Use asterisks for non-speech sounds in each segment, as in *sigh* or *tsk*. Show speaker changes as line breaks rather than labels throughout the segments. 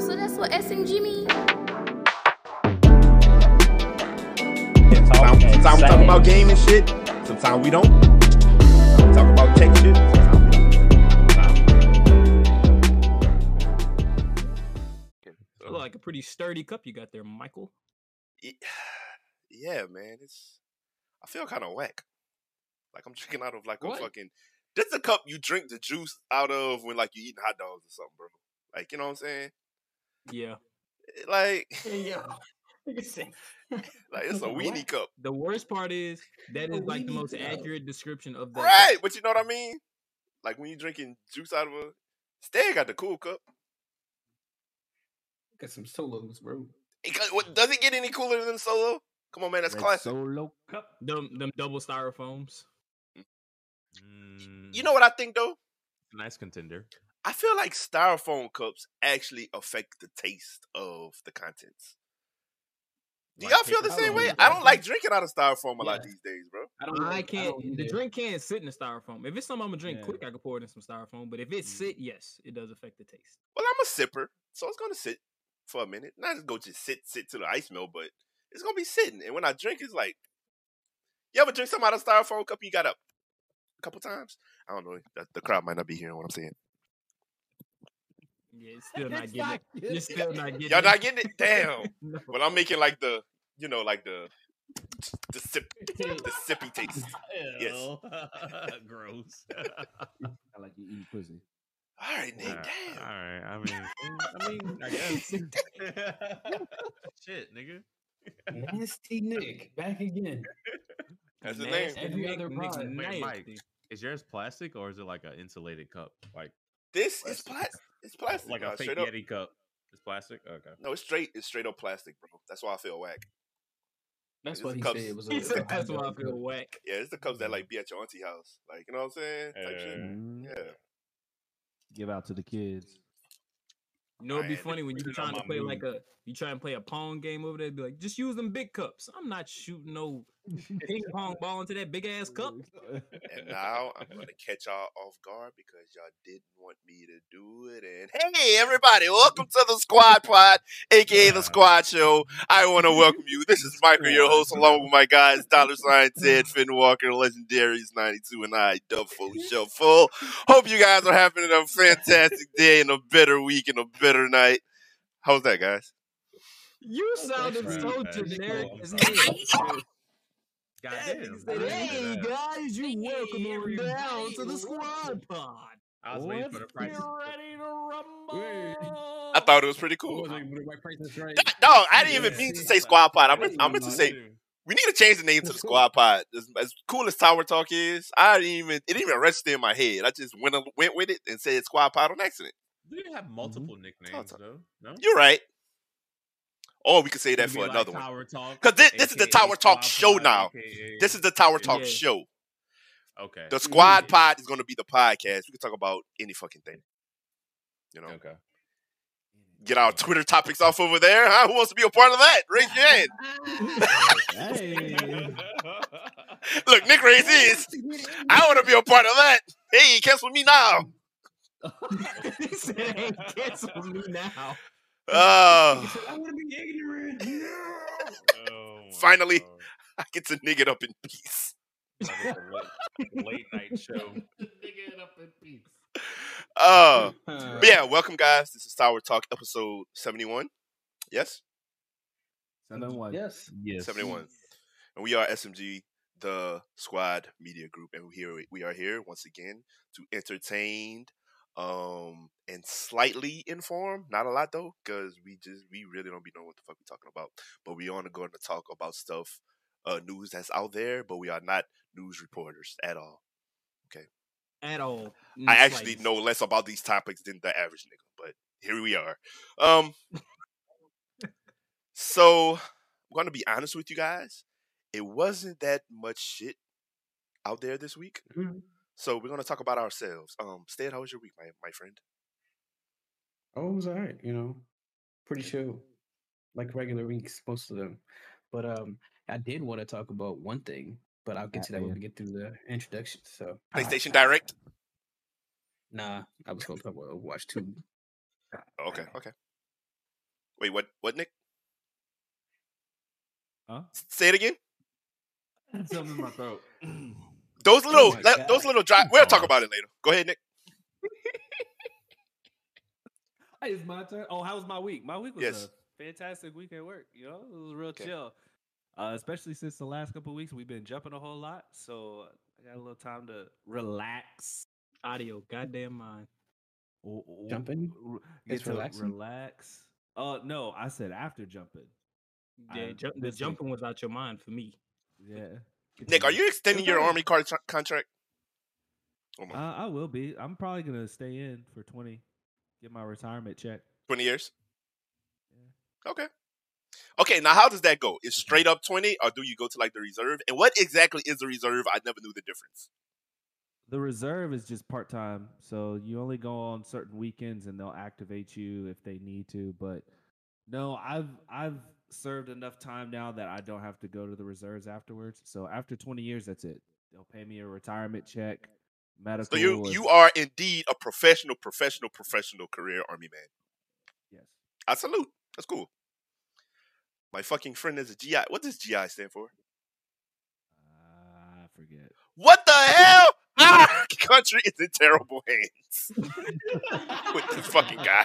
So that's what SMG means?
Sometimes, sometimes we talk about game and shit. Sometimes we don't. Sometimes we talk about tech shit. Sometimes we don't.
Like a pretty sturdy cup you got there, Michael. *sighs*
Yeah, man. It's I feel kind of whack. Like I'm *laughs* drinking out of like
What?
a fucking. This is a cup you drink the juice out of when like you eating hot dogs or something, bro. Like you know what I'm saying?
Yeah.
Eh, like *laughs*
Yeah. *laughs* Nigga *laughs*
like it's a
What?
weenie cup,
The worst part is that is like the most
cup.
accurate description of that. cup.
right? But you know what I mean? Like when you're drinking juice out of a. Stay got the cool cup.
Got some solos, bro.
It what- does it get any cooler than Solo? Come on, man, that's
Red
classic.
Solo cup.
Them them double styrofoams.
You mm. know what I think though?
nice contender.
I feel like styrofoam cups actually affect the taste of the contents. Do y'all feel the same way? I don't like drinking out of styrofoam a lot these days, bro.
I don't.
I can't.
don't
the drink can't sit in the styrofoam. If it's something I'm gonna drink
Yeah.
quick, I can pour it in some styrofoam. But if it mm-hmm. sit, yes, it does affect the taste.
Well, I'm a sipper, so it's gonna sit for a minute. Not just go just sit, sit to the ice melt, but it's gonna be sitting. And when I drink, it's like, you ever drink something out of styrofoam cup? You got up a couple times. I don't know. The, the crowd might not be hearing what I'm saying.
Yeah, it's still not getting it. You're still not getting
Y'all
it.
not getting it? *laughs* Damn.
No.
But I'm making like the, you know, like the, the sip, *laughs* the sippy taste. Yes.
Ew. *laughs* Gross.
I like you eating pussy.
All right, Nick.
Alright,
Damn.
All right. I mean, I mean, I guess. Shit, nigga.
Nasty Nick back again.
That's his name.
Every
Nick-
other
Nick
pod.
Wait, Mike. Is yours plastic or is it like an insulated cup? Like
This is plastic. It's plastic.
like
nah,
a fake
straight up.
Yeti cup? It's plastic? Okay.
No, it's straight. It's straight up plastic, bro. That's why I feel whack.
That's
It's
what he
cups.
said. It was.
He *laughs*
a-
said
a
that's why I feel
cup.
whack.
Yeah, it's the cups that like be at your auntie house. Like, you know what I'm saying? Type shit.
Mm,
Yeah.
Give out to the kids.
You know, it'd be
Man,
funny when you
put it
trying to
my
play like a you try and play a pong game over there. Be like, just use them big cups. I'm not shooting no *laughs* ping pong ball into that big ass cup.
And now I'm gonna catch y'all off guard because y'all didn't want me to do it. And hey, everybody, welcome to the Squad Pod, aka the Squad Show. I want to *laughs* welcome you. This is Michael, your host, along with my guys, Dollar Sign Ted, Finn Walker, Legendaries 92, and I, Duffo Shuffle. Hope you guys are having a fantastic day and a better week and a better night. How's that, guys?
You sounded so
guys.
generic as hell. *laughs*
Goddamn.
Said, hey guys, you welcome on down to the squad pod.
I was waiting for the price.
ready to rumble.
I thought it was pretty cool.
What was it? Mike Price is right.
No, I didn't even mean to say Squad Pod. I meant, I meant to say We need to change the name to the Squad Pod. As, as cool as Tower Talk is, I didn't even it didn't even register in my head. I just went went with it and said Squad Pod on accident.
Do you have mm-hmm. multiple nicknames
Talk-
though? No.
You're right. Or we could say that for
like
another one.
Tower Talk,
Because this, this is the Tower Talk show now. This is the Tower Talk show.
okay.
The Squad *laughs* Pod is going to be the podcast. We can talk about any fucking thing. You know,
Okay.
get our Twitter topics off over there. Huh? Who wants to be a part of that? Raise your hand.
Hey. *laughs*
Look, Nick raised his. I want to be a part of that. Hey, cancel me now. *laughs*
he said, "Hey, cancel me now."
Uh,
I want to be ignorant.
Oh
Finally.
God.
I get to nigga it up in peace.
Like it's a late, late night show. *laughs* Nig it up in peace. *laughs*
Uh, but yeah, welcome guys. This is Tower Talk episode 71. Yes?
71.
Yes.
Yes.
71. And we are SMG, the squad media group. And we here we are here once again to entertain um and slightly inform. Not a lot though, because we just we really don't be knowing what the fuck we're talking about. But we are going to talk about stuff, uh news that's out there, but we are not news reporters at all. Okay.
At all.
I actually know less about these topics than the average nigga, but here we are. Um, so I'm gonna be honest with you guys. It wasn't that much shit out there this week.
Mhm.
So we're gonna talk about ourselves. Um, Stead, how was your week, my my friend?
Oh, it was all right. You know, pretty chill, like regular weeks, most of them. But um, I did want to talk about one thing, but I'll get to that when we get through the introduction. So
PlayStation Direct.
Nah, I was gonna talk about Overwatch 2.
Okay, okay. Wait, what? What, Nick?
Huh?
Say it again. *laughs*
Something in my throat. *clears throat*
Those little,
my
le- those little dry. We'll talk about it later. Go ahead, Nick.
Hey, *laughs* it's my turn. Oh, how was my week? My week was
Yes.
a fantastic week at work. You know, it was real
Okay.
chill. Uh, especially since the last couple of weeks we've been jumping a whole lot, so I got a little time to relax.
Audio, goddamn mind.
W- w-
Jumping?
r-
It's
to
relaxing?
relax. Uh, no, I said after jumping.
Yeah,
I-
ju- the
this week-
jumping was out your mind for me.
Yeah.
Nick, are you extending your Army card contract? Oh
Uh, I will be. I'm probably gonna stay in for twenty. Get my retirement check.
twenty years. Okay. Okay, now how does that go? Is *clears throat* straight up twenty, or do you go to like the reserve? And what exactly is the reserve? I never knew the difference.
The reserve is just part time, so you only go on certain weekends, and they'll activate you if they need to. But no, I've I've served enough time now that I don't have to go to the reserves afterwards. So after 20 years, that's it. They'll pay me a retirement check, medical.
So you
or-
you are indeed a professional, professional, professional career Army man.
yes.
I salute. That's cool. My fucking friend is a GI. What does GI stand for?
Uh, I forget.
What the hell? Our country is in terrible hands *laughs* with this fucking guy.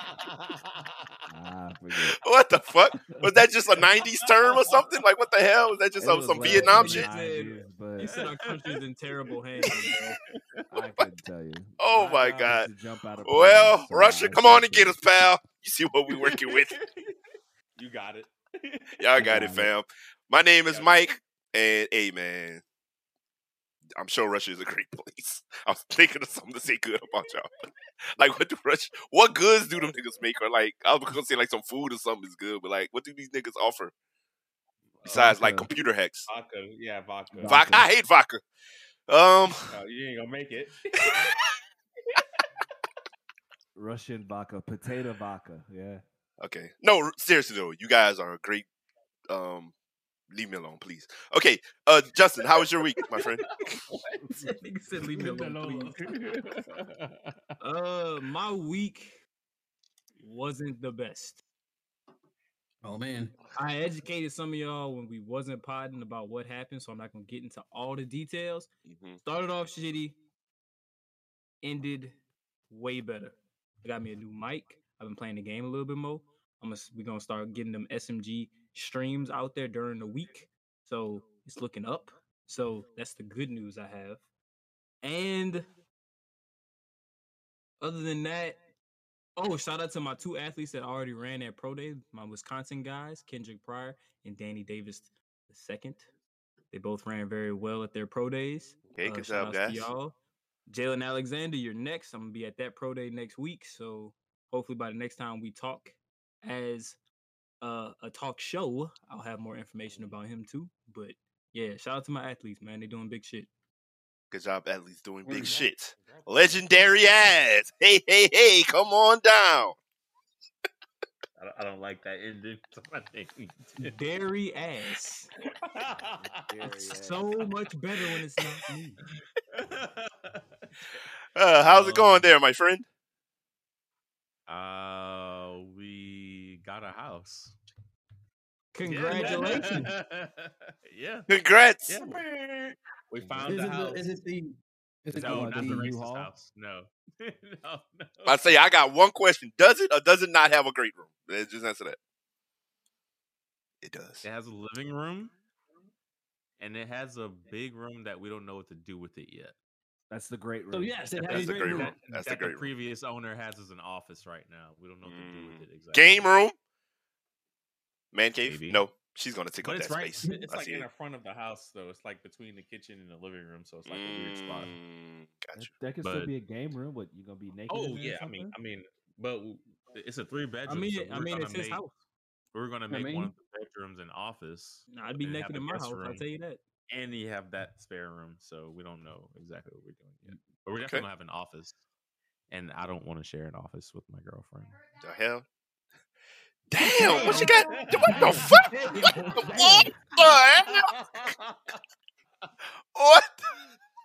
I forget.
What the fuck? Was that just a *laughs* '90s term or something? Like what the hell? Was that just some,
was
some
late
Vietnam shit?
Nah.
90s, but
He said our country's in terrible hands, *laughs* bro.
I couldn't tell you.
Oh my
job is
God.
jump out of
Well,
planes, so
Russia, come on and get us, pal. You see what we're working with.
You got it.
Y'all got it,
Got
fam. My name is Mike, and hey, man, I'm sure Russia is a great *laughs* place. I was thinking of something to say good about y'all. *laughs* like, what do Russia? What goods do them niggas make? Or like, I was gonna say like some food or something is good, but like, what do these niggas offer besides like computer hacks?
Vodka. Yeah, vodka.
Vodka.
Vodka. I hate vodka. Um,
Oh, you ain't gonna make it. *laughs*
Russian vodka, potato vodka. Yeah.
okay. No, seriously though, you guys are a great. Um, leave me alone, please. Okay, uh, Justin, how was your week, my friend? *laughs*
Nigga *laughs* said, "Leave me alone, please." *laughs* Uh, my week wasn't the best.
Oh man.
I educated some of y'all when we wasn't podding about what happened, so I'm not gonna get into all the details.
Mhm.
Started off shitty, ended way better. I got me a new mic. I've been playing the game a little bit more. I'm gonna we're gonna start getting them SMG streams out there during the week, so it's looking up. So that's the good news I have. And other than that, oh, shout out to my two athletes that already ran at pro day, my Wisconsin guys, Kendric Pryor and Danny Davis the second. They both ran very well at their pro days.
Okay,
Uh,
good
shout
job,
outs to
guys.
Y'all. Jalen Alexander, you're next. I'm gonna be at that pro day next week. So hopefully by the next time we talk as uh, a talk show, I'll have more information about him too. But yeah, shout out to my athletes, man. They're doing big shit.
Good job, at least doing big
Congrats.
shit. Legendary ass. Hey, hey, hey, come on down.
I don't, I don't like that ending *laughs* to my name.
Dairy ass. It's so much better when it's not me.
Uh, how's it going
Um,
there, my friend?
Uh, we got a house.
Congratulations. *laughs*
yeah.
Congrats.
Yeah. We found
Is
the
it,
house.
the, is it the? Is it
no, not the
the
racist
U-Haul?
house. No. *laughs* no, no.
I say I got one question. Does it or does it not have a great room? Uh, Just answer that. It does.
It has a living room, and it has a big room that we don't know what to do with it yet.
That's the great room.
So yes, it
That's
has a
the
great
great
room.
room. That's the great
the
room.
previous owner has as an office right now. We don't know what to do with it exactly.
Game room. Man cave.
Maybe.
No, she's gonna take
But
up that
right.
space. *laughs*
It's
I
like in
it.
the front of the house, though. It's like between the kitchen and the living room, so it's like a weird spot.
Mm,
That,
Gotcha.
that could
But-
still be a game room. but you're gonna be naked?
Oh
in there or
yeah, I mean. I mean, but it's a three bedroom.
I mean,
so
I
we're
mean,
gonna
it's his
make-
house.
We're gonna
I
make one of the bedrooms an office.
Nah, I'd be naked in my
guest
house. I'll tell you that.
And you have that spare room, so we don't know exactly what we're doing yet. But we're
Okay.
definitely gonna have an office, and I don't want to share an office with my girlfriend.
The hell? Damn, what you got? *laughs* What the fuck? What the hell? *laughs* What?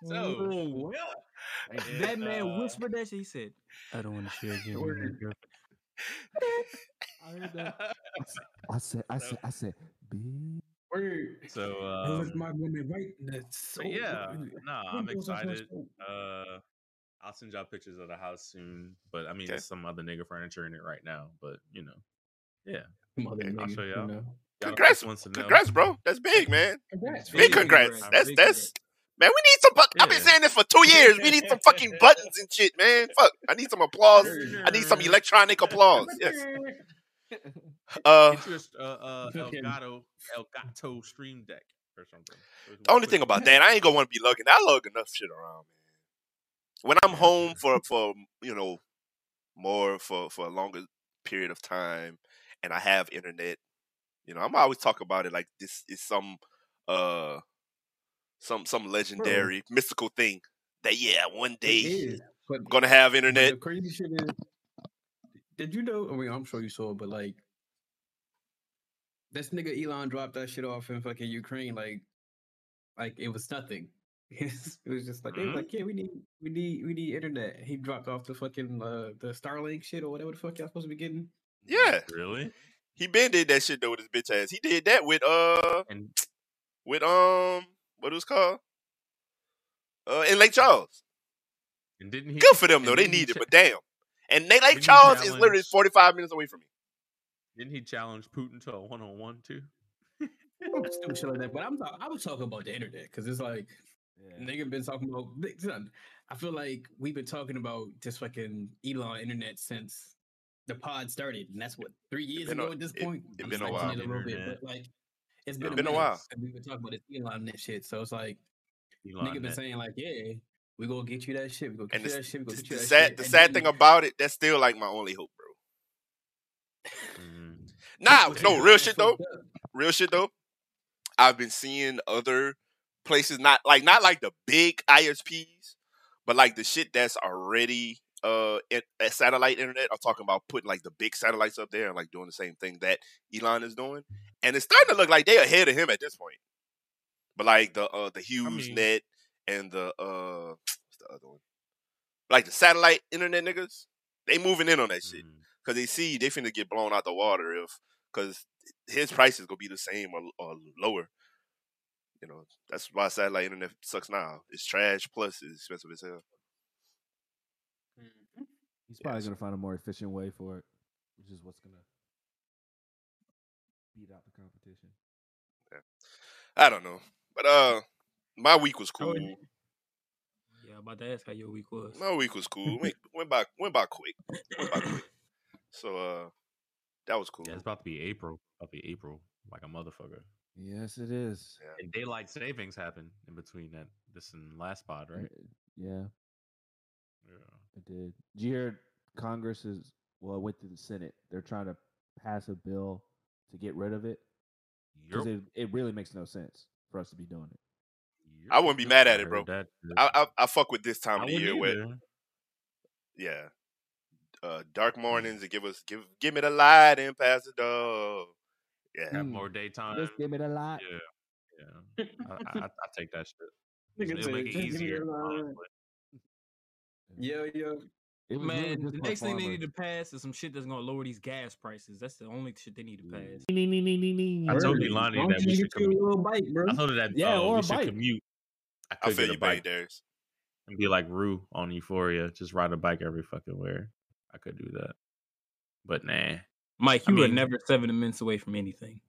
So,
Whoa. That man
uh,
whispered that shit. He said, "I don't want to share again with my girlfriend."
I heard that. *laughs* I said, I said, I said, big.
Word.
So
I was
um,
my woman right in the
yeah, no, I'm
Windows of her
excited. Uh, I'll send y'all pictures of the house soon. But I mean,
Okay.
there's some other nigga furniture in it right now. But you know, yeah.
Mother
Okay,
I'll show
you
y'all. Y'all the
Congrats,
first ones to know.
congrats, bro. That's big, man.
Congrats,
Big
Big
congrats.
congrats,
That's that's man. We need some. bu- I've been saying this for two years. We need some fucking *laughs* buttons and shit, man. Fuck. I need some applause. I need some electronic applause. Yes. *laughs* Uh,
Get you a uh, uh, Elgato Elgato Stream Deck or something.
the only thing about that, I ain't gonna want to be lugging. I lug enough shit around, man. When I'm home for for you know more for for a longer period of time, and I have internet, you know, I'm always talk about it like this is some uh some some legendary mystical thing that yeah one day
is,
I'm gonna have internet.
The crazy shit is, did you know? I mean, I'm sure you saw, it, but like, this nigga Elon dropped that shit off in fucking Ukraine, like, like it was nothing. *laughs* it was just like they were
Mhm.
like, yeah, we need, we need, we need internet. He dropped off the fucking uh, the Starlink shit or whatever the fuck y'all supposed to be getting.
Yeah,
Really?
he been did that shit though with his bitch ass. He did that with uh
And
with um what it was called uh in Lake Charles.
and didn't he?
Good for them though. They
didn't
need it,
cha-
but damn. And they, Lake
Didn't he
Charles is literally 45 minutes away from me.
Didn't he challenge Putin to a one on one too?
Stupid shit like that. But I'm talk- I was talking about the internet because it's like
Yeah.
nigga been talking about. I feel like we've been talking about this fucking Elon internet since the pod started, and that's what three years
been a-
ago at this
it-
point.
it
I'm
been a
stretching
while.
it a little bit,
Internet.
but like it's been,
It
a,
been a while.
since We've been talking about this Elon net shit, so it's like
Elon
nigga been
net.
saying like, yeah, we gonna get you that shit. We gonna get
And
you
the,
that shit. We gonna
the,
get you
the
that
sad
shit.
the
and
sad
then-
thing about it, that's still like my only hope, bro.
Mhm.
Nah, no, real shit though. Real shit though. I've been seeing other places, not like not like the big ISPs, but like the shit that's already uh at, at satellite internet. I'm talking about putting like the big satellites up there and like doing the same thing that Elon is doing, and it's starting to look like they're ahead of him at this point. But like the uh the Hughes
mean-
net and the uh *tsk* what's the other one? Like the satellite internet niggas, they moving in on that shit because they see they finna get blown out the water if because his price is gonna be the same or, or lower. You know that's why satellite internet sucks now. It's trash plus it's expensive as hell.
He's probably
Yes.
gonna find a more efficient way for it, which is what's gonna beat out the competition.
I don't know, but uh, my week was
How
cool.
it- Yeah, about to ask how your week was.
My week was cool. went, *laughs* went by went by quick. Went by quick. So uh, that was cool.
Yeah, it's about to be April. About to be April, like a motherfucker.
Yes, it is.
And daylight savings happen in between that this and last pod, right?
Yeah,
Yeah.
It did. Did you hear Congress is well, it went through the Senate. They're trying to pass a bill to get rid of it because
Yep.
it, it really makes no sense for us to be doing it.
I wouldn't be mad at it, bro. I, I I fuck with this time
I
of the year where yeah, uh, dark mornings and give us give give me the light and pass the door. Yeah,
have
Mm.
more daytime.
Just give me the light.
Yeah, yeah. *laughs* I, I, I take that shit.
Nigga
It'll make it
"Just me
easier. honestly.
Yo, yo.
It was really
Man, the next thing they need to pass is some shit that's gonna lower these gas prices. That's the only shit they need to pass.
I told
Word.
Ilani
Long
that we should
get you a
commute.
bike, bro.
I told her that
Yeah,
uh,
or
we should
bike.
commute. I
I
could
feel
get
you,
bike
Darius.
and be like Rue on Euphoria, just ride a bike every fucking where. I could do that, but nah.
Mike, you were
mean-
never seven minutes away from anything.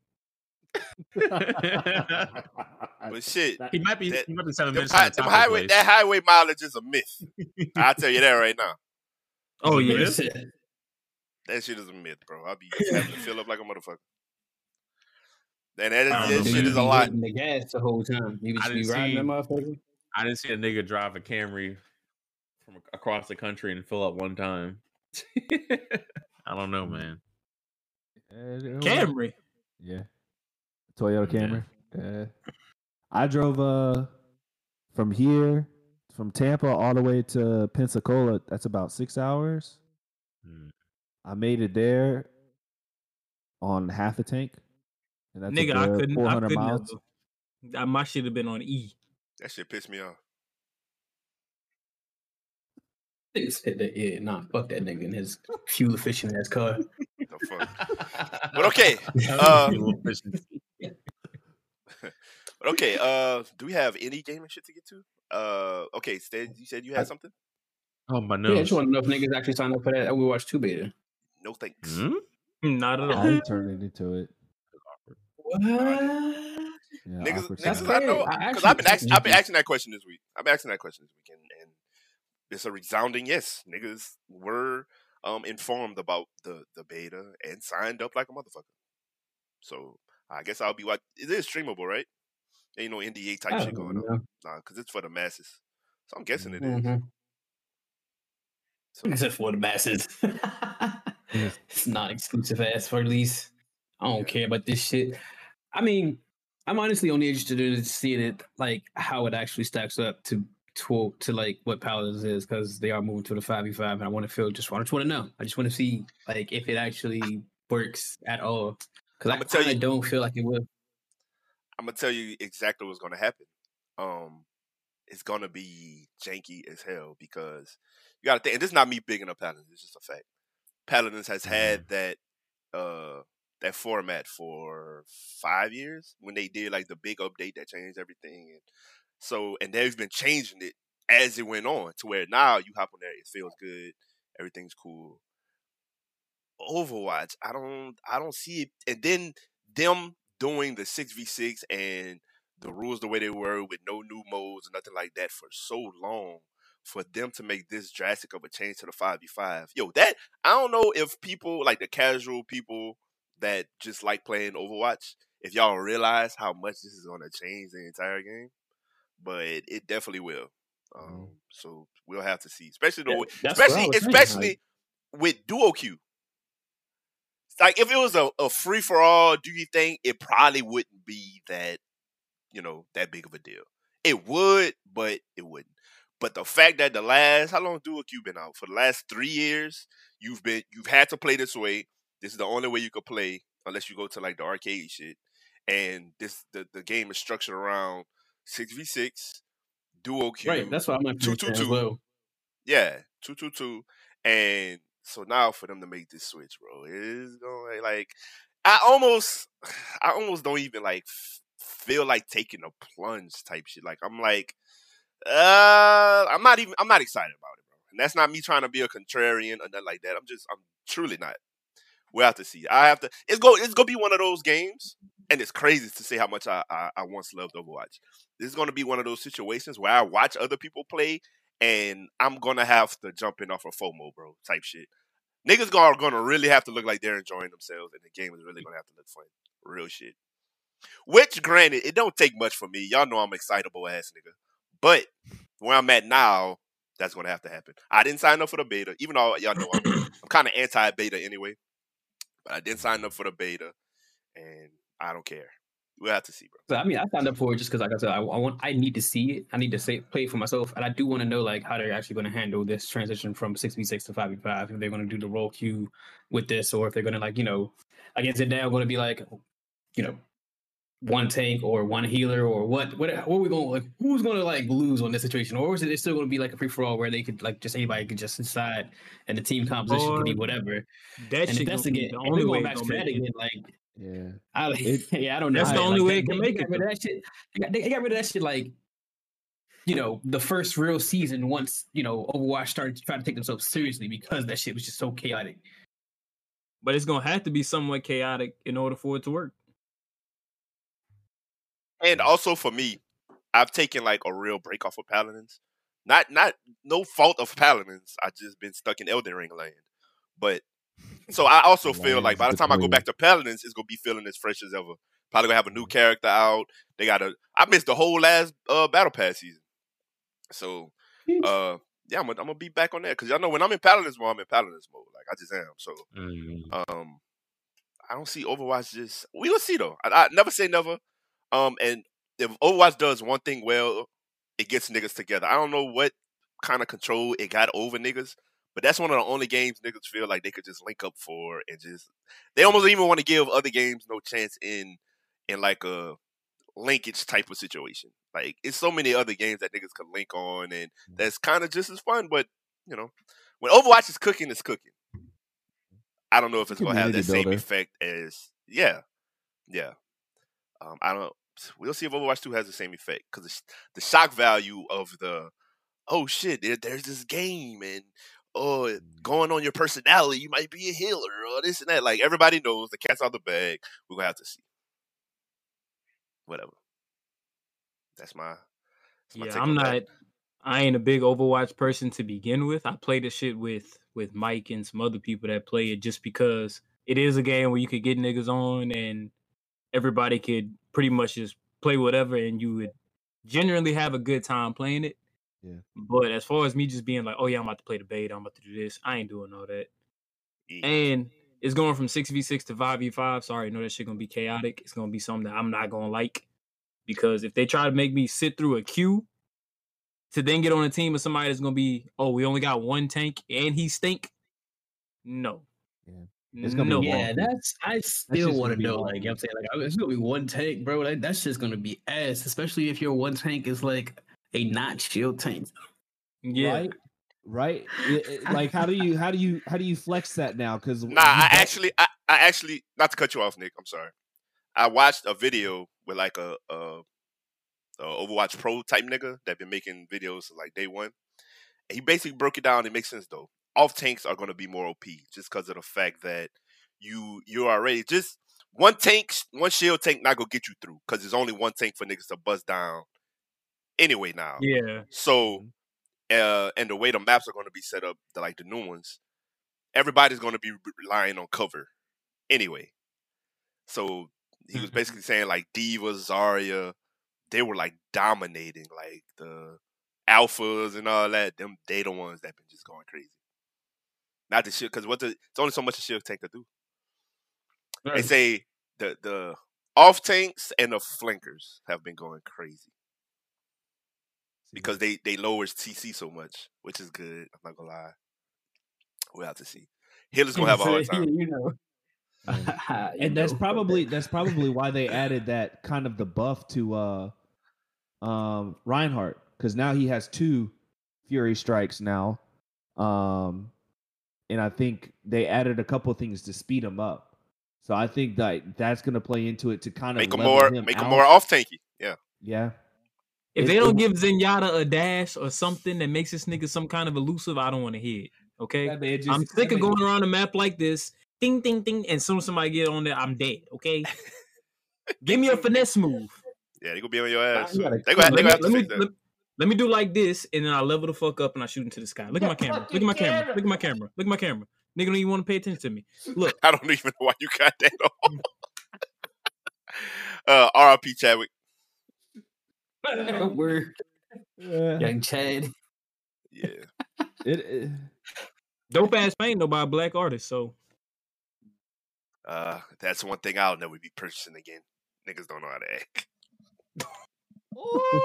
But shit,
he might be.
That-
he might be seven
them,
minutes.
hi-
from the
them highway
place.
that highway mileage is a myth. I'll tell you that right now.
Oh
it
yeah.
That shit is a myth, bro. I'll be *laughs* having to fill up like a motherfucker. And that, is, that shit is a lot.
The gas the whole time. You
I
just be
didn't
riding
see-
that motherfucker.
I didn't see a nigga drive a Camry from across the country and fill up one time. *laughs* I don't know, man.
It was-
Camry.
Yeah. Toyota Camry. Yeah. I drove uh from here from Tampa all the way to Pensacola. That's about six hours.
Hmm.
I made it there on half a tank. And that's
Nigga, I couldn't. I
400
couldn't.
miles.
Have, I, my shit have been on E.
That shit pissed me off.
Nigga said that, yeah, nah, fuck that nigga in his fuel efficient ass car.
The fun. *laughs* But okay, uh, but okay. Uh, do we have any gaming shit to get to? Uh, okay, Stan, you said you had something.
Oh my nose!
Yeah, I just want to know if niggas actually signed up for that Overwatch 2 beta.
No thanks.
Hmm?
Not at all.
I turned into it.
What?
Yeah,
Niggas,
awkward
niggas. I know because I've been asking, I've been asking that question this week. I've been asking that question this week, and, and it's a resounding yes. Niggas were um informed about the the beta and signed up like a motherfucker. So I guess I'll be what it is streamable, right? Ain't no NDA type shit
don't
going on, nah, because it's for the masses. So I'm guessing it is.
Mhm.
So,
Except for the masses. *laughs* it's not exclusive ass for release. I don't
Yeah.
care about this shit. I mean, I'm honestly only interested in seeing it like how it actually stacks up to to, to like what Paladins is because they are moving to the five v five, and I want to feel just I just want to know. I just want to see like if it actually works at all because I
I'ma tell
kinda
you-
don't feel like it will.
I'm gonna tell you exactly what's gonna happen. Um, it's gonna be janky as hell because you gotta think. And this is not me bigging up Paladins. It's just a fact. Paladins has had that uh that format for five years when they did like the big update that changed everything, and so and they've been changing it as it went on to where now you hop on there, it feels good, everything's cool. Overwatch, I don't, I don't see it, and then them doing the six v six and the rules the way they were with no new modes and nothing like that for so long for them to make this drastic of a change to the five v five. Yo, that I don't know if people like the casual people that just like playing Overwatch, if y'all realize how much this is gonna change the entire game. But it definitely will. Um, so we'll have to see, especially the
Yeah,
way,
that's what I
especially especially
like-
with role queue. Like if it was a, a free for all, do you think it probably wouldn't be that, you know, that big of a deal? It would, but it wouldn't. But the fact that the last how long role queue been out? For the last three years, you've been you've had to play this way. This is the only way you could play unless you go to like the arcade shit. And this the, the game is structured around six v six, role queue.
Right, that's what I'm like.
two, two, two.
Well.
Yeah, two two two, and so now for them to make this switch, bro, it's going like I almost, *sighs* I almost don't even like feel like taking a plunge type shit. Like I'm like, uh, I'm not even, I'm not excited about it, bro. And that's not me trying to be a contrarian or nothing like that. I'm just, I'm truly not. We'll have to see. I have to. It's go. It's gonna be one of those games, and it's crazy to say how much I, I, I once loved Overwatch. This is gonna be one of those situations where I watch other people play and I'm gonna have to jump in off of FOMO, bro, type shit. Niggas are gonna really have to look like they're enjoying themselves, and the game is really gonna have to look fun. Real shit. Which, granted, it don't take much for me. Y'all know I'm excitable ass nigga. But where I'm at now, that's gonna have to happen. I didn't sign up for the beta, even though y'all know I'm, I'm kind of anti-beta anyway. But I didn't sign up for the beta, and I don't care. We'll have to see, bro.
So I mean, I signed up for it just because, like I said, I, I want, I need to see it. I need to say, play it for myself, and I do want to know like how they're actually going to handle this transition from six v six to five v five. If they're going to do the role queue with this, or if they're going to like, you know, like is it now going to be like, you know, one tank or one healer or what? What? What are we going? Like, who's going to like lose on this situation, or is it still going to be like a free for all where they could like just anybody could just decide, and the team composition could be whatever.
That
And if that's again,
the
if
only way
going back to
gonna
that again, like.
Yeah.
I,
It- *laughs*
yeah, I don't know.
That's the only
like,
way
they,
it can make it,
rid of that shit. They got, they got rid of that shit like, you know, the first real season once you know Overwatch started trying to take themselves seriously because that shit was just so chaotic.
But it's gonna have to be somewhat chaotic in order for it to work.
And also for me, I've taken like a real break off of Paladins. Not not no fault of Paladins. I just been stuck in Elden Ring land. But so I also feel like by the time I go back to Paladins, it's gonna be feeling as fresh as ever. Probably gonna have a new character out. They got a I missed the whole last uh battle pass season. So uh yeah, I'm gonna, I'm gonna be back on that because y'all know when I'm in Paladins mode, I'm in Paladins mode. Like I just am. So
Mm.
um, I don't see Overwatch just. We will see though. I, I never say never. Um, and if Overwatch does one thing well, it gets niggas together. I don't know what kind of control it got over niggas, but that's one of the only games niggas feel like they could just link up for and just. They almost even want to give other games no chance in in like a linkage type of situation. Like it's so many other games that niggas could link on, and that's kind of just as fun. But you know, when Overwatch is cooking, it's cooking. I don't know if it's gonna have that
Community
same effect as yeah, yeah. Um, I don't. We'll see if Overwatch Two has the same effect because the, the shock value of the oh shit, there, there's this game and oh going on your personality, you might be a healer or this and that. Like everybody knows, the cat's out the bag. We're gonna have to see. Whatever. That's my. That's my
Yeah,
take
I'm not.
that.
I ain't a big Overwatch person to begin with. I play the shit with with Mike and some other people that play it just because it is a game where you could get niggas on and everybody could pretty much just play whatever and you would generally have a good time playing it.
Yeah.
But as far as me just being like, oh yeah, I'm about to play the beta, I'm about to do this, I ain't doing all that.
Yeah.
And it's going from six v six to five v five. Sorry, I know that shit gonna be chaotic. It's gonna be something that I'm not gonna like because if they try to make me sit through a queue to then get on a team with somebody that's gonna be, oh, we only got one tank and he stink. No.
Yeah. It's gonna be
no.
wonky.
Yeah, that's I still
just
want
gonna
to
be
know. Like. I'm saying, like oh, it's gonna be one tank, bro. Like, that's just gonna be ass, especially if your one tank is like a not shield tank.
Yeah.
Right. Right. It- it- like how do you how do you how do you flex that now? Because
Nah, I actually, I, I actually, not to cut you off, Nick. I'm sorry. I watched a video with like a, a, a Overwatch Pro type nigga that been making videos like day one. And he basically broke it down. It makes sense though. Off tanks are going to be more OP just because of the fact that you you are already just one tank, one shield tank not gonna get you through because there's only one tank for niggas to bust down. Anyway, now
Yeah.
so, uh, and the way the maps are going to be set up, the, like the new ones, everybody's going to be re- relying on cover anyway. So he was
Mhm.
basically saying like D.Va, Zarya, they were like dominating, like the alphas and all that. Them they the ones that been just going crazy. Not the shit because what the it's only so much a shield tank could do. They say the the off tanks and the flankers have been going crazy because they they lowers TC so much, which is good. I'm not gonna lie. We'll have to see. Healer's gonna have a hard *laughs* time.
you know.
Yeah. *laughs*
You
and that's probably that's probably why they added that kind of the buff to uh um Reinhardt because now he has two Fire strikes now, um, and I think they added a couple things to speed him up. So I think that that's going to play into it to kind of
Make him more
him
make him more off tanky. Yeah.
Yeah,
If
It-
they don't give Zenyatta a dash or something that makes this nigga some kind of elusive, I don't want to hear it. Okay.
Just-
I'm sick of going around a map like this. Ding ding ding. And soon as somebody get on there, I'm dead. Okay. Give me a finesse move.
Yeah, they gonna be on your ass. so
gotta
They gonna, they
Let
gonna
me,
have to
let, me,
fix that.
let, let me do like this, and then I level the fuck up and I shoot into the sky. Look at my camera. Look at my camera. Look at my camera. Look at my camera. Nigga don't even want to pay attention to me. *laughs* Look,
I don't even know why you got that on. *laughs* uh, RIP Chadwick.
We're
Yeah.
young Chad. *laughs*
Yeah.
It, it,
dope ass paint though by a black artist. So
Uh, that's one thing I'll never be purchasing again. Niggas don't know how to act.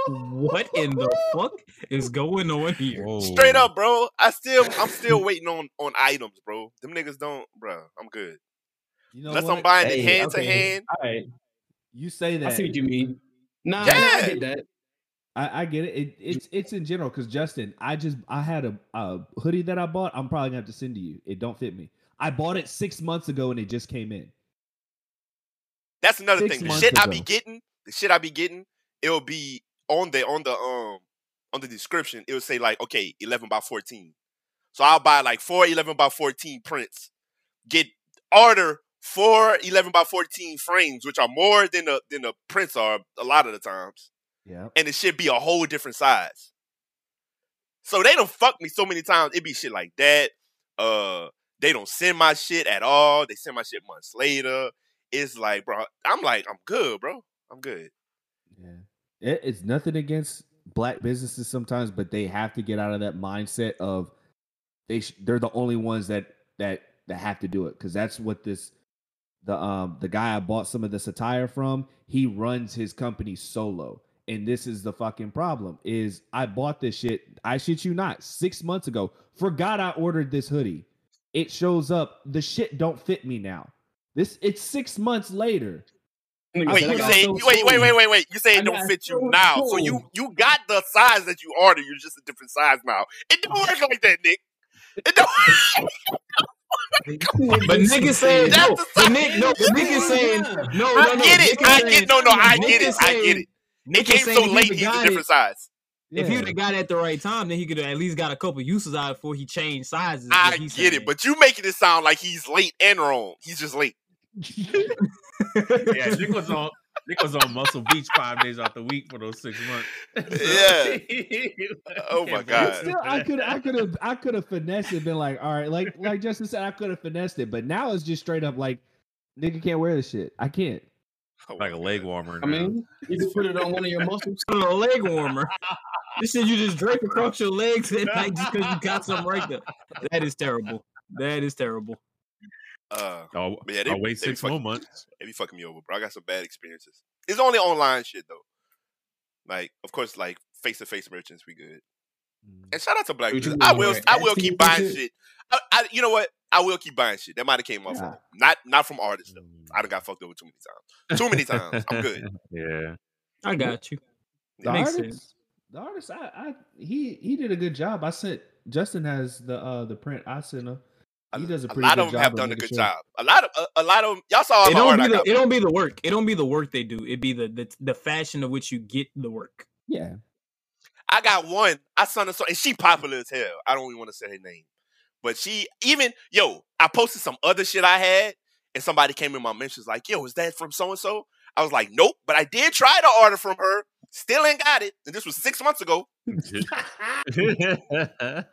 what in the fuck is going on here?
Straight up, bro. I still, I'm still *laughs* waiting on on items, bro. Them niggas don't, bro. I'm good.
you know
Unless
what?
I'm buying the
Hey,
hand to hand.
All right.
you say that.
I see what you mean. Nah,
Yeah.
I get that.
I, I get it. it it's it's in general because Justin, I just I had a, a hoodie that I bought. I'm probably gonna have to send to you. It don't fit me. I bought it six months ago and it just came in.
That's another
Six
thing. The shit I be getting, the shit I be getting, it'll be on the on the um on the description. It'll say like, okay, eleven by fourteen. So I'll buy like four 11 by fourteen prints. Get order four 11 by fourteen frames, which are more than the than the prints are a lot of the times,
Yeah.
and it should be a whole different size. So they don't fuck me so many times. It be shit like that. Uh, they don't send my shit at all. They send my shit months later. It's like, bro, I'm like, I'm good, bro. I'm good.
Yeah. It, it's nothing against black businesses sometimes, but they have to get out of that mindset of they sh- they're the only ones that that that have to do it because that's what this the um the guy I bought some of this attire from. He runs his company solo. And this is the fucking problem is I bought this shit. I shit you not. Six months ago, forgot I ordered this hoodie. It shows up. The shit don't fit me now. This it's six months later.
Wait, you say
so
wait, wait, wait, wait, wait. You say
I
it don't
got
fit you
so
now. So you you got the size that you ordered. You're just a different size now. It don't work like that, Nick. It don't. *laughs*
But nigga saying no,
That's
but
the-
Nick, no, but nigga saying no, no, no.
I get it.
Nick
I
saying-
get no, no. I
Nick
get
is
it. I get it. It
Nick
came so late.
he'd
He's a
got
different
it-
size.
If he'd have got it at the right time, then he could have at least got a couple uses out before he changed sizes.
I get
saying.
it, but you making it sound like he's late and wrong. He's just late. *laughs*
Yeah, Nick was on Nick was on Muscle Beach five days out the week for those six months. *laughs*
Yeah. *laughs* Oh my God.
Still, I could, I could have, I could have finessed it. Been like, all right, like, like Justin said, I could have finessed it. But now it's just straight up like, nigga can't wear this shit. I can't.
Oh
like a leg
God.
warmer.
I
now.
mean, you can put it on one of your muscles. *laughs*
a leg warmer. This shit you just drape across your legs at night just because you got something right there. That is terrible. That is terrible.
Uh,
I'll,
yeah, they,
I'll wait
be
six
fucking-
more months.
They be fucking me over, bro. I got some bad experiences. It's only online shit though. Like, of course, like face to face merchants, we good. And shout out to Black.
Would.
I will. I will keep buying
shit?
shit. I, I, you know what? I will keep buying shit. That might have came off.
Yeah.
Not not from artists though. I done got fucked over too many times. Too many times. I'm good. *laughs*
Yeah.
I got you.
The
Makes
artist,
sense.
the artist, I, I, he, he did a good job. I sent Justin has the, uh, the print. I sent him. He does a pretty
lot
good
of them
job
have done a good
sure-
job. A lot of a, a lot of y'all saw
It don't be the
got.
it don't be the work. It don't be the work they do. It be the the, the fashion of which you get the work.
Yeah,
I got one. I saw her, so and she popular as hell. I don't even want to say her name, but she even yo. I posted some other shit I had, and somebody came in my mentions like, "Yo, is that from so and so?" I was like, "Nope," but I did try to order from her. Still ain't got it, and this was six months ago. *laughs* *laughs* *laughs*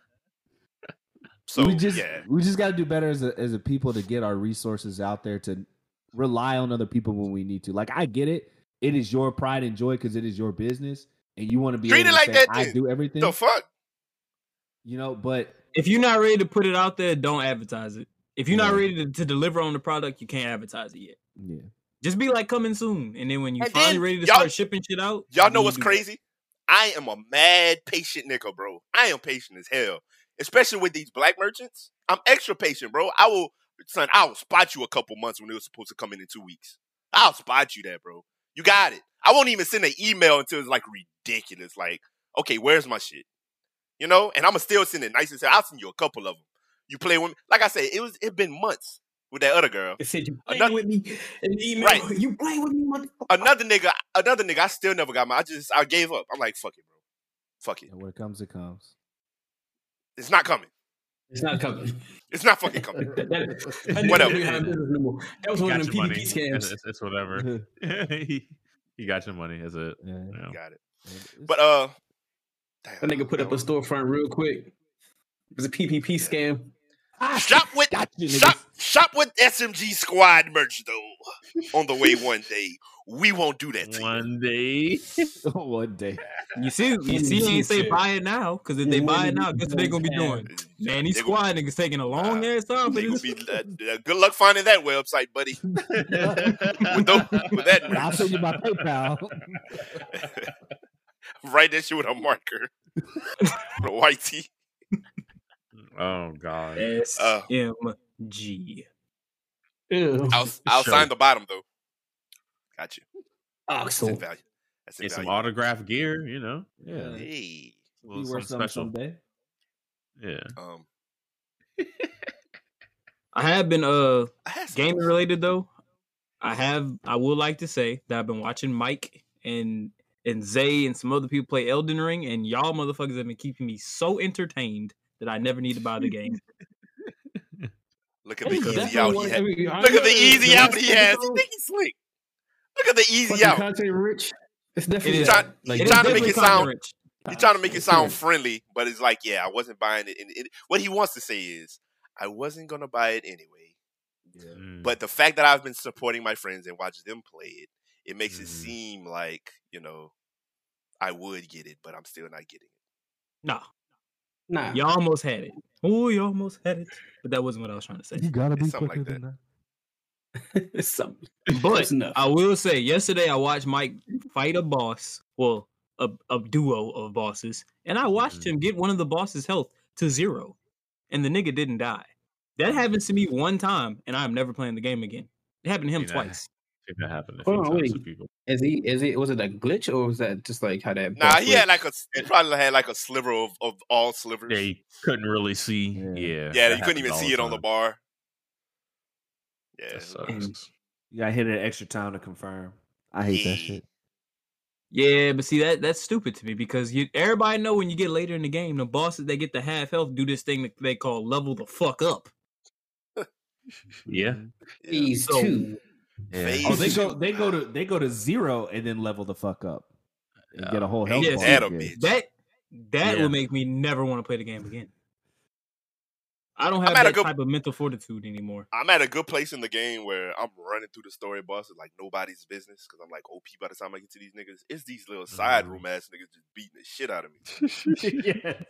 So
we just,
yeah,
we just got to do better as a, as a people to get our resources out there to rely on other people when we need to. Like, I get it. It is your pride and joy because it is your business, and you want to be
Treat
able
it
to
like
say,
that
I
then.
do everything.
the fuck.
you know, but
If you're not ready to put it out there, don't advertise it. If you're not ready to, to deliver on the product, you can't advertise it yet.
yeah,
Just be like coming soon, and then when you
And
finally
then
ready to start shipping shit out,
Y'all know what's
do that.
crazy? I am a mad patient nigga, bro. I am patient as hell, especially with these black merchants. I'm extra patient, bro. I will, son. I will spot you a couple months when it was supposed to come in in two weeks. I'll spot you that, bro. You got it. I won't even send an email until it's like ridiculous. Like, okay, where's my shit? You know, and I'ma still send it nice and say I'll send you a couple of them. You play with me, like I said, it was it been months with that other girl.
It said you playing
Another-
with me in email.
Right.
You playing with me, motherfucker.
Another nigga, another nigga, I still never got my. I just I gave up. I'm like, fuck it, bro. Fuck it.
and when it comes, it comes.
It's not coming.
It's not coming.
It's not fucking coming. *laughs*
That, *laughs*
Whatever.
have business no more. That was
He
one of them
your
PPP
money. It's,
scams.
it's, it's whatever. *laughs* he, he got your money. Is it?
Yeah.
You know.
Got it. But uh,
That nigga put up a storefront real quick. It was a PPP scam.
shop with
Got you, niggas.
shop shop with SMG Squad merch though. On the way one day, we won't do that to you.
One day. *laughs*
one day.
You see, *laughs* you see, he ain't say buy it now because if they buy it now, guess what they gonna be doing? Man, these
They gon-
squad niggas taking a long
Nah,
ass time
gonna be uh, uh, good luck finding that website, buddy. *laughs* with, those, with that
I'll
merch.
send you my PayPal.
Write that shit with a marker. with a white tee.
oh God.
S
Uh.
M G.
Ew.
I'll *laughs* I'll
Sure.
sign the bottom though. Got you. That's value. That's in
Get some autograph gear. You know. Yeah.
Hey.
A little
You wear some
special.
someday.
Yeah.
Um, *laughs*
I have been uh
I had some-
gaming related though. I have I would like to say that I've been watching Mike and and Zay and some other people play Elden Ring, and y'all motherfuckers have been keeping me so entertained that I never need to buy the game. *laughs*
Look at the easy out he has. Look at the easy out he has.
episode,
You think he's slick? Look at the easy
fucking
out.
content rich. It's definitely
It is.
that.
Try-
like
he trying to make it sound-
rich.
He's trying to make it sound friendly, but it's like, yeah, I wasn't buying it. And it, what he wants to say is, I wasn't gonna buy it anyway.
Mm.
But the fact that I've been supporting my friends and watching them play it, it makes it
Mhm.
seem like you know I would get it, but I'm still not getting it.
Nah,
Nah.
you almost had it. Oh, you almost had it, but that wasn't what I was trying to say.
You gotta be
something
quicker
like
than
that.
that.
it's *laughs* something.
But
Close enough.
I will say, yesterday I watched Mike fight a boss. Well, a, a duo of bosses, and I watched
Mhm.
him get one of the boss's health to zero, and the nigga didn't die. That happens to me one time, and I'm never playing the game again. It happened to him
See, that-
twice.
I think that happened a
Hold
few
on,
times
wait.
to people.
Is he? Is it? Was it a glitch or was that just like how that?
Nah,
boss
he had like a he probably had like a sliver of, of all slivers.
Yeah, you couldn't really see.
Yeah.
Yeah.
yeah, you couldn't even see it on the bar. Yeah,
That
You got hit an extra time to confirm. I hate that shit.
Yeah, but see that that's stupid to me because you everybody know when you get later in the game, the bosses they get the half health do this thing that they call level the fuck up. *laughs*
Yeah. Mm-hmm.
yeah.
Phase
So-
two.
Yeah.
Oh, they go they go to they go to zero and then level the fuck up. And get a whole health
Yeah,
bar.
that a
again.
bitch.
That that
Yeah.
would make me never want to play the game again. I don't have
at a
that
good-
type of mental fortitude anymore.
I'm at a good place in the game where I'm running through the story bosses like nobody's business because I'm like OP by the time I get to these niggas. It's these little side
Mhm.
room ass niggas just beating the shit out of me. *laughs*
yes.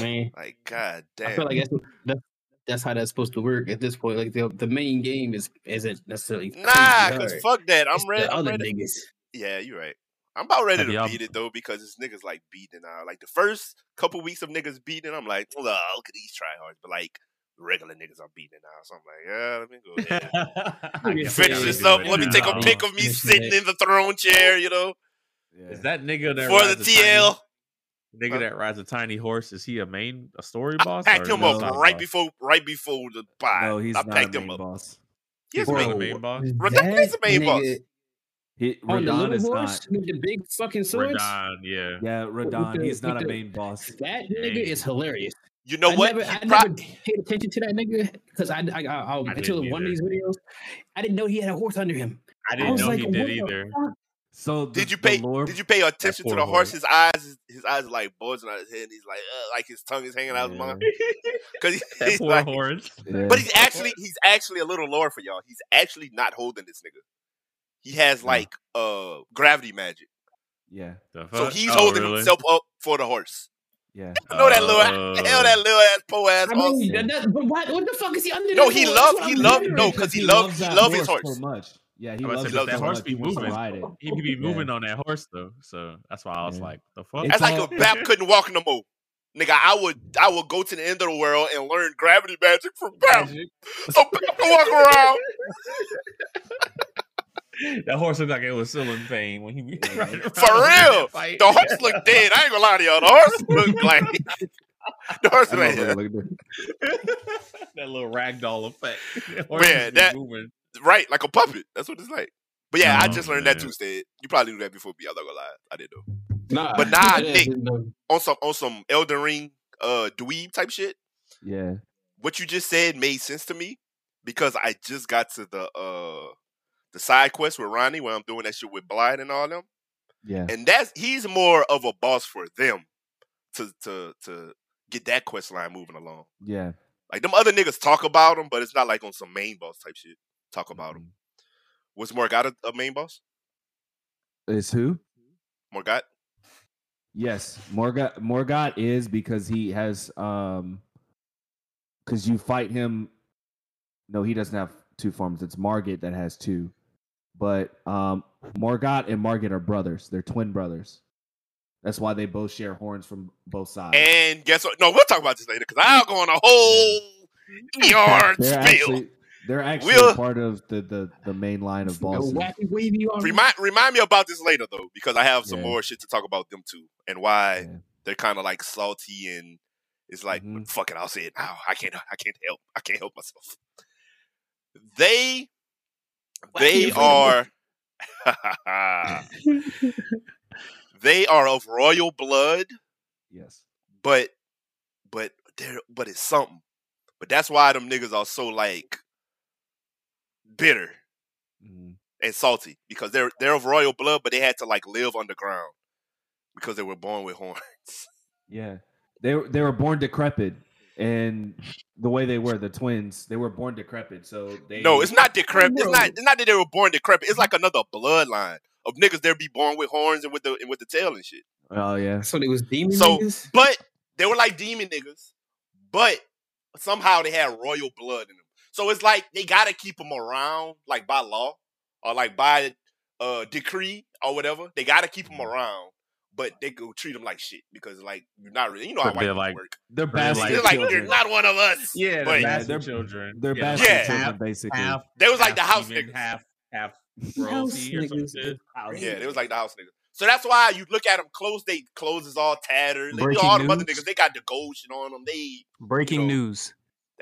Man,
Like, god damn.
I feel like that's, that's that's how that's supposed to work at this point. Like the the main game is isn't necessarily
nah, because
hard.
fuck that. I'm
It's
ready.
the
I'm
other
ready.
niggas.
Yeah, you're right. I'm about ready to beat it though because it's niggas like beating out. Like the first couple weeks of niggas beating, I'm like, oh, look at these tryhards. But like regular niggas are beating now, so I'm like, yeah, let me go *laughs* ahead.
Yeah,
guess
Finish
I
this
gotta
up. Let me take a *laughs*
now.
pic of me sitting
it.
in the throne chair, you know,
Is that nigga that
for the
rides a
TL.
Nigga that rides a tiny horse? Is he a main a story
I
boss?
packed
or
him
no
up right
boss?
before right before the buy.
No, he's
I
not a main
him up.
boss.
Yes,
He's not
man.
the main boss.
Radahn is the
That
main boss.
nigga
He,
On the
Radahn
little
is
horse
not.
with the big fucking swords.
Radahn, yeah.
Yeah, Radahn.
the-
he's not
with
a main boss.
That nigga is hilarious.
You know
I
what?
Never, I
prob-
never paid attention to that nigga because I, I, I, I,
I
until one of these videos, I didn't know he had a horse under him.
I
I
didn't
was
know
like,
he did either.
Fuck?
So the,
Did you pay?
lore-
Did you pay attention to the horse?
horse.
His eyes, his eyes are like bulging out his head. And he's like, uh, like his tongue is hanging out of
his
mouth. Because *laughs* *laughs*
that
he's
poor
like,
horse.
Yeah.
but he's actually, he's actually a little lower for y'all. He's actually not holding this nigga. He has
No.
like uh gravity magic,
yeah,
so he's
Oh,
holding
really?
himself up for the horse.
yeah. *laughs*
I know that little,
Uh,
hell, that little ass po ass
I
horse.
mean, that, that, but what, what the fuck is he under?
No, he
for?
loved- he
I'm
loved-
wondering.
no, 'cause he loved- he
that
loved his horse.
so much. Yeah, he
I
loves
about
it
to say, that horse
much.
be
He
moving.
ride it.
He could be
Yeah.
moving on that horse though, so that's why I was
Yeah.
like, the fuck.
It's
That's like
all-
if Bap *laughs* couldn't walk no more. Nigga, I would I would go to the end of the world and learn gravity magic from Bap. So Bap can walk around. *laughs*
that horse looked like it was still in pain when he was riding around
For real. The horse looked dead. I ain't gonna lie to y'all. The horse looked *laughs* like the horse
That
like
motherfucker look
that little ragdoll effect. That horse
Man, that-
moving.
Right, like a puppet. That's what it's like. But yeah, I
Oh,
just learned that too, Stead. You probably knew that before me. I'm not gonna lie. I didn't know.
Nah,
But *laughs* nah,
I
Nick. On some on some Elden Ring uh dweeb type shit.
Yeah,
What you just said made sense to me because I just got to the uh the side quest with Ranni where I'm doing that shit with Blaidd and all them.
yeah,
and that's he's more of a boss for them to to to get that quest line moving along.
yeah.
Like them other niggas talk about him, but it's not like on some main boss type shit. Talk about him. Was Morgott a, a main boss?
Is who?
Morgott?
Yes, Morgott. Morgott is because he has um, because you fight him. No, he doesn't have two forms. It's Margit that has two, but um, Morgott and Margit are brothers. They're twin brothers. That's why they both share horns from both sides.
And guess what? No, we'll talk about this later because I'll go on a whole *laughs* yard spiel.
actually they're actually
We'll-
part of the, the the main line of
The
bosses.
wacky wavy on
Remind remind me about this later though, because I have some
Yeah.
more shit to talk about them too, and why
Yeah.
they're kind of like salty and it's like
Mhm.
fuck it, I'll say it now. I can't I can't help I can't help myself. They they are *laughs* *laughs* they are of royal blood,
Yes.
but but they're but it's something. But that's why them niggas are so like bitter
Mhm.
and salty because they're they're of royal blood, but they had to like live underground because they were born with horns.
Yeah. They were they were born decrepit and the way they were, the twins, they were born decrepit. So they
No, it's not decrepit. It's not. It's not that they were born decrepit. It's like another bloodline of niggas. They be born with horns and with the and with the tail and shit.
Oh yeah.
So they was demon
So-
niggas?
But they were like demon niggas. But somehow they had royal blood in them. So it's like they gotta keep them around, like by law or like by uh decree or whatever. They gotta keep them around. But they go treat them like shit because like you're not really. You know how
But
white
like-
work.
They're
They're
bastard
like-
They're like
children.
you're not one of us.
Yeah,
But-
they're
Yeah,
bastard
they're-
children.
They're
Yeah,
bastard
Yeah.
children,
half,
basically.
half,
They was like the house
demon,
niggas.
half half *laughs*
House
royalty or some
niggas.
shit.
Yeah, they was like the house niggas. So that's why you look at them clothes. They clothes is all tattered. Like,
Breaking
all the other
news.
niggas, they got the gold shit on them. They,
Breaking
You know,
news.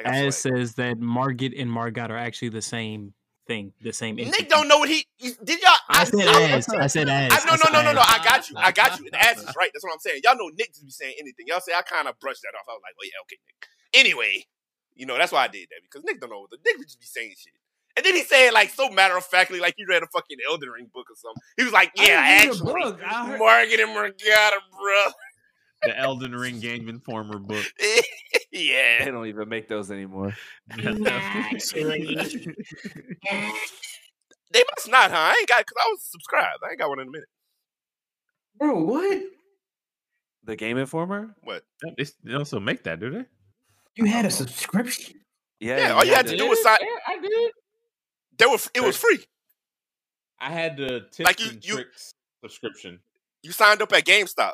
They got
As says that Margit and Morgott are actually the same thing, the same.
Nick don't know what he he- did. Y'all,
I said ass. I said ass.
I, no, no, no, no, no. I got you. I got you. And ass is right. That's what I'm saying. Y'all know Nick just be saying anything. Y'all say I kind of brushed that off. I was like, oh yeah, okay, Nick. Anyway, you know that's why I did that because Nick don't know what the Nick would just be saying shit. And then he said like so matter of factly, like he read a fucking Elden Ring book or something. He was like, yeah,
didn't read the
actually,
book. I heard-
Market and Morgana, bro.
The Elden Ring Game Informer book. *laughs*
Yeah, they
don't even make those anymore. *laughs*
They must not, huh? I ain't got because I was subscribed. I ain't got one in a minute.
Bro, what?
The Game Informer?
What?
They they also make that, do they?
You had a subscription?
Yeah.
Yeah, all you had to
to-
do was sign.
Yeah, I did.
They were. It was free.
I had the tips
Like you-
and
you-
tricks subscription.
You signed up at GameStop.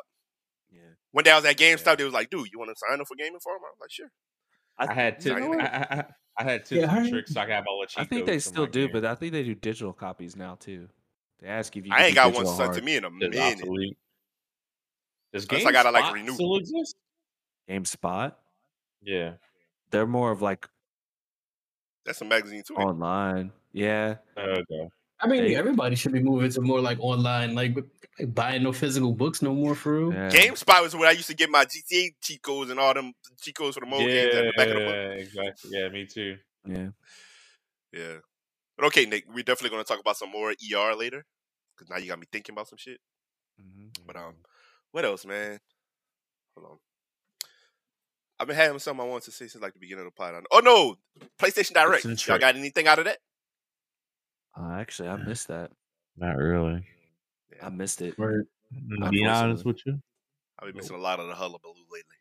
Yeah.
One day I was at GameStop. They was like, "Dude, you want to sign up for Game Informer?" I was like, "Sure."
I had
You know?
I, I, I, I had tips
Yeah, I
and tricks. So I could have all the cheat
I think they still do,
game.
but I think they do digital copies now too. They ask if you.
I ain't got one sent to
hard.
me in a
It's
minute.
obsolete. Does
Unless I gotta, like,
GameSpot
renew.
Still exist?
GameSpot.
Yeah.
They're more of like
That's a magazine too.
online. Yeah.
Oh, okay.
I mean,
They-
everybody should be moving to more like online, like, like buying no physical books no more for real.
yeah.
GameSpot was where I used to get my GTA cheat codes and all them cheat codes for the mobile games at the back of the book.
Yeah, exactly. Yeah, me too.
Yeah.
Yeah. But okay, Nick, we're definitely gonna talk about some more ER later. Cause now you got me thinking about some shit.
Mhm.
But um, what else, man? Hold on. I've been having something I wanted to say since like the beginning of the pod. Oh no, PlayStation Direct.
and
Y'all got anything out of that?
Uh, actually, I missed that.
Not really.
I missed it.
Right.
To be honest with you,
I've been missing a lot of the hullabaloo lately.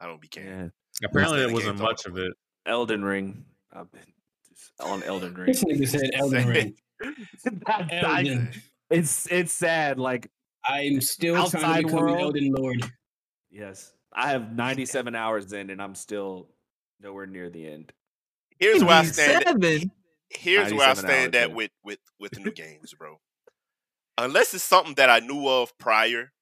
I don't be caring.
Yeah.
apparently
the
there wasn't much of it.
Elden Ring. I've been just on Elden Ring.
This nigga said *laughs* Elden Ring. *laughs* Elden.
it's it's sad. Like
I'm still trying
Outside
to become
world.
Elden Lord.
yes, I have *laughs* 97 hours in, and I'm still nowhere near the end.
Here's where I stand.
Seven.
Here's where I stand at with with with new *laughs* games, bro. Unless it's something that I knew of prior,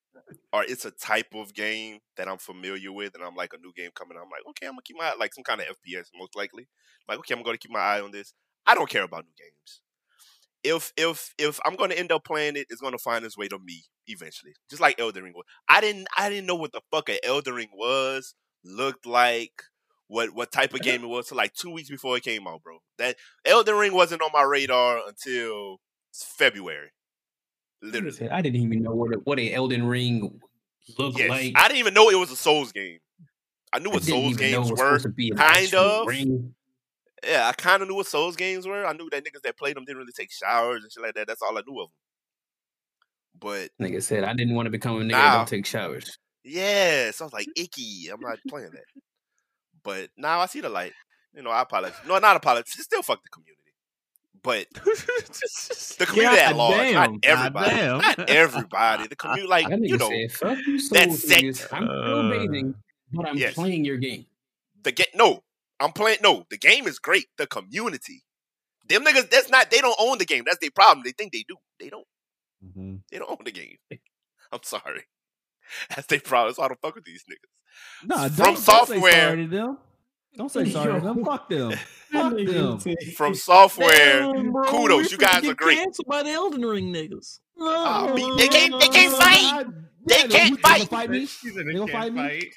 or it's a type of game that I'm familiar with, and I'm like a new game coming, I'm like, okay, I'm gonna keep my eye- like some kind of FPS, most likely. Like, okay, I'm gonna keep my eye on this. I don't care about new games. If if if I'm gonna end up playing it, it's gonna find its way to me eventually. Just like Elden Ring was. I didn't I didn't know what the fuck a Elden Ring was, looked like, what what type of *laughs* game it was. So like two weeks before it came out, bro. That Elden Ring wasn't on my radar until February. Literally.
I didn't even know what a, what a Elden Ring looked
Yes.
like.
I didn't even know it was a Souls game. I knew
I
what
didn't
Souls
even know it
games were.
to an
kind of.
Ring.
Yeah, I kind of knew what Souls games were. I knew that niggas that played them didn't really take showers and shit like that. That's all I knew of them. But
Nigga said I didn't want to become a nigga
Nah.
that don't take showers.
yeah, so I was like, icky. I'm not playing that. But now I see the light. You know, I apologize. No, not apologize. Still fuck the community. But the *laughs* community at
God
large, not
damn.
everybody,
damn.
not *laughs* everybody. The community, like you know,
said, "Fuck you,
that sect.
I'm still bathing, but I'm
yes.
playing your game."
the game. No, I'm playing. No, the game is great. The community, them niggas. That's not. They don't own the game. That's their problem. They think they do. They don't.
Mm-hmm.
They don't own the game. *laughs* I'm sorry. That's their problem. That's why I don't fuck with these niggas.
Nah,
From
don't, don't
software-
say sorry to them. Don't say sorry to them. Fuck them. Fuck them.
FromSoftware,
Damn, bro,
kudos. You guys are great.
Canceled by the Elden Ring niggas.
Ah, me- they can't- they can't fight. They can't
gonna
fight.
fight me. They gonna fight me.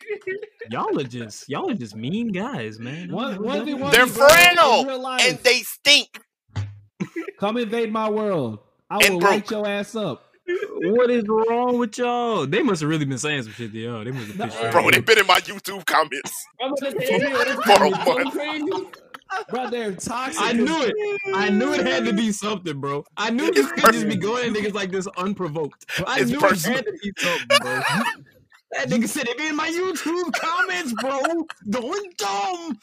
Y'all are just y'all are just mean guys, man.
One, one thing, one
They're
thing, bro,
frail,
real
and they stink.
come invade my world. I
And
will
broke.
light your ass up.
What is wrong with y'all? They must have really been saying some shit to y'all. They must have
No,
pissed y'all
Bro, they've been in my YouTube comments.
I'm gonna *laughs* say, "Yeah,
For a month.
Bro, they're toxic.
I knew it. I knew it had to be something, bro. I knew you could just be going at niggas like this unprovoked. I
It's
knew
personal.
it had to be something, bro. *laughs* that nigga said it be in my YouTube comments, bro. Going dumb.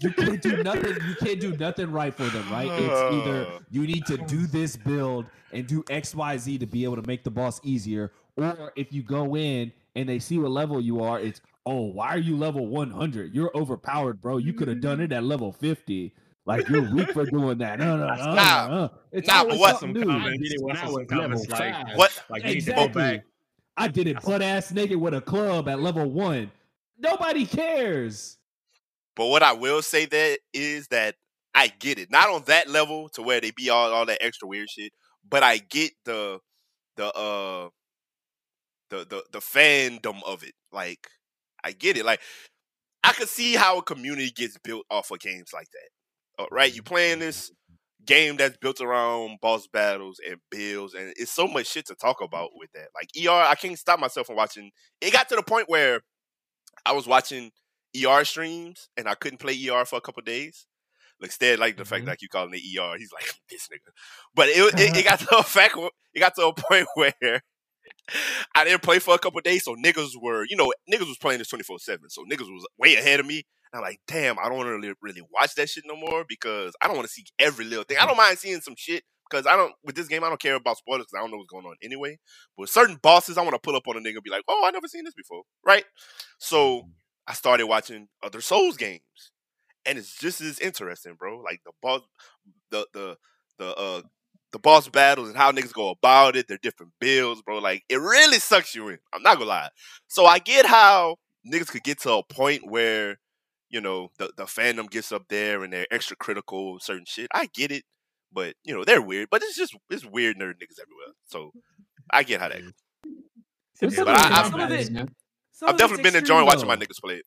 You can't do nothing. You can't do nothing right for them, right? It's either
Uh.
you need to do this build and do X, Y, Z to be able to make the boss easier, or if you go in and they see what level you are, it's oh, why are you level one hundred? You're overpowered, bro. You could have done it at level fifty. Like you're weak for doing that. No, no, no.
Nah.
no. It's
Nah, but what-
Some
new.
comments,
I
what's
did
some
it
comments
level
like,
five.
What?
like you need to go
Exactly. I did it butt ass naked with a club at level one. Nobody cares.
But what I will say that is that I get it. Not on that level to where they be all all that extra weird shit, but I get the the uh the the the fandom of it. Like I get it. Like I could see how a community gets built off of games like that. Uh, right? You playing this game that's built around boss battles and builds, and it's so much shit to talk about with that. Like ER, I can't stop myself from watching. It got to the point where I was watching ER streams and I couldn't play ER for a couple days. Like instead, like the
Mm-hmm.
fact like you calling it ER, he's like *laughs* this nigga. But it, it it got *laughs* to a fact. It got to a point *laughs* where I didn't play for a couple days, so niggas were, you know, niggas was playing this twenty four seven, so niggas was way ahead of me. And I'm like, damn, I don't want to really, really watch that shit no more because I don't want to see every little thing. I don't mind seeing some shit because I don't with this game. I don't care about spoilers because I don't know what's going on anyway. But certain bosses, I want to pull up on a nigga and be like, oh, I never seen this before, right? So I started watching other Souls games, and it's just as interesting, bro. Like the boss, the the the uh the boss battles and how niggas go about it, their different builds, bro. Like it really sucks you in. I'm not gonna lie. So I get how niggas could get to a point where you know the the fandom gets up there and they're extra critical of certain shit. I get it, but you know they're weird. But it's just it's weird nerd niggas everywhere. So I get how that. goes. Yeah, but I-
to
I-
talk about it, man.
Some
I've definitely been
extreme,
enjoying watching my niggas play it.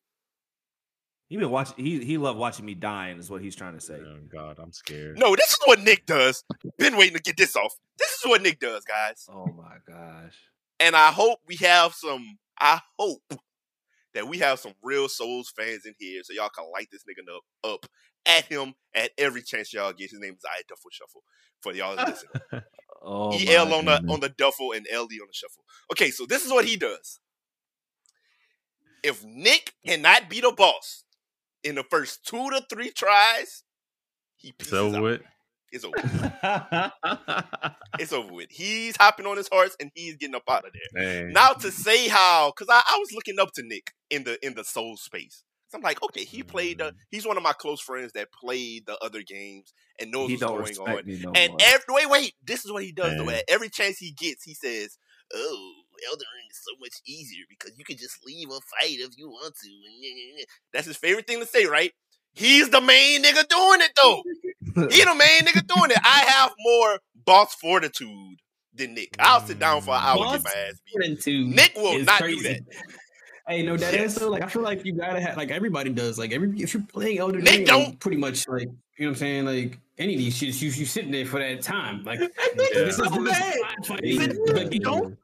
He been watching. He he loved watching me dying. Is what he's trying to say.
Oh God, I'm scared.
No, this is what Nick does. Been waiting to get this off. This is what Nick does, guys.
Oh my gosh.
And I hope we have some. I hope that we have some real Souls fans in here, so y'all can light this nigga up, up at him at every chance y'all get. His name is I Duffel Shuffle for y'all that listen. *laughs*
Oh
EL
my
on the on the duffel and LD on the shuffle. Okay, so this is what he does. If Nick cannot beat a boss in the first two to three tries, he pieces
So
out.
what?
It's over. *laughs* It's over with. He's hopping on his horse and he's getting up out of there.
Dang.
Now to say how, because I, I was looking up to Nick in the in the soul space. So I'm like, okay, he played. The, he's one of my close friends that played the other games and knows
he
what's
don't
going on.
me no
And
more.
every wait, wait, this is what he does though. At every chance he gets, he says, "Oh, Elden Ring is so much easier because you can just leave a fight if you want to." And That's his favorite thing to say, right? He's the main nigga doing it though. he the main nigga doing it. I have more boss fortitude than Nick. I'll sit down for an hour and get my ass beat. Nick will
is
not
crazy.
do that. *laughs*
Hey, no, that is so like I feel like you gotta have like everybody does. Like every if you're playing Elden
Nick
Ring,
don't.
like, pretty much like you know what I'm saying. Like any of these shits, you you sitting there for that time. Like
Yeah. *laughs*
this is
so
the
bad.
fight.
He said,
But you don't.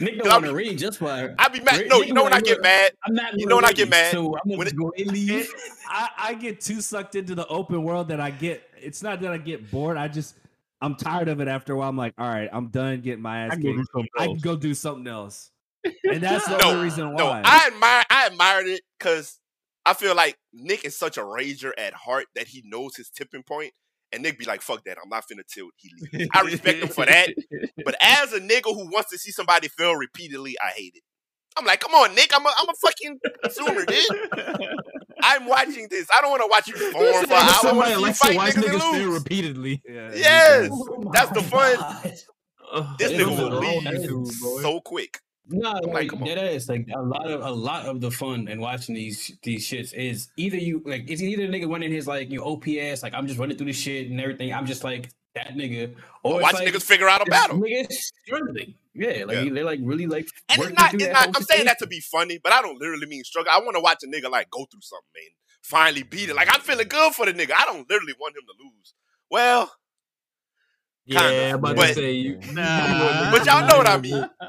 Nick don't
I'll
want to read just by.
I be mad. No,
Nick
you know when I get mad.
I'm not.
You know when I get mad?
So I'm
When
gonna
it-
go *laughs* and leave.
I, I get too sucked into the open world that I get. It's not that I get bored. I just I'm tired of it after a while. I'm like, all right, I'm done getting my ass
I
kicked. I can go do something else. *laughs* And that's the
No,
only reason
No. I admire. I admired it because I feel like Nick is such a rager at heart that he knows his tipping point, and Nick be like, "Fuck that, I'm not finna tilt." He *laughs* leaves. I respect him for that. But as a nigga who wants to see somebody fail repeatedly, I hate it. I'm like, come on, Nick. I'm a, I'm a fucking consumer, dude. I'm watching this. I don't want to watch you perform for an hour. I want to see you fight niggas and lose.
repeatedly.
Yeah,
Yes.
Oh
that's the fun.
God.
This
It
nigga will leave
YouTube,
so quick.
No,
like,
like, that is like a lot of a lot of the fun and watching these these shits is either you like it's either the nigga running his like you OPS like I'm just running through the shit and everything I'm just like that nigga or it's
Watch
like,
niggas figure out a battle.
struggling yeah like
Yeah.
they're like really like
And it's not, it's not I'm saying that to be funny, but I don't literally mean struggle. I want to watch a nigga like go through something, man. Finally beat it. Like I'm feeling good for the nigga. I don't literally want him to lose. Well,
Yeah,
Kinda,
I'm about
but-
to say you.
Nah.
But y'all know what I mean. *laughs*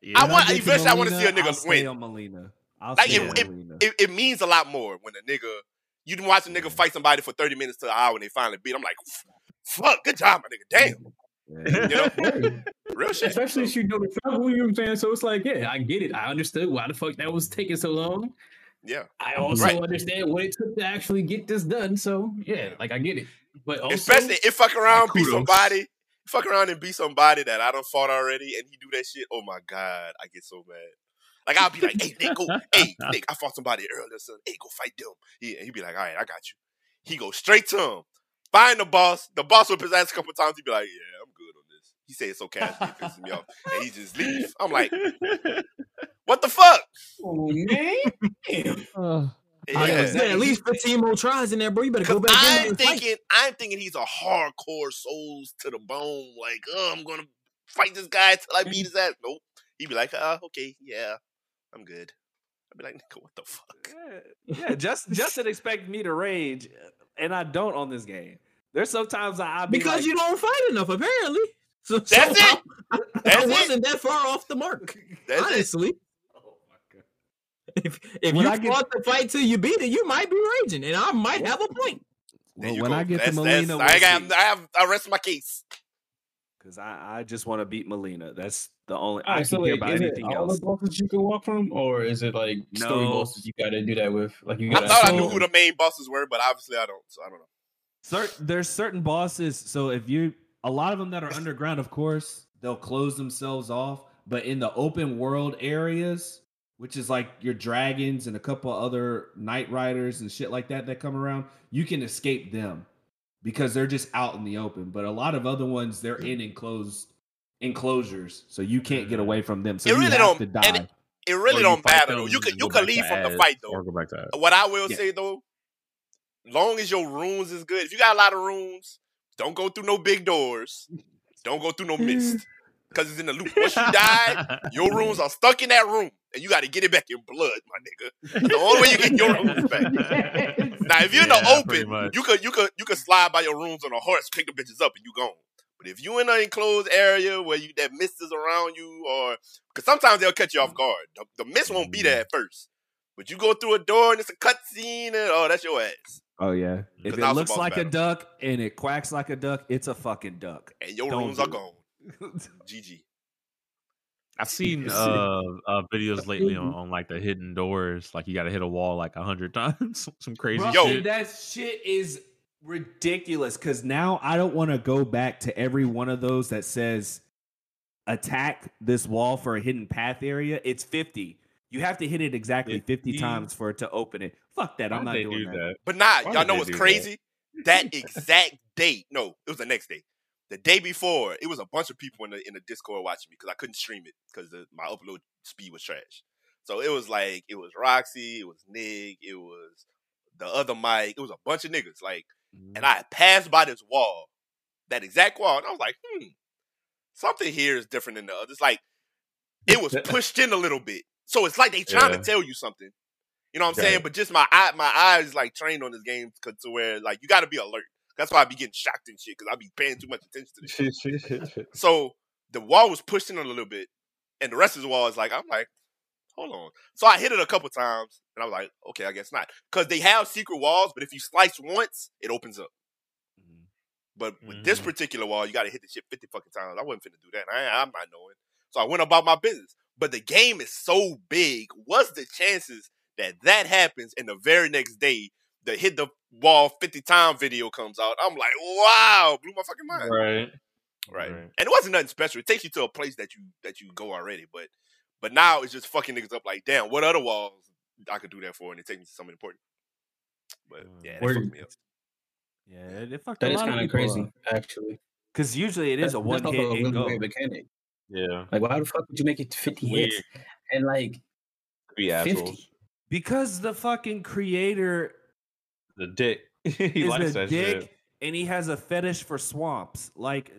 Yeah.
I want-
get to
eventually I wanna see a nigga
I'll
win.
on Melina. I'll
Like, it- it- it, it means a lot more when a nigga you didn't watch a nigga fight somebody for 30 minutes to an hour and they finally beat. I'm like, fuck, good job, my nigga. Damn.
Yeah.
You know? *laughs* Real shit.
especially
So,
if you know the struggle you know what I'm saying so it's like yeah I get it I understood why the fuck that was taking so long
yeah.
I also
Right.
understand what it took to actually get this done so yeah like I get it but also
Especially if fuck around, beat
kudos.
somebody, fuck around and be somebody that I don't fought already, and he do that shit. Oh my god, I get so mad. Like I'll be like, hey Nick, go, hey *laughs* Nick, I fought somebody earlier, son. Hey, go fight them. He and he be like, all right, I got you. He go straight to him, find the boss. The boss will his ass a couple times. He'd be like, yeah, I'm good on this. He say it so casually, it pisses me off, and he just leave. I'm like, *laughs* what the fuck?
oh man Damn.
Uh,
Yeah.
at least *laughs* 15 more tries in there, bro. You better go back in
I'm
and fight.
thinking, I'm thinking he's a hardcore souls to the bone. Like, oh, I'm gonna fight this guy till I beat his ass. Nope. He'd be like, uh, okay, yeah, I'm good. I'd be like, nigga, what the fuck?
Yeah, yeah, just Justin expect me to rage, and I don't on this game. There's sometimes I I be
Because
like,
you don't fight enough, apparently. So, so
That's it.
I,
That's
I wasn't that far off the mark.
That's
honestly.
My god. *laughs*
If, if
When
you
I get-
fought the fight till you beat it, you might be raging, and I might have a point.
Well, when
go.
I get
that's,
to
that's-
Malenia,
I, got. I have, I rest my case.
Because I, I just want to beat Malenia. That's the only. I
Alright,
can
so
care
like,
about
is it
anything
all
else.
the bosses you can walk from, or is it like story
No.
bosses you got to do that with? Like you
I
got.
thought I knew who the main bosses were, but obviously I don't. So I don't know.
Certain there's certain bosses. So if you a lot of them that are underground, of course, they'll close themselves off. But in the open world areas, which is like your dragons and a couple other night riders and shit like that that come around, you can escape them because they're just out in the open. But a lot of other ones, they're in enclosed enclosures, so you can't get mm-hmm. away from them. So
It
you
really
have
don't-
to die.
it- It really don't matter though. You
and
could you
go
could leave from the fight though.
Or go back to ads.
What I will
Yeah.
say though, long as your runes is good, if you got a lot of runes, don't go through no big doors. Don't go through no mist. *laughs* Because it's in the loop. Once you die, your runes are stuck in that room. And you gotta get it back in blood, my nigga. *laughs* The only way you get your runes back. *laughs* Now if you're in the open, you could you could you could slide by your rooms on a horse, pick the bitches up, and you gone. But if you in an enclosed area where you that mist is around you, or because sometimes they'll catch you off guard. The, the mist won't be there at first, but you go through a door and it's a cutscene, and oh, that's your ass.
Oh yeah. If it
now it's a
looks
boss
like a duck and it quacks like a duck, it's a fucking duck.
and your
Don't
runes are
it.
gone. *laughs* GG.
I've *laughs* seen uh, uh videos lately on, on like the hidden doors. Like you got to hit a wall like a hundred *laughs* times. Some crazy
Bro,
Yo.
shit.
that shit is ridiculous because now I don't want to go back to every one of those that says attack this wall for a hidden path area. It's 50. You have to hit it exactly 50
50?
times for it to open it. Fuck that. I'm not doing
do
that.
that?
But nah, y'all know
they
what's
do that?
crazy? That *laughs* exact date. No, it was the next day. The day before, it was a bunch of people in the in the Discord watching me because I couldn't stream it because my upload speed was trash. So it was like it was Roxy, it was Nig, it was the other Mike, it was a bunch of niggas. Like, and I passed by this wall, that exact wall, and I was like, hmm, something here is different than the others. Like, it was *laughs* pushed in a little bit, so it's like they trying
Yeah.
to tell you something. You know what I'm
Right.
saying? But just my eye, my eyes like trained on this game to where like you got to be alert. That's why I be getting shocked and shit because I be paying too much attention to this. shit. *laughs* So the wall was pushed in a little bit, and the rest of the wall is like I'm like, hold on. So I hit it a couple times, and I was like, okay, I guess not, because they have secret walls, but if you slice once, it opens up. But with this
Mhm.
particular wall, you got to hit the shit fifty fucking times. I wasn't finna do that. I, I'm not knowing. So I went about my business. But the game is so big. What's the chances that that happens and the very next day the hit the wall 50 time video comes out? I'm like, wow, blew my fucking mind.
Right.
Right.
Right.
And it wasn't nothing special. It takes you to a place that you that you go already. But but now it's just fucking niggas up like, damn, what other walls I could do that for? And it takes me to something important. But yeah, that fucked me up.
Yeah, it fucked
That
a
is kind of crazy,
up.
actually.
Because usually it is a
That's-
one hit
a
go.
mechanic.
Yeah.
Like, why the fuck would you make it to 50 hits? And like,
Be
50.
Because the fucking creator
The dick. *laughs* he
is
likes
a
that
dick
shit.
and he has a fetish for swamps. Like,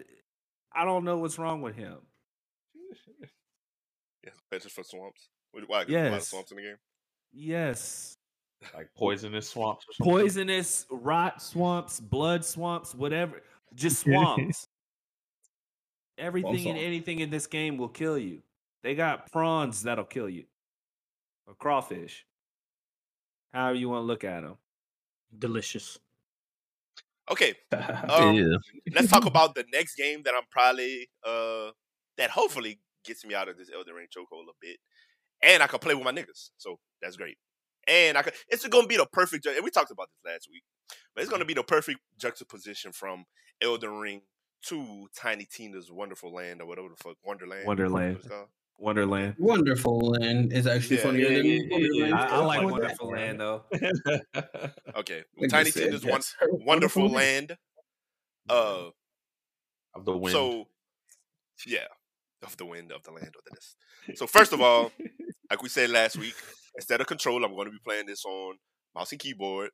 I don't know what's wrong with him. *laughs*
Yeah, fetish for swamps. Why? 'Cause there's a lot of
Yes.
swamps in the game.
Yes.
Like poisonous swamps or something.
Poisonous rot swamps, blood swamps, whatever. Just *laughs* swamps. Everything and anything in this game will kill you. They got prawns that'll kill you. Or crawfish. However you want to look at them.
Delicious.
Okay, *laughs* um,
Yeah.
let's talk about the next game that I'm probably uh that hopefully gets me out of this Elden Ring chokehold a bit, and I can play with my niggas, so that's great. And I could, it's gonna be the perfect. And we talked about this last week, but it's gonna be the perfect juxtaposition from Elden Ring to Tiny Tina's Wonderful Land or whatever the fuck Wonderland.
Wonderland.
What it's called.
Wonderland.
Wonderful Land is actually
Yeah,
funnier
yeah,
than
yeah, yeah, yeah.
Wonderland.
I, I like Wonderful
that.
Land though. *laughs*
Okay, *laughs*
Like
Tiny
you said,
Tina's Won-
yes,
Wonderful Land. Uh,
of the wind.
So, yeah, of the wind, of the land, of the this. So first of all, *laughs* like we said last week, instead of control, I'm going to be playing this on mouse and keyboard.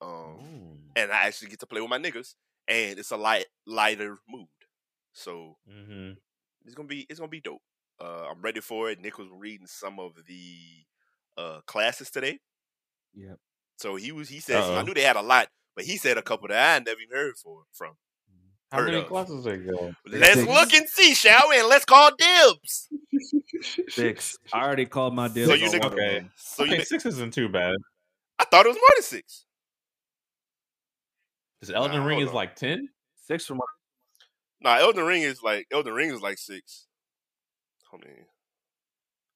Um,
Ooh.
and I actually get to play with my niggas, and it's a light lighter mood. So
Mhm.
it's gonna be it's gonna be dope. Uh, I'm ready for it. Nick was reading some of the uh, classes today,
Yep.
so he was he said I knew they had a lot, but he said a couple that I never even heard for from.
How
Heard
many
of.
classes they go?
Let's
Six.
look and see, shall we? And let's call dibs.
Six.
I already called my dibs.
So you nigga-
Okay.
So you,
okay, six isn't too bad.
I thought it was more than six.
Because Elden
Nah,
Ring is
on.
like ten.
Six from what?
Nah, Elden Ring is like Elden Ring is like six. Hold on,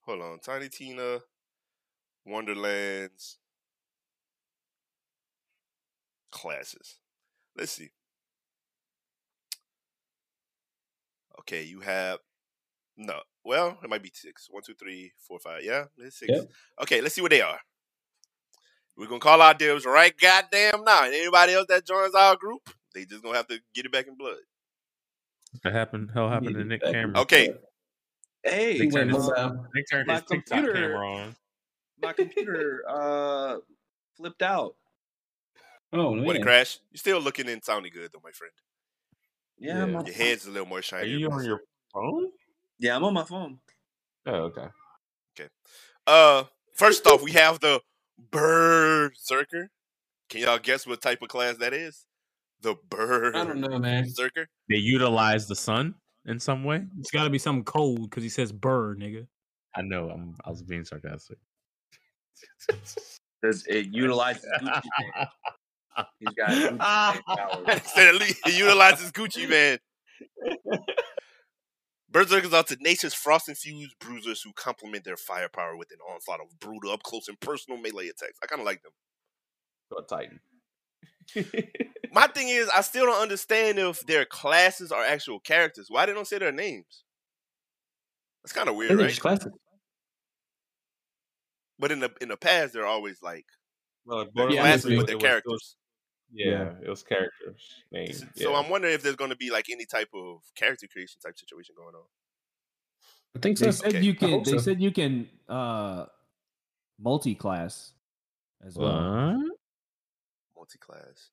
hold on. Tiny Tina, Wonderlands, classes. Let's see. Okay, you have no. Well, it might be six. One, two, three, four, five. Yeah, it's six.
Yep.
Okay, let's see what they are. We're gonna call our dibs right goddamn now. And anybody else that joins our group, they just gonna have to get it back in blood.
That happened. Hell happened to Nick Cameron.
Okay,
Hey,
He went
his-
mobile.
Nick turned
My
his TikTok
computer-
camera on.
my computer *laughs* uh flipped out.
Oh
when it
man.
crashed, you're still looking and sounding good though, my friend.
Yeah,
Yeah.
I'm on,
Your head's a little more shiny.
Are you on your phone?
yeah, I'm on my phone.
Oh, okay. Okay.
Uh, first off, we have the Berserker. Can y'all guess what type of class that is? The bird.
I don't know, man.
Berserker.
They utilize the sun in some way.
It's got to be something cold because he says "burr," nigga.
I know. I'm. I was being sarcastic.
Does it utilizes Gucci Mane? He's got Gucci Mane powers. *laughs*
Said at least he utilizes Gucci Mane. Berserkers are tenacious, frost-infused bruisers who complement their firepower with an onslaught of brutal, up-close, and personal melee attacks. I kind of like them.
So a Titan. *laughs*
My thing is, I still don't understand if their classes are actual characters. Why they don't say their names? That's kind of weird,
think
right?
it's classic.
But in the in the past, they're always like
well,
their
Yeah,
classes
agree.
with their characters.
Yeah, it was characters names.
So
yeah.
I'm wondering if there's going to be like any type of character creation type situation going on.
I think so.
They said
Okay.
you *laughs* can. They
so.
said you can uh multi-class as well.
What?
Multi-class.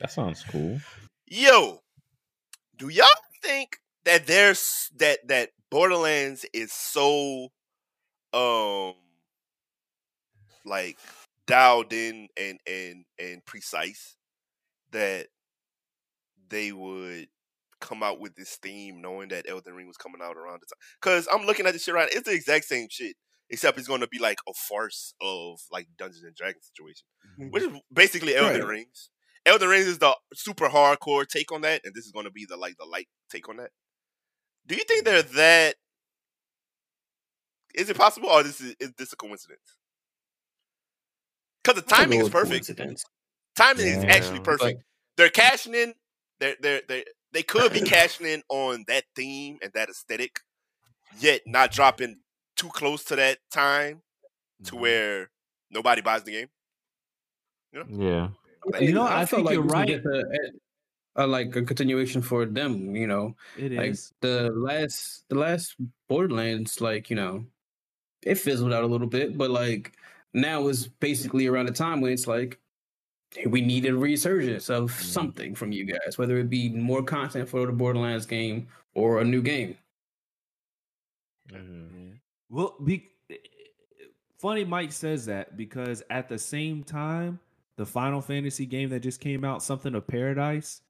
That sounds cool.
Yo, do y'all think that there's that that Borderlands is so um like dialed in and and and precise that they would come out with this theme knowing that Elden Ring was coming out around the time. Cause I'm looking at this shit right. It's the exact same shit. Except it's gonna be like a farce of like Dungeons and Dragons situation. Which is basically Elden
Right.
Rings. Elden Rings is the super hardcore take on that, and this is gonna be the like the light take on that. Do you think they're that is it possible or this is, is this a coincidence? Because the timing is perfect. Timing is actually
Yeah.
perfect. They're cashing in. They're they're they they could be cashing in on that theme and that aesthetic, yet not dropping too close to that time to
Mhm.
where nobody buys the game.
Yeah.
You know,
I,
I
felt
think
like
you're right.
get the, uh, like a continuation for them. You know,
It
like
is.
the last the last Borderlands, like you know, it fizzled out a little bit, but like now is basically around the time when it's like we need a resurgence of
Mhm.
something from you guys, whether it be more content for the Borderlands game or a new game.
Mhm.
Yeah. Well, be, funny Mike says that because at the same time, the Final Fantasy game that just came out, something of Paradise,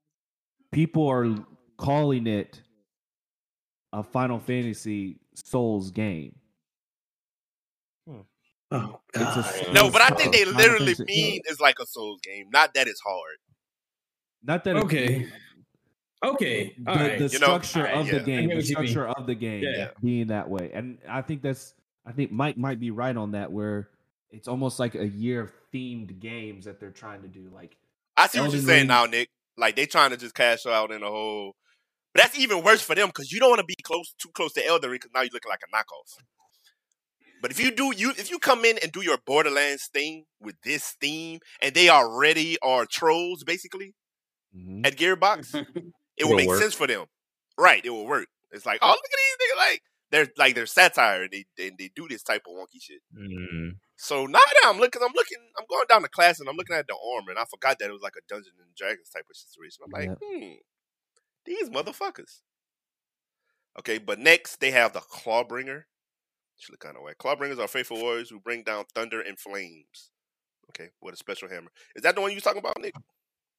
people are calling it a Final Fantasy Souls game. Hmm.
Oh
It's a
God.
No,
it's
but I think they literally mean it's like a Souls game, not that it's hard.
Not that it-
Okay. Okay.
the,
All right.
the
You know,
structure of
yeah.
the
I
game, the
what mean.
structure of the game
Yeah.
being that way, and I think that's I think Mike might be right on that, where it's almost like a year of themed games that they're trying to do. Like,
I see what you're
Elden
saying
Ring-
now, Nick. Like they trying to just cash out in a whole. But that's even worse for them because you don't want to be close too close to Elden Ring because now you're looking like a knockoff. But if you do you if you come in and do your Borderlands thing with this theme and they already are trolls basically
mhm.
at Gearbox, *laughs* it will make
work.
sense for them. Right, it will work. It's like, oh look at these niggas like they're like they're satire and they they, they do this type of wonky shit.
Mm.
So now that I'm looking, I'm looking, I'm going down the class and I'm looking at the armor, and I forgot that it was like a Dungeons and Dragons type of situation. I'm like,
Yep.
hmm, these motherfuckers. Okay, but next they have the Clawbringer. She look kind of white. Clawbringers are faithful warriors who bring down thunder and flames. Okay, with a special hammer. Is that the one you was talking about, Nick?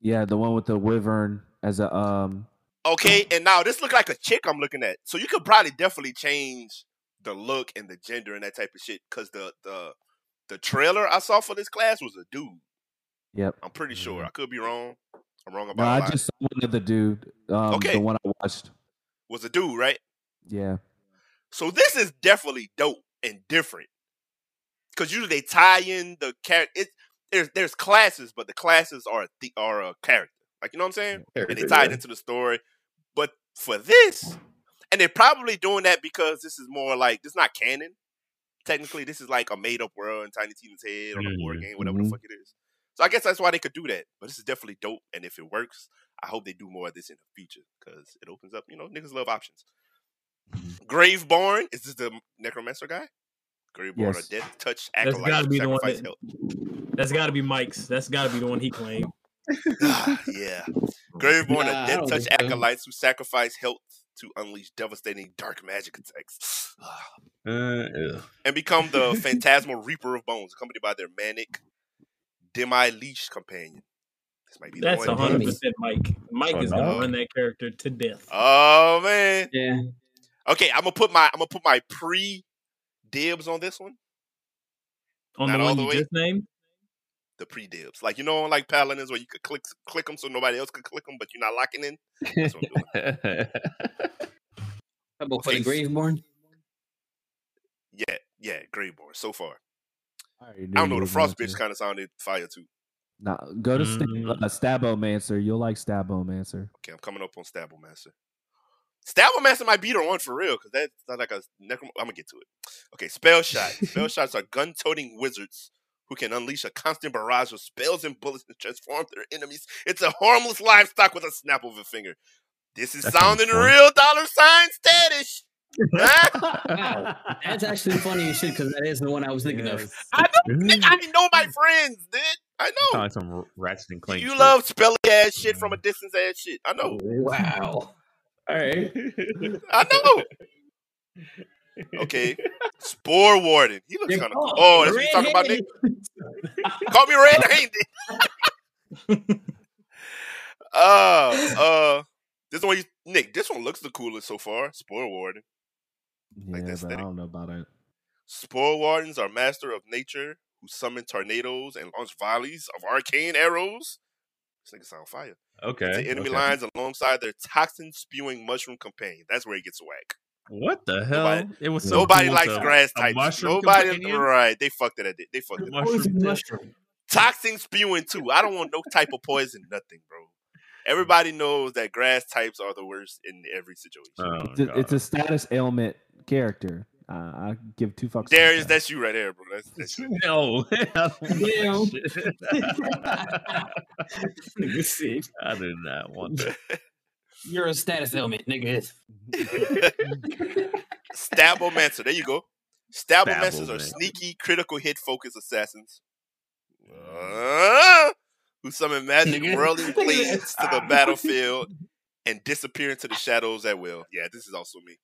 Yeah, the one with the wyvern as a um.
Okay, and now this look like a chick I'm looking at. So you could probably definitely change the look and the gender and that type of shit. Cause the the the trailer I saw for this class was a dude.
Yep.
I'm pretty sure. I could be wrong. I'm wrong about a
I just saw one of the dude. Um,
Okay.
The one I watched.
was a dude, right?
Yeah.
So this is definitely dope and different. Cause usually they tie in the character. It there's there's classes, but the classes are a the are a character. Like you know what I'm saying? and they tie it into the story. But for this, and they're probably doing that because this is more like this is not canon. Technically, this is like a made up world in Tiny Tina's head or a board
Mhm.
game, whatever
Mhm.
the fuck it is. So I guess that's why they could do that. But this is definitely dope, and if it works, I hope they do more of this in the future because it opens up. You know, niggas love options. Graveborn is this the necromancer guy? Graveborn,
Yes.
a death touch
That's
acolyte,
gotta be the one that, That's got to be Mike's. That's got to be the one he claimed. *laughs*
Ah, yeah. Graveborn
Nah,
are
I
death
don't
touch
so.
acolytes who sacrifice health to unleash devastating dark magic attacks. *sighs*
Uh,
and become the *laughs* phantasmal reaper of bones, accompanied by their manic demi lich companion. This might be the
That's
one.
hundred percent Mike. Mike
Oh,
is
no.
gonna run that character to death.
Oh man.
Yeah.
Okay, I'm gonna put my I'm gonna put my pre dibs on this one.
On
not
the
all
one
the
you
way.
just named.
The pre dibs, like you know, on like paladins where you could click click them so nobody else could click them, but you're not locking in. That's what I'm doing.
How about for the Graveborn?
Yeah, yeah, Graveborn. so far.
I,
I don't know. The
were going
Frost bitch kind of sounded fire too.
Nah, go to Sta-
Mm.
uh, Stabbomancer. You'll like Stabbomancer.
Okay, I'm coming up on Stabblemaster. Stabblemaster might be the one for real because that's not like a necrom. I'm gonna get to it. Okay, spell shot. spell *laughs* shots are gun-toting wizards who can unleash a constant barrage of spells and bullets and transform their enemies into harmless livestock with a snap of a finger. This is
That sounds
sounding
fun.
real dollar sign status. *laughs*
Wow. That's actually funny as shit because that is the one I was thinking of.
I know, nigga, I know my friends, dude. I
Sound
know.
like some Ratchet and Clank.
You
shit.
love spelly ass shit from a mm. distance ass shit. I know.
Wow. All right.
I know. Okay. Spore Warden. He looks kind of cool. Oh, that's what you're talking about, Nick? Call me red handed. uh, *laughs* uh, this one, you, Nick. This one looks the coolest so far. Spore Warden. Like
yeah, but I don't know about it.
Spore Wardens are master of nature who summon tornadoes and launch volleys of arcane arrows. This nigga sound fire.
Okay.
To enemy
okay.
lines alongside their toxin spewing mushroom companion. That's where it gets whack.
What the hell?
Nobody-
it was so
Nobody
cool
likes
to-
grass types. Nobody,
companion?
right? They fucked it. At it. They fucked it. up.
What was
Mushroom
the
tip.
mushroom?
Toxin spewing too. I don't want no type of poison, nothing, bro. Everybody knows that grass types are the worst in every situation.
Oh,
It's a, it's a status ailment character. Uh, I give two fucks. about
Darius,
that.
that's you right there, bro. That's, that's you. *laughs*
no. I don't
Yeah.
want that.
Nigga said,
I do not want that. *laughs*
You're a status element, nigga. *laughs*
Stabbomancer. There you go. Stabbomancers are
Stabbomancer.
sneaky, critical hit focused assassins. Uh, who summon magic
Nigga.
whirling blades to the battlefield and disappear into the shadows at will. Yeah, this is also me.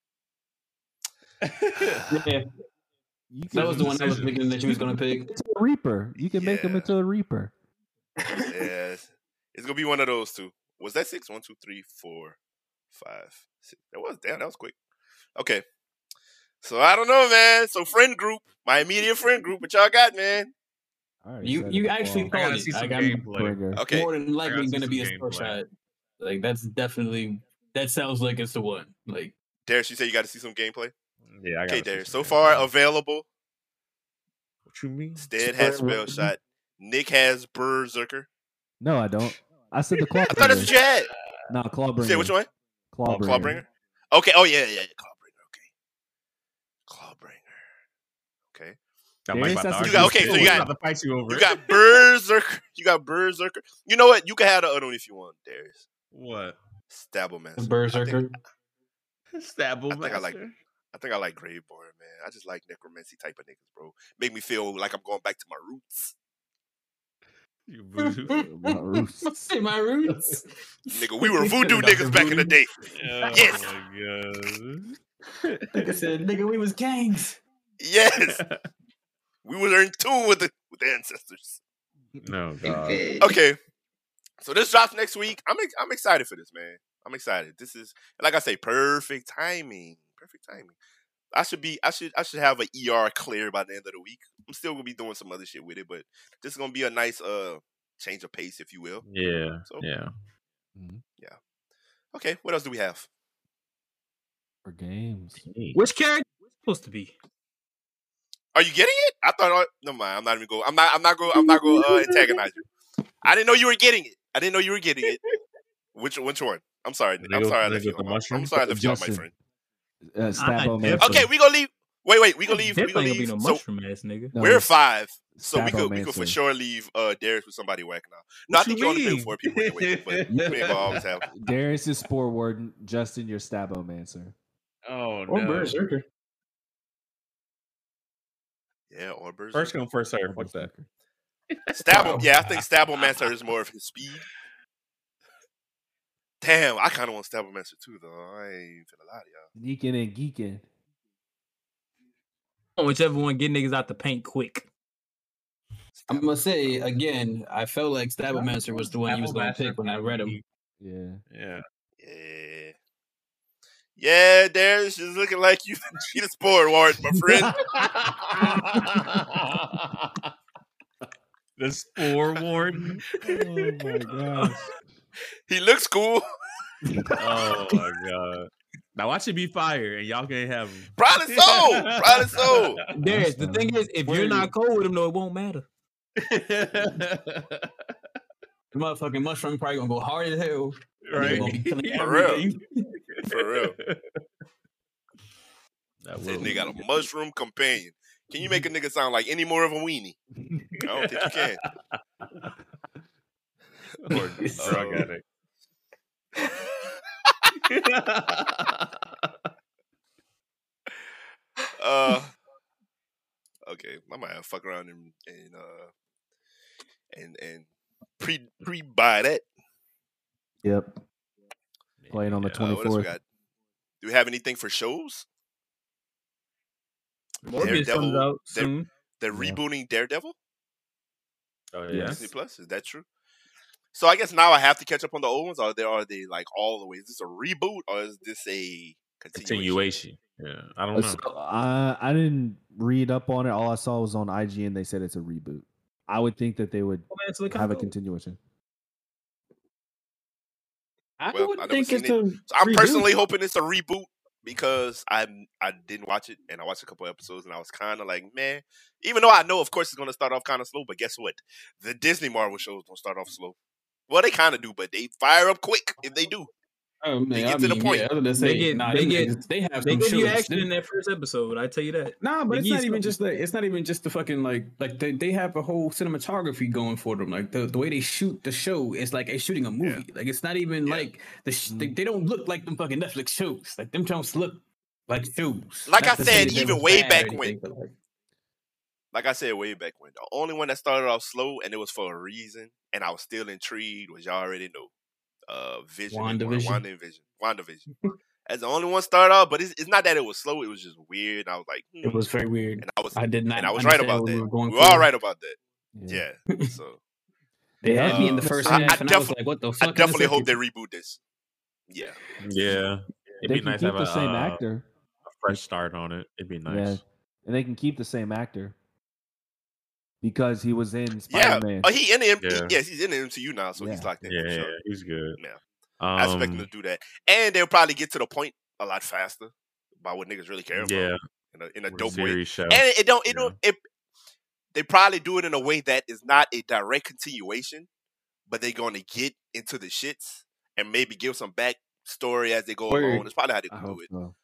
Yeah, that was the one I was thinking that you was gonna pick.
into a reaper. You can make him
Yeah.
into a reaper.
Yes. It's gonna be one of those two. Was that six? One, two, three, four, five, six. That was damn, that was quick. Okay. So I don't know, man. So friend group, my immediate friend group, what y'all got, man?
I
You you actually
before.
I
called
gotta
it.
see some
Like, I'm
gameplay.
Trigger.
Okay.
more than likely
gotta see
gonna be a
some
spell
gameplay.
shot. Like that's definitely that sounds like it's the one. Like
Darius, you said you got to see some gameplay.
Yeah, I
Okay,
gotta see
Darius. So far available.
What you mean?
Stead has spell
Spell-
shot. Nick has Berserker.
No, I don't. I said the claw. *laughs*
I thought that's what you had.
No, claw
You
bringer.
said which one?
Claw
Oh,
bringer.
Clawbringer. Okay. Oh yeah, yeah, yeah. Clawbringer. Okay. Clawbringer. Okay.
I'm
Darius,
about to
that's
argue
You got- okay,
you.
so you got-
about to fight you over
You got Berserker. *laughs* You got Berserker. You know what? You can have the other one if you want, Darius.
what?
Stabblemaster. I
Berserker. *laughs*
think,
Stabble
I think I like-
master.
I think I like Graveborn, man. I just like necromancy type of niggas, bro. Make me feel like I'm going back to my roots.
You *laughs* voodoo.
My roots. *laughs*
My roots.
Nigga, we were voodoo *laughs* niggas back in the
Voodoo.
day.
Oh
Yes.
my god.
Nigga said, nigga, we was gangs.
Yes. we were in tune with the with the ancestors.
no god.
Okay. So this drops next week. I'm I'm excited for this, man. I'm excited. This is like I say, perfect timing. Perfect timing. I should be I should I should have an ER clear by the end of the week. I'm still gonna be doing some other shit with it, but this is gonna be a nice uh change of pace, if you will.
Yeah.
So-
Yeah. Yeah.
Okay, what else do we have?
For games.
Which character is supposed to be?
Are you getting it? I thought. I, never mind. I'm not even going. I'm not. I'm not going. I'm not going to uh, antagonize you. I didn't know you were getting it. I didn't know you were getting it. Which which one? I'm sorry. I'm
Nigga-
sorry. I
nigga
left you
with the
on my, I'm sorry. I left you my friend.
Uh,
I
Stabbo
definitely-
Okay, we gonna leave. Wait, wait. We gonna leave. We
Definitely
gonna
gonna be
leave.
no
So
mushroom ass nigga.
No,
we're five. So we could we could for sure leave uh Darius with somebody whacking now. No, I think
you
you only play
mean?
with four people anyway. But *laughs* we ain't gonna always have. *laughs*
Darius is Spore Warden. Justin, your Stabbomancer.
Oh
Or
no.
Berserker.
Yeah, or Berserker.
First come, first serve. Fuck that.
Stab him. Yeah, I think Stabble Master is more of his speed. Damn, I kind of want Stabble Master too, though. I ain't finna lie to y'all.
Geeking and geeking.
Whichever one get niggas out the paint quick.
I'm gonna say again, I felt like Stabbomancer was the one you was gonna pick when I read him.
Yeah.
Yeah.
Yeah. Yeah, Darius is looking like you *laughs* you the sport ward, my friend. *laughs*
the spore warden. *laughs*
Oh my gosh. *laughs*
he looks cool.
Oh my *laughs* god. Now watch it be fire and y'all can't have him.
Probably so. Probably so. *laughs*
Darius, the thing is, if you're not cold with him, though, it won't matter.
The motherfucking mushroom probably gonna go hard as hell.
right.
Gonna be killing
For real. For real.
That
This
will
nigga got a mushroom companion. Can you make a nigga sound like any more of a weenie? I don't think you can. *laughs*
or *laughs* drug addict. *laughs*
Uh, okay, I might have to fuck around and and uh and and pre pre buy that.
Yep. Playing on the
Uh, what else we
24th.
got? Do we have anything for shows?
Morbius comes
Daredevil-
out
Dare-
soon.
They're
Yeah.
rebooting Daredevil
Oh yeah.
Disney Plus. Is that true? So I guess now I have to catch up on the old ones. Are they are they like all the way? Is this a reboot or is this a continuation?
Continuation. Yeah. I don't
Uh,
know.
so, I I didn't read up on it. All I saw was on IGN. They said it's a reboot. I would think that they would
Oh, man, it's
have a continuation.
I
well,
would think it's
it.
a.
So I'm
reboot.
personally hoping it's a reboot because I I didn't watch it and I watched a couple episodes and I was kind of like, man. Even though I know, of course, it's going to start off kind of slow, but guess what? The Disney Marvel shows don't start off slow. Well, they kind of do, but they fire up quick if they do.
Oh, man,
They
I
get to the point.
Yeah, other than say,
get-
nah,
they
them
get-
niggas, they have
They
some
give you action in that first episode. I tell you that.
Nah, but
They
it's not even
something.
just like it's not even just the fucking like like they, they have a whole cinematography going for them. Like the, the way they shoot the show is like they're shooting a movie. Like it's not even
Yeah.
like the sh- they, mm-hmm. they don't look like them fucking Netflix shows. Like them shows look like shows.
Like
Not
I said, even way back when.
but, like,
Like I said way back when, the only one that started off slow and it was for a reason, and I was still intrigued, was y'all already know, uh, Vision, and Wanda-
WandaVision.
Wanda Vision, WandaVision. As the only one started off, but it's, it's not that it was slow; it was just weird. I was like, hmm.
it was very weird.
and I was,
I did not.
and I was right about that.
We were, going
We were all
for.
right about that. Yeah. *laughs* So
They had me in the
Uh,
first
I-
half,
I
and I was like, "What the fuck?" in the
definitely hope they reboot this. Yeah.
Yeah. It'd
they
be
can
nice to
keep
have
the
a,
same
uh,
actor.
a fresh start on it. It'd be
Yeah,
nice.
and they can keep the same actor because he was in
Yeah.
Spider Man.
Oh, he in the M-
Yeah.
he- yes, he's in the MCU now, so he's
Yeah.
locked in.
Yeah,
for
yeah,
sure.
he's good.
Yeah.
Um,
I expect him to do that, and they'll probably get to the point a lot faster about what niggas really care about.
yeah,
in a, in a dope way.
show.
and it, it don't it
Yeah.
don't it they probably do it in a way that is not a direct continuation but they're going to get into the shits and maybe give some backstory as they go
Word.
along It's probably how they
I
do it
so.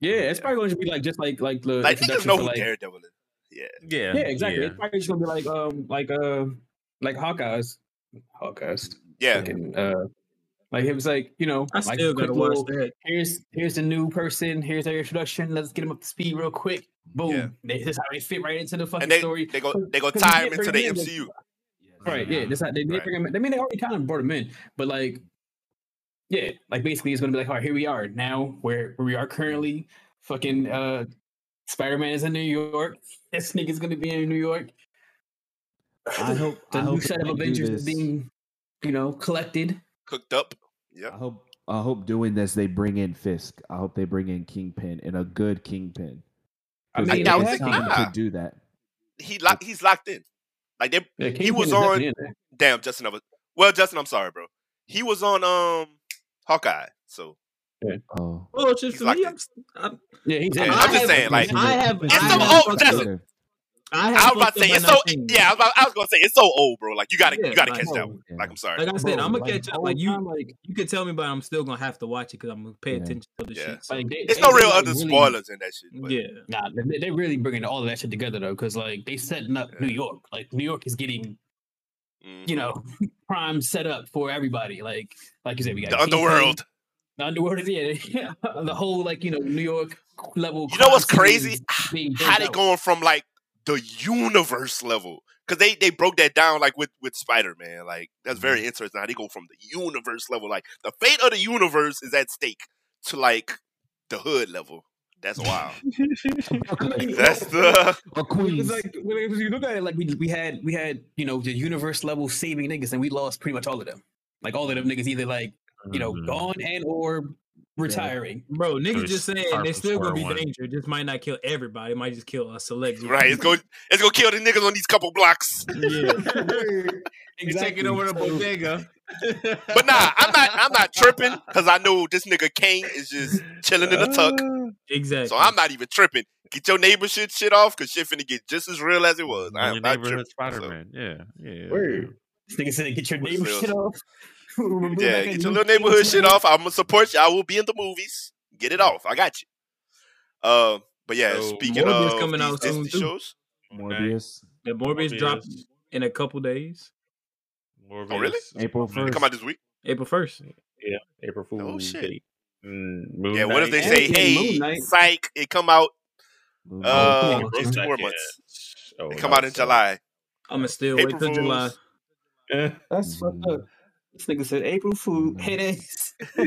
Yeah, it's
Yeah.
probably going to be like just like like the
like niggas
introduction
know
to
who
like
daredevil is yeah
yeah,
yeah, exactly.
yeah.
It's probably just gonna be like um like uh like Hawkeyes, Hawkeyes.
yeah
Fucking, uh, Like it was like you know,
I
like
still
quick
gotta watch
little-
that.
Here's here's the new person. Here's their introduction. Let's get them up to speed real quick. Boom.
Yeah.
They, this is how they fit right into the fucking
And they
story.
they go they go tie him into the
him in.
MCU.
Right. Yeah. That's how they, they
Right.
bring him. I mean, they already kind of brought him in, but like, yeah, like basically it's gonna be like, all right, here we are now, where where we are currently. Fucking uh, Spider Man is in New York. This nigga's gonna be in New York. *sighs*
I hope
The
I
new
hope
set of Avengers is being, you know, collected.
Cooked up. Yep.
I hope I hope doing this they bring in Fisk. I hope they bring in Kingpin and a good Kingpin.
I mean,
they
I
have
think-
time
nah.
to do that.
He lock he's locked in. Like they
Yeah,
he was on
in
damn Justin I was well Justin, I'm sorry, bro. He was on um Hawkeye. So
Oh,
Oh, it's just
He's
for me. I'm, s- I'm,
Yeah, he's
Yeah,
in.
I'm just saying, like
I have.
It's
I
so
have
old,
fucked
Justin.
up- I
I was about to say it's so
not
yeah, I was, about, I was gonna say it's so old, bro. Like you gotta
Yeah,
you gotta
like-
catch that
Oh,
one.
yeah.
Like I'm sorry.
Like I said,
Bro,
I'm gonna
like,
catch up. Like you,
like,
you can tell me, but I'm still gonna have to watch it because I'm gonna pay
Yeah.
attention to the
Yeah.
shit. So,
like they,
It's
they
no real other
really-
spoilers in that shit. But
yeah,
Nah, they're really bringing all of that shit together though, because like they setting up New York. Like New York is getting, you mm-hmm. know, *laughs* prime set up for everybody. Like, like you said, we got
the underworld.
The underworld is yeah, *laughs* the whole like you know New York level.
You know what's crazy? How
built
they
out.
going from like the universe level? Because they they broke that down like with with Spider Man. Like that's
Mm-hmm.
very interesting. How they go from the universe level, like the fate of the universe is at stake, to like the hood level. That's wild. *laughs* *laughs* that's the
or
It
Queens.
like when it was- you look at it like we we had we had you know the universe level saving niggas and we lost pretty much all of them. Like all of them niggas either like you know
Mhm.
gone and or retiring.
bro, niggas
we
just saying they
from
still gonna be
one.
danger. Just might not kill everybody. It might just kill a select. group.
right. It's gonna it's gonna kill the niggas on these couple blocks. *laughs*
Yeah, *laughs*
Exactly.
taking over the bodega. *laughs*
But nah, I'm not I'm not tripping because I know this nigga Kane is just chilling in the tuck. *gasps*
Exactly.
So I'm not even tripping. Get your neighbor shit shit off because shit finna get just as real as it was. I am not
neighborhood
tripping.
Spider
So,
Man. Yeah, yeah.
Word. This nigga said, "Get your
What
neighbor shit off." *laughs* Remember
yeah,
back
get your little neighborhood shit off. I'm gonna support you. I will be in the movies. Get it off. I got you. Uh, but yeah,
So,
speaking
Morbius
of
coming out soon,
Disney
too.
shows,
Morbius.
The Morbius
Morbius.
dropped in a couple days,
Morbius.
Oh, really?
April
They
they
first.
come out this week.
April first.
Yeah, April Fool.
Oh, shit.
Mm, Moon
Yeah, what if they say, "Hey,
Moon
psych, it come out
Moon
uh,
Knight.
come on,
in
son.
two more months.
Oh,
It come out in
so-
July."
I'm gonna still wait
April
till July.
Fools.
Eh.
That's fucked up. This nigga said April Fool
Mhm.
headaches. *laughs*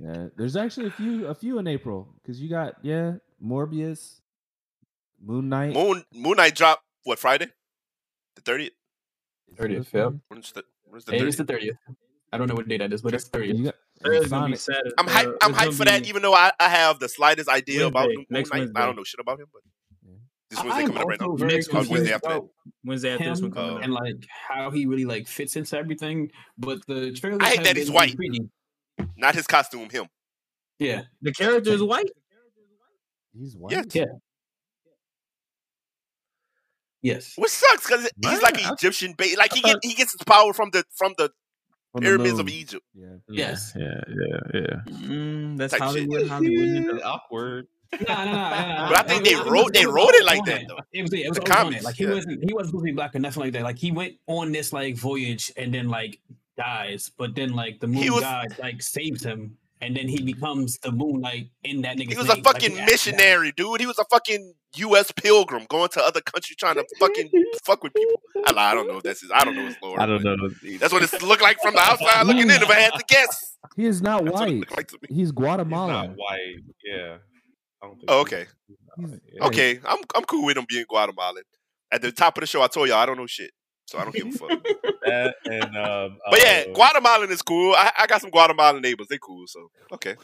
Yeah, there's actually a few a few in April because you got yeah Morbius, Moon Knight.
Moon Moon Knight drop what Friday, the thirtieth.
30th,
yeah.
When's the when's the
Hey, it's
thirtieth?
the thirtieth. I don't know what day that is, but it's thirtieth.
got-
It's gonna be
Sonic.
Saturday.
I'm hyped.
uh,
I'm hyped
gonna
for that, even though I, I have the slightest idea about
Wednesday,
Moon
next
Knight. I don't know shit about him, but this Wednesday
I'm
coming up right now.
also very
Next
Wednesday
confused
after that.
about
Wednesday after this one coming
Uh,
out.
and like how he really like fits into everything. But the trailer.
I hate that he's white. Not his costume, him.
Yeah,
The character is white.
He's white.
Yeah.
Yeah. yes.
Which sucks because he's like an Egyptian bait. Like he get he gets his power from the from the
From the
pyramids of. Egypt.
Yeah.
Yes.
Yeah, yeah, yeah.
Mm, that's
Type shit.
Hollywood. *laughs* Hollywood.
Awkward.
Nah, nah, nah, nah,
But I
nah.
think
It
they wrote- they wrote it like that, though.
It was, yeah, it was
The
always on
comics,
it. Like he
yeah.
wasn't he wasn't supposed to be black or nothing like that. Like he went on this like voyage and then like dies, but then like the moon
He was-
god like saves him, and then he becomes the moonlight in that nigga.
He was a fucking missionary, dude. He was a fucking U.S. pilgrim going to other countries trying to fucking fuck with people. I, I don't know if that's his. I don't know his lore.
I don't know.
That's what it looked like from the outside looking in. If I had to guess,
He is not
that's
white.
like to me.
He's
He's
Guatemalan.
not white. Yeah. I don't think
Oh, okay, okay. I'm I'm cool with him being Guatemalan. At the top of the show, I told y'all I don't know shit, so I don't give a fuck.
That and um,
But yeah,
uh,
Guatemalan is cool. I, I got some Guatemalan neighbors. They cool. So okay.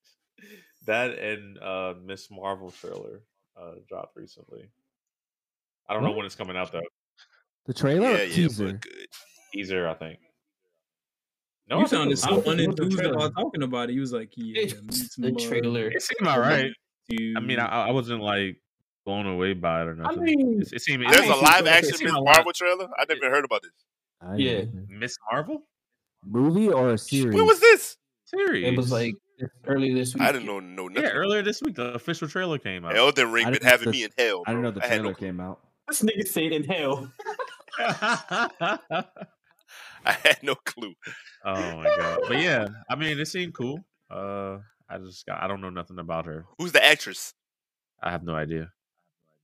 *laughs*
that and uh Miss Marvel trailer uh dropped recently. I don't know when it's coming out though.
The trailer
Yeah, yeah,
teaser?
but good.
Teaser, I think. No,
You sounded so
I don't think it was the
unenthused about talking about it. You was like, yeah,
It's the
uh,
trailer.
It seemed alright.
You-
I mean, I, I wasn't like blown away by it or nothing.
mean,
it, it seemed.
There's
it
a live
feel
action
it's
Miss
in lot.
Marvel trailer. I never heard about this.
I
Yeah.
Miss Marvel
Movie or a series?
When was this?
series.
it was like earlier this week.
I didn't know know nothing.
yeah, earlier this week the official trailer came out.
Elden Ring
I
been having
the-
me in hell.
I didn't know the
had no
trailer came out.
This nigga said in hell. *laughs*
I had no clue. *laughs*
Oh my god! But yeah, I mean, it seemed cool. Uh, I just got, I don't know nothing about her.
Who's the actress?
I have no idea.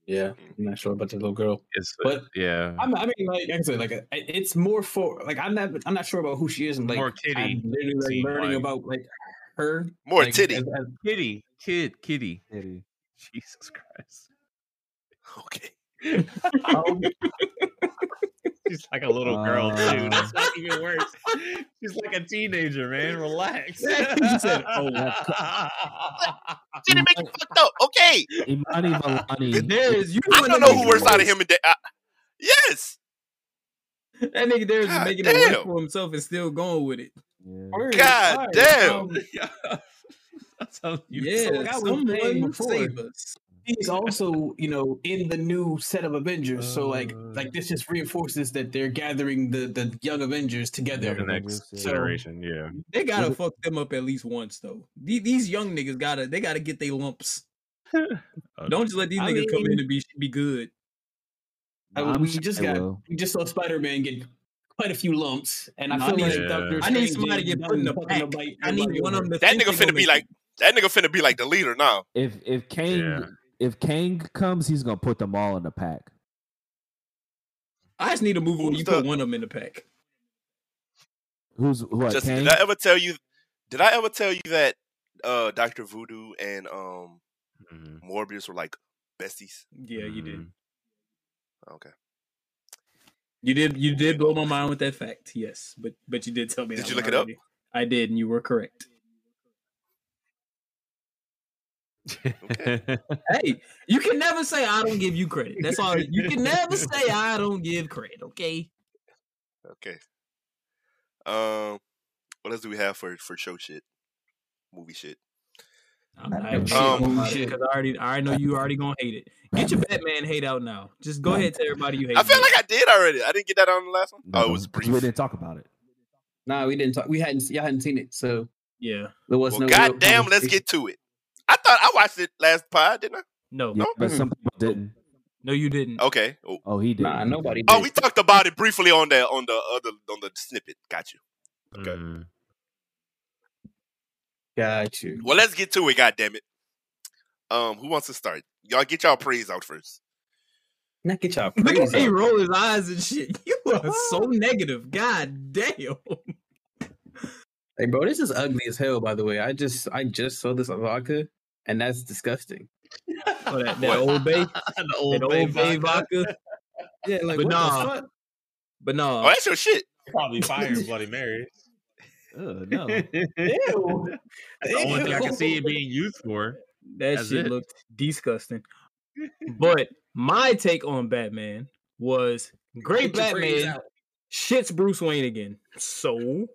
Yeah, I'm not sure about the little girl.
It's
But
yeah,
I'm, I mean, like, like I said, like uh, it's more for like I'm not I'm not sure about who she is and like
More kitty
I'm literally like,
seem
learning
like-
about like her
More
like,
titty.
as- as-
kitty, kid, kitty.
Kitty.
Jesus Christ! *laughs*
Okay. *laughs*
um,
She's like a little girl too.
Uh.
That's not even worse. *laughs* She's like a teenager, man. Relax. *laughs*
You said, "Oh, *laughs*
Didn't make you fucked up. Okay.
Iman Vellani.
There is you.
I don't know who works out of him and da- I, Yes.
That nigga there is
God
making it worse
damn.
for himself and still going with it.
Yeah.
God
alright,
damn.
um,
That's how you
Yeah,
like I was saying
someone
before,
save us.
He's also you know in the new set of Avengers, so like
Uh.
like this just reinforces that they're gathering the the young Avengers together.
the next
Yeah.
generation. Yeah.
They gotta
it-
fuck them up at least once though. The- These young niggas gotta they gotta get their lumps. *laughs* Don't just let these
I
niggas come in and be be good.
I,
I'm
we just got we just saw Spider Man get quite a few lumps, and I
I
feel
need-
like
Yeah.
Doctor
I need somebody to get put in the pack.
bite
I need one of them.
That nigga
they
finna
gonna
be like that nigga finna be like the leader now.
If if Kang
Yeah.
If Kang comes, he's gonna put them all in the pack.
I just need a movie where you
the-
put one of them in the pack.
Who's what?
Just
Kang?
did I ever tell you did I ever tell you that uh Dr. Voodoo and um
Mhm.
Morbius were like besties?
Yeah, you did.
Mhm.
Okay.
You did. You did blow my mind with that fact. Yes, but but you did tell me.
Did
that
you
one
look it up?
I did, and you were correct. Hey, you can never say I don't give you credit. That's all. You can never say *laughs* I don't give credit. Okay.
Okay. Um what else do we have for for show shit? Movie shit.
I'm not
don't
shit
Um,
on shit because I already I already know you already gonna hate it. Get your Batman hate out now. Just go ahead and tell everybody you hate.
I feel
it.
like I did already. I didn't get that on the last one. oh, it was
'cause
brief.
We didn't talk about it.
Nah, we didn't talk. We hadn't. Y'all hadn't seen it, so
yeah.
there was
Well,
no. real
goddamn, let's get to it. I thought I watched it last pod, didn't I?
No,
Yeah,
no,
but
Mm.
some people didn't.
No, you didn't.
Okay. Oh,
Oh, he did.
Nah, nobody.
oh we talked about it briefly on the on the other on the snippet. Got you. Okay.
Mhm.
got you.
Well, let's get to it. God damn it. Um, who wants to start? Y'all get y'all praise out first.
Not get y'all *laughs*
Look at he
up.
roll his eyes and shit. You are so negative. God damn. *laughs*
Hey, bro, this is ugly as hell. By the way, I just I just saw this vodka, and that's disgusting.
Oh, that, that old bay, *laughs*
the old
that old bay vodka.
Yeah, *laughs* like
But
what
nah.
the fuck?
But no,
Oh, that's your shit.
Probably fire *laughs* Bloody Mary.
Ugh, no.
Ew.
That's the only thing I can see it being used for.
that
That's
shit
it.
looked disgusting. But my take on Batman was great
Get
Batman shits Bruce Wayne again. So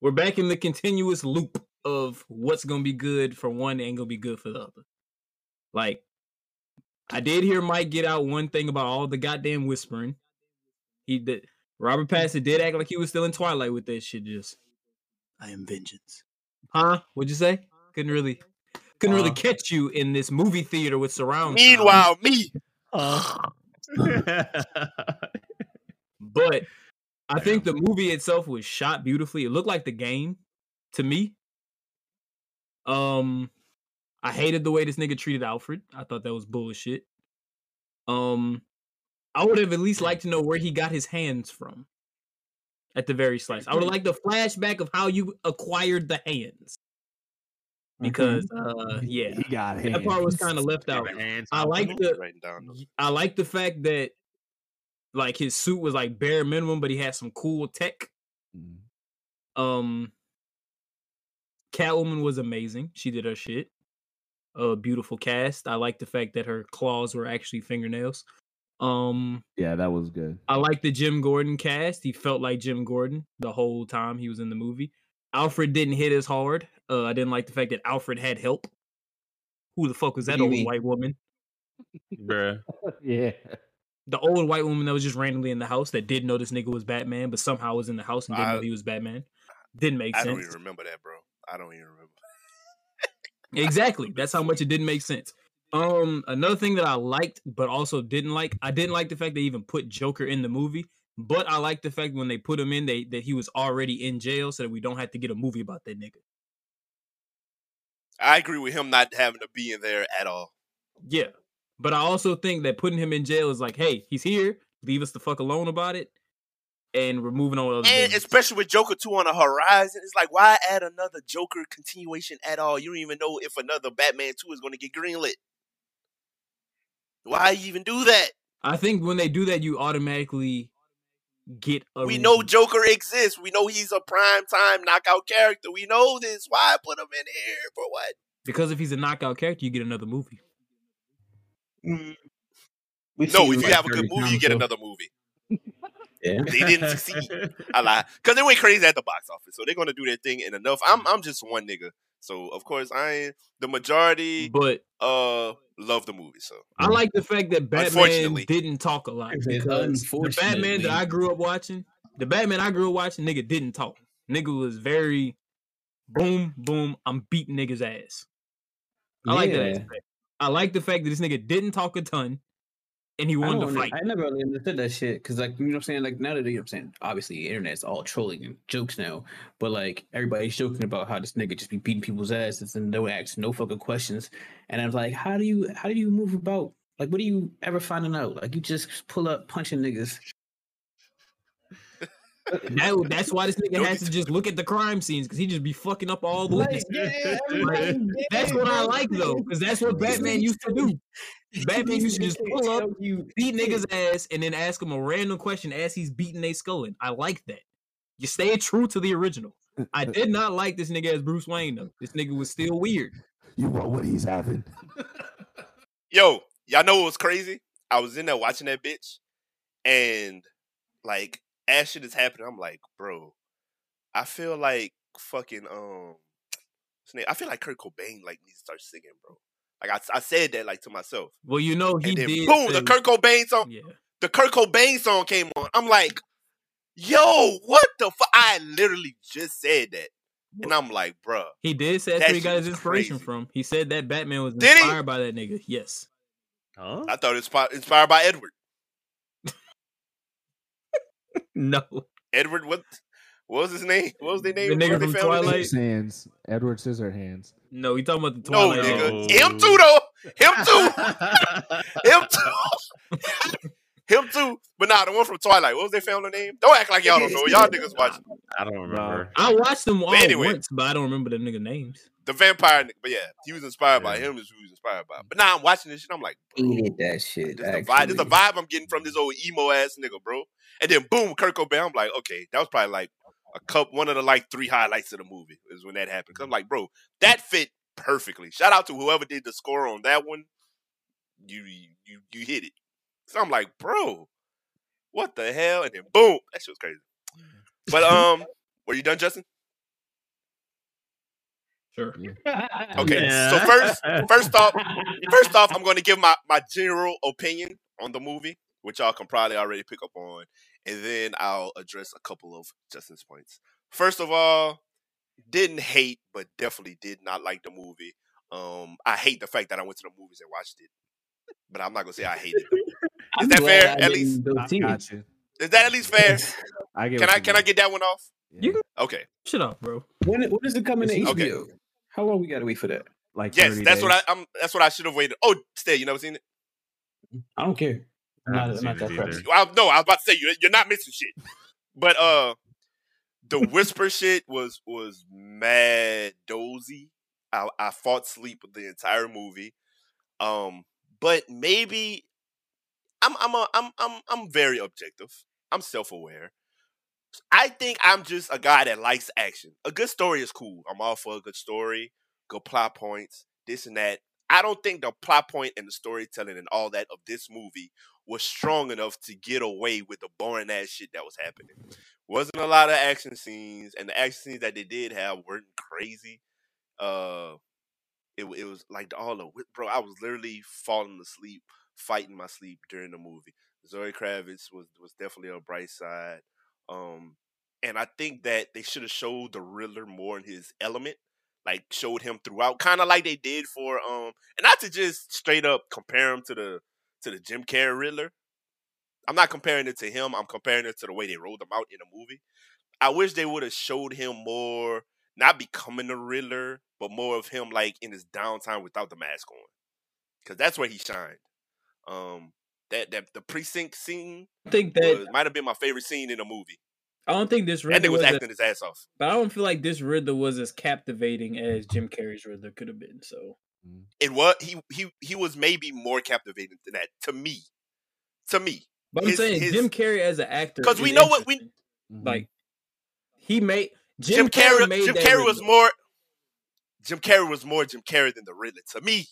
we're back in the continuous loop of what's gonna be good for one ain't gonna be good for the other. Like, I did hear Mike get out one thing about all the goddamn whispering. He did. Robert Pattinson did act like he was still in Twilight with that shit. Just, I am vengeance. Huh? What'd you say? Couldn't really, couldn't really
Uh.
catch you in this movie theater with surround. sound.
Meanwhile, me.
But I think the movie itself was shot beautifully. It looked like the game to me. Um, I hated the way this nigga treated Alfred. I thought that was bullshit. Um, I would have at least liked to know where he got his hands from. At the very slice, I would have liked the flashback of how you acquired the hands. Because, uh, yeah,
he got
that part was kind of left out. I like the
Writing down. those.
Like the fact that like his suit was like bare minimum, but he had some cool tech.
Mm.
Um Catwoman was amazing. She did her shit. A beautiful cast. I like the fact that her claws were actually fingernails. Um
Yeah, that was good.
I like the Jim Gordon cast. He felt like Jim Gordon the whole time he was in the movie. Alfred didn't hit as hard. Uh, I didn't like the fact that Alfred had help. Who the fuck was that old
mean?
white woman?
Bruh. *laughs*
yeah.
the old white woman that was just randomly in the house that did know this nigga was Batman, but somehow was in the house and didn't know he was Batman. Didn't make sense.
I don't even remember that, bro. I don't even remember.
Exactly. That's how much it didn't make sense. Um, another thing that I liked but also didn't like, I didn't like the fact they even put Joker in the movie. But I like the fact when they put him in, they that he was already in jail, so that we don't have to get a movie about that nigga.
I agree with him not having to be in there at all.
Yeah. But I also think that putting him in jail is like, hey, he's here. Leave us the fuck alone about it. And we're moving on. with other
And
business.
especially with Joker 2 on the horizon, it's like, why add another Joker continuation at all? You don't even know if another Batman 2 is going to get greenlit. Why even do that?
I think when they do that, you automatically get a.
we know. Joker exists. We know he's a prime time knockout character. We know this. Why put him in here for what?
because if he's a knockout character, you get another movie. Mm.
We've
No,
seen
if you
like
have a good movie, you get
though.
another movie.
Yeah.
They didn't succeed. *laughs* I lie. Because they went crazy at the box office. So they're gonna do their thing and enough. I'm I'm just one nigga. So of course I ain't the majority
But
uh love the movie. So
I like the fact that Batman didn't talk a lot because the Batman that I grew up watching, the Batman I grew up watching, nigga didn't talk. Nigga was very boom, boom. I'm beating niggas ass. I like that. Aspect. I like the fact that this nigga didn't talk a ton, and he wanted to fight.
I never really understood that shit because, like, you know what I'm saying? Like, now that you know what I'm saying, obviously, the internet's all trolling and jokes now, but like, everybody's joking about how this nigga just be beating people's asses and no ask, no fucking questions. And I was like, how do you, how do you move about? Like, what are you ever finding out? Like, you just pull up punching niggas.
That, that's why this nigga has to just look at the crime scenes because he just be fucking up all the
Like,
witnesses.
yeah,
Like, That's what I like though, because that's what Batman used to do. Batman used to just
can't *laughs*
pull up,
you
beat niggas ass and then ask them a random question as he's beating they skull in. I like that. You stay true to the original. I did not like this nigga as Bruce Wayne though. This nigga was still weird.
You want what he's having. *laughs*
yo, y'all know what was crazy? I was in there watching that bitch, and like as shit is happening, I'm like, bro, I feel like fucking um, what's his name? I feel like Kurt Cobain like needs to start singing, bro. Like I, I said that like to myself,
Well, you know he
and then
did.
boom, the Kurt Cobain song,
Yeah.
the Kurt Cobain song came on. I'm like, yo, what the fuck? I literally just said that, and I'm like, bro.
He did say that's where he got his inspiration
crazy.
from. He said that Batman was
Did he?
inspired by that nigga. Yes.
Huh?
I thought it was inspired by Edward. *laughs*
No.
Edward, what? What was his name? What was their name?
nigga
What they
from
found his?
Twilight?
Hands. Edward Scissorhands.
No, he talking about the
No,
Twilight.
nigga.
Zone.
Him too, though. Him too. *laughs* Him too. Him too. But nah, the one from Twilight. What was their family name? Don't act like y'all don't know. Y'all niggas watch *laughs*
I don't remember.
I watched them all
anyway.
once, but I don't remember the nigga names.
the vampire. But yeah, he was inspired by him. Is who he was inspired by. But now I'm watching this shit. I'm like, bro,
Hated that shit.
this the vibe. This the vibe I'm getting from this old emo ass nigga, bro. And then boom, Kurt Cobain. I'm like, okay, that was probably like a cup. One of the like three highlights of the movie is when that happened. Cause I'm like, bro, that fit perfectly. Shout out to whoever did the score on that one. You you you hit it. So I'm like, bro, what the hell? And then boom, that shit was crazy. But um, were you done, Justin?
Sure. *laughs*
Okay.
Yeah.
So first, first off, first off, *laughs* I'm going to give my my general opinion on the movie, which y'all can probably already pick up on, and then I'll address a couple of Justin's points. First of all, didn't hate, but definitely did not like the movie. Um, I hate the fact that I went to the movies and watched it, but I'm not gonna say I hated it. *laughs* Is that fair? At least
I got you.
is that at least fair? *laughs*
I get
Can I
you
can I get that one off?
You can
Okay.
shut up, bro.
When when is it coming to
It's-
okay.
HBO? How long we gotta wait for that?
like
Yes,
30
that's what
days.
I I'm, that's what I should have waited. Oh, stay. You never seen it?
I don't care. I'm not, I'm not that.
Well, no, I was about to say you you're not missing shit. But uh the *laughs* whisper shit was was mad dozy. I I fought sleep with the entire movie. Um but maybe I'm I'm a, I'm I'm I'm very objective. I'm self-aware. I think I'm just a guy that likes action. A good story is cool. I'm all for a good story, good plot points, this and that. I don't think the plot point and the storytelling and all that of this movie was strong enough to get away with the boring ass shit that was happening. Wasn't a lot of action scenes, and the action scenes that they did have weren't crazy. Uh, it it was like all the bro. I was literally falling asleep, fighting my sleep during the movie. Zoe Kravitz was was definitely a bright side. Um, and I think that they should have showed the Riddler more in his element, like showed him throughout, kind of like they did for um, and not to just straight up compare him to the to the Jim Carrey Riddler, I'm not comparing it to him. I'm comparing it to the way they rolled him out in the movie. I wish they would have showed him more, not becoming the Riddler, but more of him like in his downtime without the mask on, because that's where he shined. Um, that that the precinct scene
I think that
might have been my favorite scene in the movie.
I don't think this
That
Riddler
nigga was
was, a-
acting his ass off.
but I don't feel like this Riddler was as captivating as Jim Carrey's Riddler could have been. So
It was he he he was maybe more captivating than that to me. To me,
But I'm saying
his-
Jim Carrey as an actor
because we know what we-
Mhm.
like. He made
Jim,
Jim,
Carrey.
made
Jim Carrey was more. Jim Carrey was more Jim Carrey than the Riddler to me.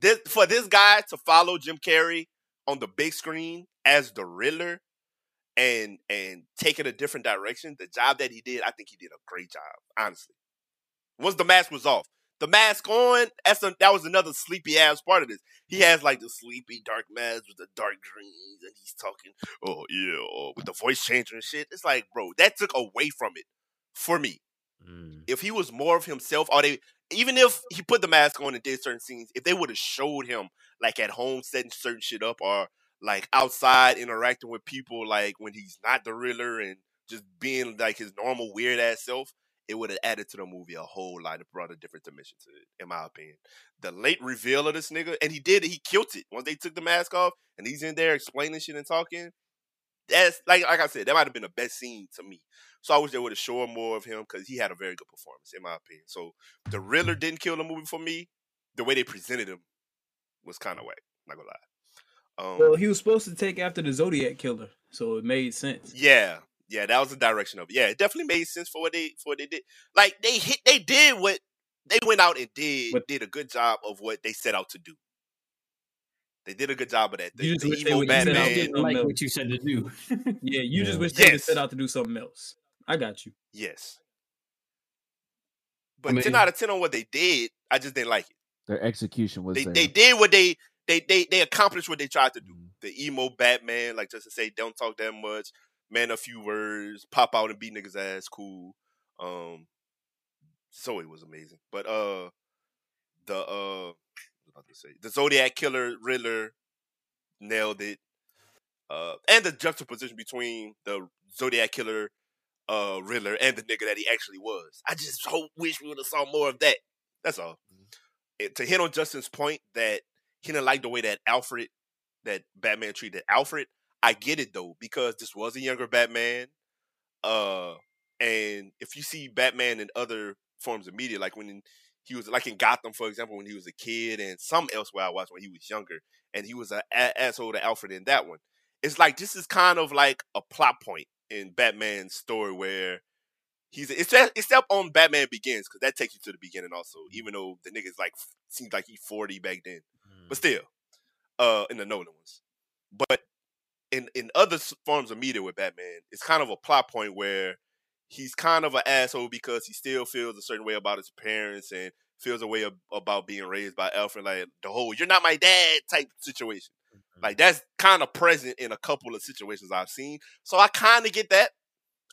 This for this guy to follow Jim Carrey on the big screen as the Riddler and and take it a different direction. The job that he did, I think he did a great job. Honestly, once the mask was off, the mask on. That's a, that was another sleepy ass part of this. He has like the sleepy dark mask with the dark dreams, and he's talking, oh yeah, oh, with the voice changer and shit. It's like, bro, that took away from it for me
Mm.
if he was more of himself, or they even if he put the mask on and did certain scenes, if they would have showed him like at home setting certain shit up or like outside interacting with people like when he's not the Riddler and just being like his normal weird ass self, it would have added to the movie a whole lot. It brought a different dimension to it, in my opinion. The late reveal of this nigga, and he did it, he killed it. Once they took the mask off and he's in there explaining shit and talking, that's like like I said, that might have been the best scene to me. So I wish they would have shown more of him because he had a very good performance, in my opinion. So the Riddler didn't kill the movie for me. The way they presented him was kind of whack. Not gonna lie. Um,
Well, he was supposed to take after the Zodiac killer, so it made sense.
yeah, yeah, that was the direction of it. Yeah, it definitely made sense for what they for what they did. Like they hit, they did what they went out and did
But-
did a good job of what they set out to do. They did a good job of that. The,
You just
the
wish they
emo
set out
Batman.
didn't like
else.
what you said to do. *laughs*
Yeah, you just
Yeah.
wish they would
Yes.
set out to do something else. I got you.
Yes. But
mean-
ten out of ten on what they did, I just didn't like it.
Their execution was
They
there.
they did what they they they they accomplished what they tried to do.
Mhm.
The emo Batman, like just to say, don't talk that much, man, a few words, pop out and beat niggas ass, cool. Um, so it was amazing. But uh, the uh, what was I about to say the Zodiac Killer Riddler nailed it. Uh, and the juxtaposition between the Zodiac Killer uh Riddler and the nigga that he actually was. I just hope wish we would have saw more of that. That's all. It- to hit on Justin's point that he didn't like the way that Alfred, that Batman treated Alfred. I get it though because this was a younger Batman. Uh, and if you see Batman in other forms of media, like when he was like in Gotham, for example, when he was a kid, and some elsewhere I watched when he was younger, and he was an a- asshole to Alfred in that one. It's like this is kind of like a plot point in Batman's story where he's it's it's up on Batman Begins because that takes you to the beginning also. Even though the nigga's like seems like he's forty back then, but still, uh, in the Nolan ones. But in in other forms of media with Batman, it's kind of a plot point where he's kind of an asshole because he still feels a certain way about his parents and feels a way ab- about being raised by Alfred, like the whole "you're not my dad" type situation. Like mm-hmm. that's kind of present in a couple of situations I've seen. So I kind of get that.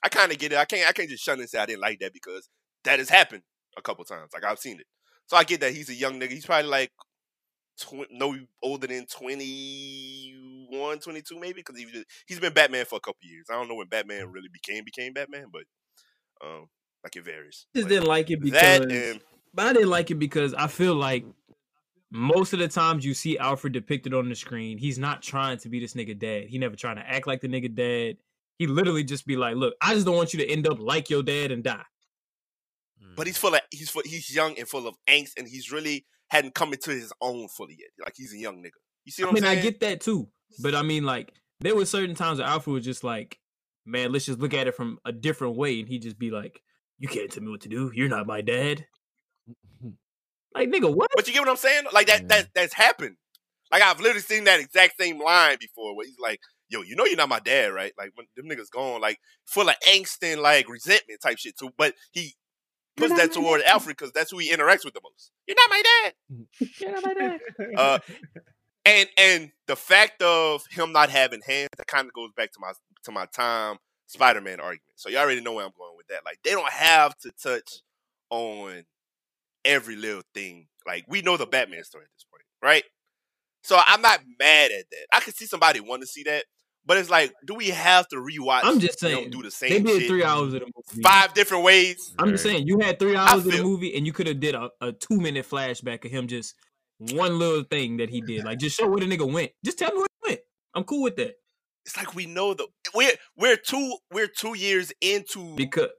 I kind of get it. I can't. I can't just shun and say I didn't like that because that has happened a couple times. Like I've seen it. So I get that he's a young nigga. He's probably like tw- no older than 21, 22 maybe because he, he's been Batman for a couple years. I don't know when Batman really became became Batman, but um, like it varies.
Just
But
didn't like it because
that and
But I didn't like it because I feel like most of the times you see Alfred depicted on the screen, he's not trying to be this nigga dad. He never trying to act like the nigga dad. He literally just be like, "Look, I just don't want you to end up like your dad and die."
but he's full of he's full, he's young and full of angst, and he's really hadn't come into his own fully yet. Like he's a young nigga. You see what
I mean,
am
I get that too, but I mean, like there were certain times that Alfred was just like, "Man, let's just look at it from a different way," and he'd just be like, "You can't tell me what to do. You're not my dad." Like, nigga, what?
But you get what I'm saying? Like that
Yeah.
that that's happened. Like I've literally seen that exact same line before where he's like, yo, you know you're not my dad, right? Like when them niggas gone, like full of angst and like resentment type shit too. But he puts that toward Alfred because that's who he interacts with the most. You're not my dad.
You're not my dad.
Uh, *laughs* and and the fact of him not having hands that kind of goes back to my to my time Spider-Man argument. So you already know where I'm going with that. Like they don't have to touch on every little thing. Like we know the Batman story at this point, right? So I'm not mad at that. I could see somebody want to see that, but it's like, do we have to rewatch?
I'm just saying
do the same.
they did
shit
three hours of the movie.
five different ways.
I'm just saying you had three hours of the movie and you could have did a, a two minute flashback of him just one little thing that he did. Like just show where the nigga went. Just tell me where he went. I'm cool with that.
It's like we know the we're we're two we're two years into
Because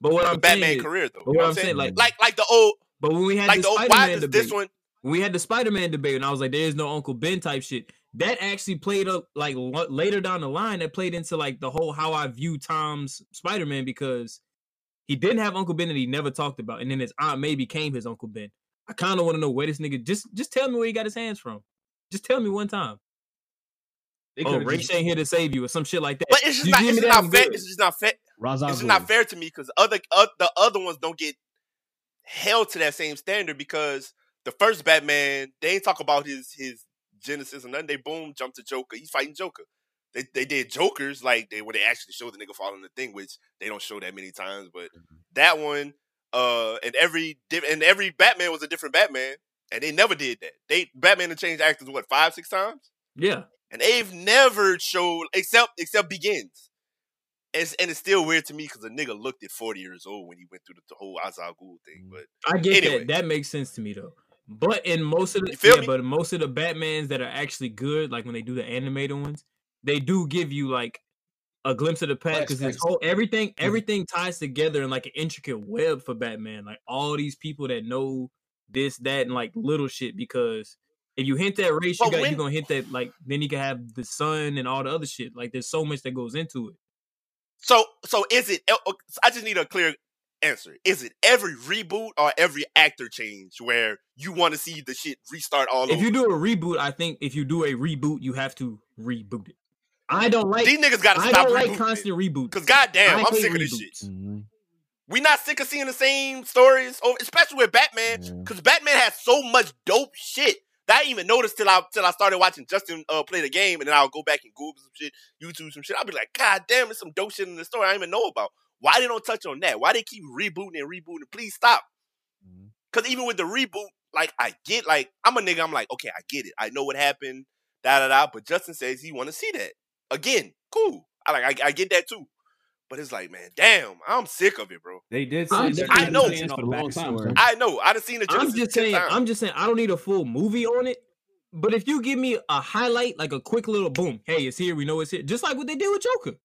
but what I'm
Batman
saying
career though.
but
You
what
know
I'm saying, like
like like the old
but when we had
like
the
the old,
Spider
why
Man
does this
debate,
one
we had the Spider Man debate, and I was like, "There is no Uncle Ben" type shit. That actually played up like lo- later down the line. That played into like the whole how I view Tom's Spider Man because he didn't have Uncle Ben that he never talked about, and then his aunt May became his Uncle Ben. I kind of want to know where this nigga just just tell me where he got his hands from. Just tell me one time.
They
Oh,
could've
Ray
just-
ain't here to save you or some shit like that.
but it's just
You
not it's
me
just
that,
not fair.
good.
It's just not fair.
Ra's
It's just not fair to me because other uh, the other ones don't get held to that same standard because the first Batman they ain't talk about his his genesis and nothing. They boom jump to Joker. He's fighting Joker. They they did Jokers like they where they actually show the nigga falling the thing, which they don't show that many times. But that one, uh, and every and every Batman was a different Batman, and they never did that. They Batman had changed actors what five six times
yeah,
and they've never showed except except begins. It's, and it's still weird to me because a nigga looked at forty years old when he went through the, the whole Ra's al Ghul thing. But
I get
Anyway.
that. That makes sense to me though. But in most of the yeah,
me?
but most of the Batmans that are actually good, like when they do the animated ones, they do give you like a glimpse of the past because this whole everything
Mm-hmm.
everything ties together in like an intricate web for Batman. Like all these people that know this, that, and like little shit. Because if you hint that race, you got
when-
you gonna hint that like then you can have the sun and all the other shit. Like there's so much that goes into it.
so so is it? oh, I just need a clear answer. Is it every reboot or every actor change where you want to see the shit restart all
If
over?
If you do a reboot, I think if you do a reboot, you have to reboot it. I don't like
These niggas gotta stop.
I don't like constant reboots.
Cause goddamn,
I
I'm
hate
sick of this shit.
reboots.
We not sick of seeing the same stories, over, especially with Batman,
Yeah.
because Batman has so much dope shit that I didn't even noticed till I till I started watching Justin uh, play the game, and then I'll go back and Google some shit, YouTube some shit. I'll be like, God damn, there's some dope shit in the story I didn't even know about. Why they don't touch on that? Why they keep rebooting and rebooting? Please stop. Because even with the reboot, like I get, like I'm a nigga. I'm like, okay, I get it. I know what happened. Da da da. But Justin says he want to see that again. Cool. I like. I, I get that too. But it's like, man, damn, I'm sick of it, bro.
They did.
I'm
say
just-
they're
I know.
For a long time,
I know. I done seen the
I'm just saying.
times.
I'm just saying. I don't need a full movie on it. But if you give me a highlight, like a quick little boom, hey, it's here. We know it's here. Just like what they did with Joker.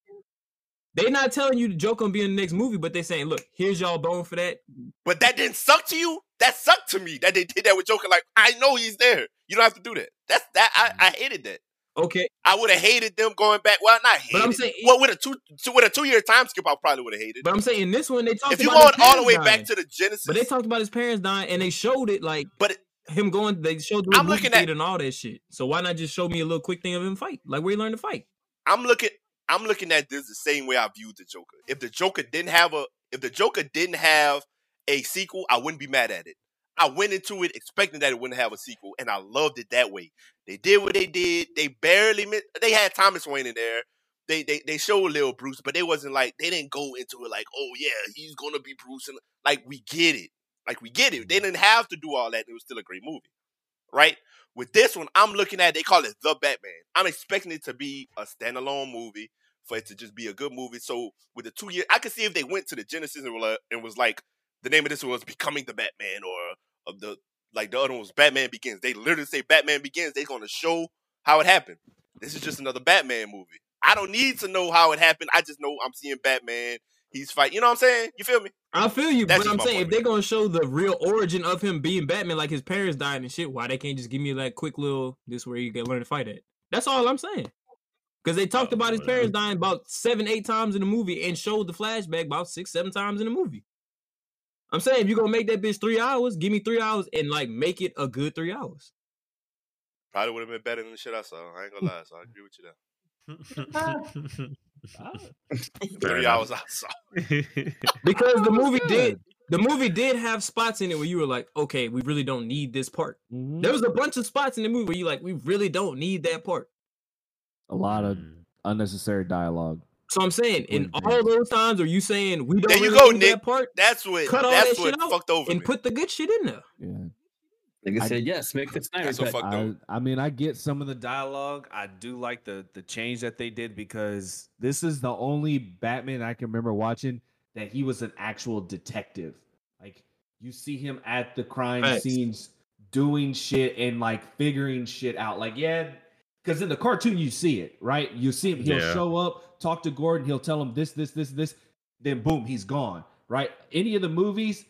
They're not telling you the Joker gonna be in the next movie, but they're saying, look, here's y'all bone for that.
But that didn't suck to you. That sucked to me that they did that with Joker. Like I know he's there. You don't have to do that. That's that. I, I hated that.
Okay,
I would have hated them going back. Well, not hated.
but I'm saying,
well, with a two to- with a two year time skip, I probably would have hated.
but I'm saying in this one they talked
If you
about
going all the way
dying.
back to the Genesis,
but they talked about his parents dying, and they showed it like
but it-
him going. They showed the
I'm looking at-
and all that shit. So why not just show me a little quick thing of him fight, like where he learned to fight?
I'm looking. I'm looking at this the same way I viewed the Joker. If the Joker didn't have a, if the Joker didn't have a sequel, I wouldn't be mad at it. I went into it expecting that it wouldn't have a sequel, and I loved it that way. They did what they did. They barely mi- they had Thomas Wayne in there. They they they showed little Bruce, but they wasn't like they didn't go into it like, oh yeah, he's gonna be Bruce, and like we get it, like we get it. They mm-hmm. didn't have to do all that. It was still a great movie, right? With this one, I'm looking at they call it the Batman. I'm expecting it to be a standalone movie for it to just be a good movie. So with the two year, I could see if they went to the Genesis and, were and was like the name of this one was Becoming the Batman or of the like the other one was Batman Begins. They literally say Batman Begins. They're gonna show how it happened. This is just another Batman movie. I don't need to know how it happened. I just know I'm seeing Batman. He's fighting. You know what I'm saying? You feel me?
I feel you,
That's
but I'm saying if they're gonna show the real origin of him being Batman, like his parents died and shit, why they can't just give me that quick little this where you can learn to fight at? That's all I'm saying. Because they talked
Oh,
about his parents dying about seven, eight times in the movie and showed the flashback about six, seven times in the movie. I'm saying if you're gonna make that bitch three hours, give me three hours and like make it a good three hours.
Probably would have been better than the shit I saw. I ain't gonna lie. So I agree with you there. *laughs* Three hours I saw. *laughs*
Because the movie did the movie did have spots in it where you were like, okay, we really don't need this part.
Mhm.
There was a bunch of spots in the movie where you like, we really don't need that part.
a lot of
Mm.
unnecessary dialogue.
So I'm saying, in all those times, are you saying we don't
There you
really
go,
need
Nick.
that part
That's what.
Cut all
that's
that
what
shit out
fucked over
and
me.
put the good shit in there?
Yeah.
Nigga
I-
said yes. Make the Snyder
That's so
cut.
fucked
I. I mean, I get some of the
dialogue. I do like the the change that they did because
this is the only Batman I can remember watching that he was an actual detective. Like you see him at the crime
Facts.
scenes doing shit and like figuring shit out. Like yeah, because in the cartoon you see it, right? You see him. He'll
Yeah.
show up, talk to Gordon. He'll tell him this, this, this, this. Then boom, he's gone. Right? Any of the movies,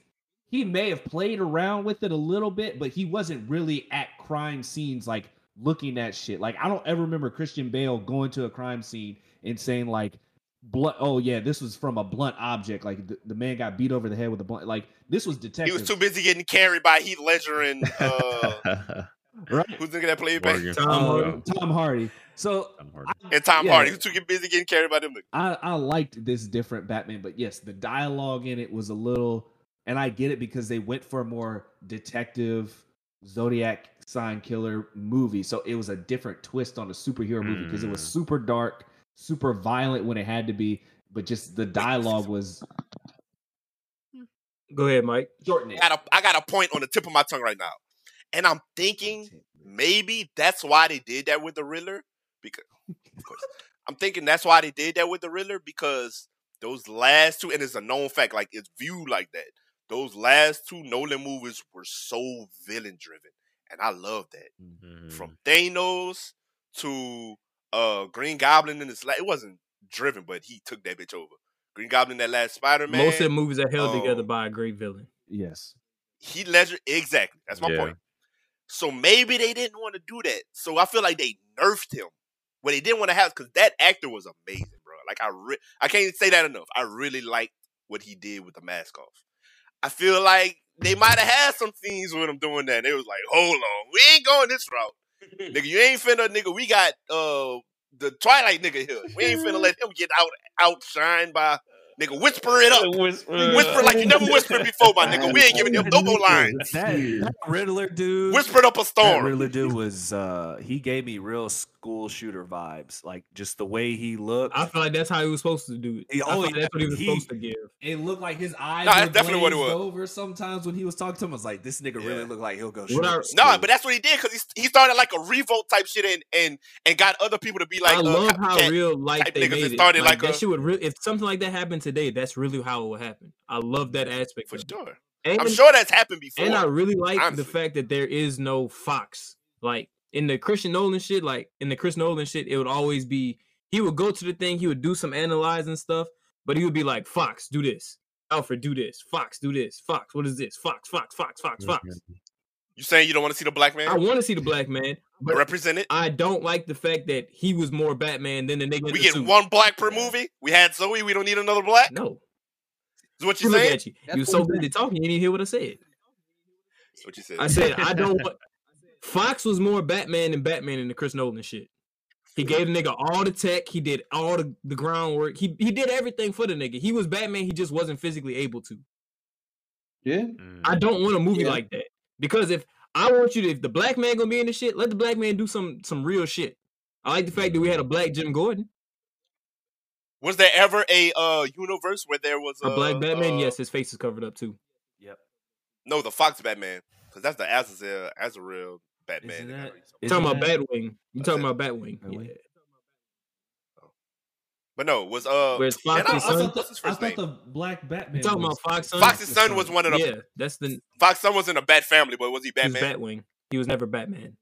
he may have played around with it a little bit, but he wasn't really at crime scenes like looking at shit. Like I don't ever remember Christian Bale going to a crime scene and saying like blood oh yeah this was from a blunt object like the, the man got beat over the head with a blunt like this was detective He
was too busy getting carried by Heath Ledger and *laughs* uh,
right
who's the nigga that played back?
Tom
Uh,
Hardy.
Tom Hardy so
Tom Hardy.
And Tom
Yeah.
Hardy. Who's too busy getting carried by them?
I, I liked this different Batman, but yes, the dialogue in it was a little, and I get it because they went for a more detective Zodiac sign killer movie. So it was a different twist on a superhero movie because it was
Mm.
super dark, super violent when it had to be, but just the dialogue was
Go ahead, Mike.
shortened.
I got, a, I got a point on the tip of my tongue right now. And I'm thinking maybe that's why they did that with the Riddler. Because I'm thinking that's why they did that with the Riddler because those last two, and it's a known fact, like it's viewed like that. Those last two Nolan movies were so villain driven, and I love that.
Mhm.
From Thanos to uh Green Goblin in this, la- it wasn't driven, but he took that bitch over. Green Goblin, that last Spider Man.
Most of the movies are held together
um,
by a great villain.
Yes.
Heath Ledger, exactly. That's my
Yeah.
point. So maybe they didn't want to do that. So I feel like they nerfed him. What they didn't want to have because that actor was amazing, bro. Like I, re- I can't say that enough. I really liked what he did with the mask off. I feel like they might have had some scenes with him doing that. They was like, hold on, we ain't going this route, *laughs* nigga. You ain't finna, nigga. We got uh the Twilight nigga here. We ain't finna *laughs* let him get out outshined by nigga. Whisper it up. Whisper like you never whispered before, my nigga. We ain't giving him no more lines.
that, that Riddler dude.
Whispered up a
That
storm.
Riddler dude was uh he gave me real school shooter vibes. Like just the way he looked.
I feel like that's how he was supposed to do it.
He-
I
oh,
feel like that's what he was
he-
supposed to give.
It looked like his eyes
Nah,
were
that's definitely what it was.
over sometimes when he was talking to him. I was like,
this nigga
Yeah.
really looked like he'll go
What
shoot.
I-
up a
No,
school.
but that's what he did because he, he started like a revolt type shit and and and got other people to be like,
I
uh,
love how real life they made it.
started
Like,
like
that
a-
shit would really, if something like that happened today, that's really how it would happen. I love that aspect
for sure.
And,
I'm sure that's happened before.
and I really like
honestly.
the fact that there is no Fox. Like in the Christian Nolan shit, like in the Chris Nolan shit, it would always be he would go to the thing, he would do some analyzing stuff, but he would be like, Fox, do this. Alfred, do this. Fox, do this. Fox, what is this? Fox, Fox, Fox, Fox, Fox. Mm-hmm.
You saying you don't want to see the black man
I want to see the black man, but
represented?
I don't like the fact that he was more Batman than the nigga. in
We
the
get
suit.
one black per movie. We had Zoe. We don't need another black.
No,
Is what you
look
saying?
at you.
That's
You was so
he
busy talking, you didn't hear what I said.
That's what you said.
I said I *laughs* don't want. Fox was more Batman than Batman in the Chris Nolan shit. He gave the nigga all the tech. He did all the, the groundwork. He he did everything for the nigga. He was Batman. He just wasn't physically able to.
Yeah.
Mm.
I don't want a movie
Yeah.
like that because if I want you to, if the black man gonna be in the shit, let the black man do some some real shit. I like the fact that we had a black Jim Gordon,
Was there ever a uh universe where there was
a black
uh,
Batman.
uh,
yes, his face is covered up too.
Yep.
No, the Fox Batman, because that's the Azazel, Azrael Batman.
Isn't
that got
that-
released.
You talking about Batwing? You talking about Batwing?
Batwing?
Yeah.
But no, was uh,
Where's
and I-
Fox's
I thought- what's his
I thought the black Batman.
You talking
was-
about Fox son?
Fox's son
son.
was one of the
Yeah, that's the
Fox son was in a Bat family, but was he
he was
Batman?
Batwing. He was never Batman.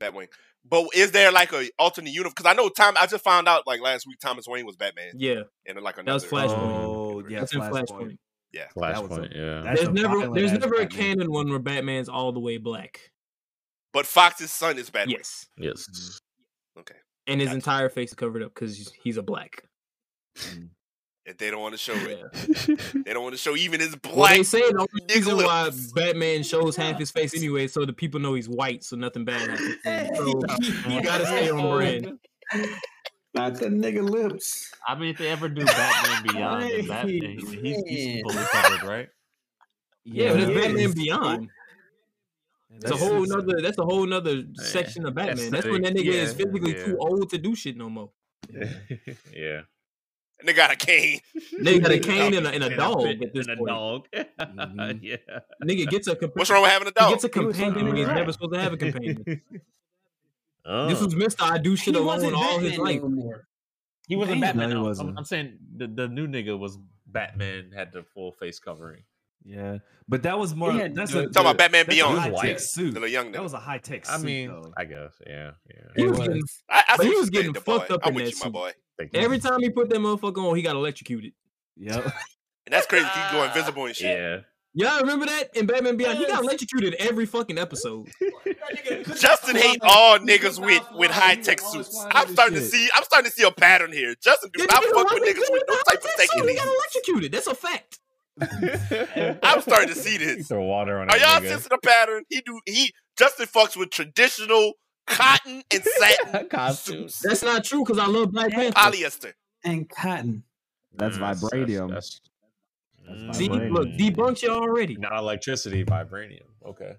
Batwing. But is there like a alternate universe? Because I know Tom. I just found out like last week Thomas Wayne was Batman,
Yeah,
and like
that
was.
Flashpoint.
Oh yeah,
that's in
Flashpoint.
Flashpoint.
Yeah.
That a-
Flashpoint, yeah.
That's
There's never there's never a
Batman.
canon one where Batman's all the way black.
But Fox's son is Batman.
Yes,
Yes.
Okay.
and his
Gotcha.
entire face is covered up because he's a black. Mm.
If they don't want to show it,
Yeah. *laughs*
they don't want to show even his black.
Well, they say the only reason why. *laughs* Batman shows half his face anyway, so the people know he's white, so nothing bad happens. to him. So *laughs* you gotta stay on brand.
Not the nigga lips.
I mean, if they ever do Batman Beyond, then Batman, he's, he's fully covered, right?
Yeah, but it's Batman
is.
Beyond. It's a
That's-
whole nother. That's a whole nother section of Batman. That's when that nigga is physically
yeah.
too old to do shit no more.
yeah.
And they got a cane. *laughs*
Nigga got a cane and a, and a
And
dog
fit-
at this
and a
point.
dog. *laughs*
Mhm.
yeah.
Nigga gets a companion.
What's wrong with having a
He
dog?
gets a companion when he's
alright.
never supposed to have a companion. *laughs*
Oh.
This was Mister I do shit
He
alone all his life.
no
he wasn't
Damn.
Batman.
No, he
no. I'm-
wasn't.
I'm, saying the, the new nigga was Batman had the full face covering.
Yeah, but that was more.
had
that's a,
Talking about Batman
that's
Beyond.
high
White.
tech suit.
The young
That was a high tech. Suit.
I
suit,
mean,
though.
I guess, yeah, yeah.
He
It
was
was.
getting,
I, I
But he was getting fucked
boy.
up
I'm
in
with
that
you, my
suit.
boy.
Thank you.
every time he put that motherfucker on, he got electrocuted.
Yep. *laughs*
And that's crazy. He go invisible and shit.
yeah.
Y'all remember that in Batman Beyond? He got electrocuted every fucking episode. *laughs*
Justin hate all niggas with with high tech suits. I'm starting to see. I'm starting to see a pattern here. Justin do
Yeah,
not fuck with niggas with no type of
high-tech
tech
He got electrocuted. That's a fact. *laughs*
I'm starting to see this.
throw water on
Are y'all sensing a pattern? He do. He Justin fucks with traditional cotton and satin *laughs*
Costumes.
That's not true because I love Black Panther.
polyester.
And cotton.
That's
Mm,
vibranium.
That's,
That's
Mm,
See,
vibranium.
look, debunked you already.
Not electricity, vibranium. Okay.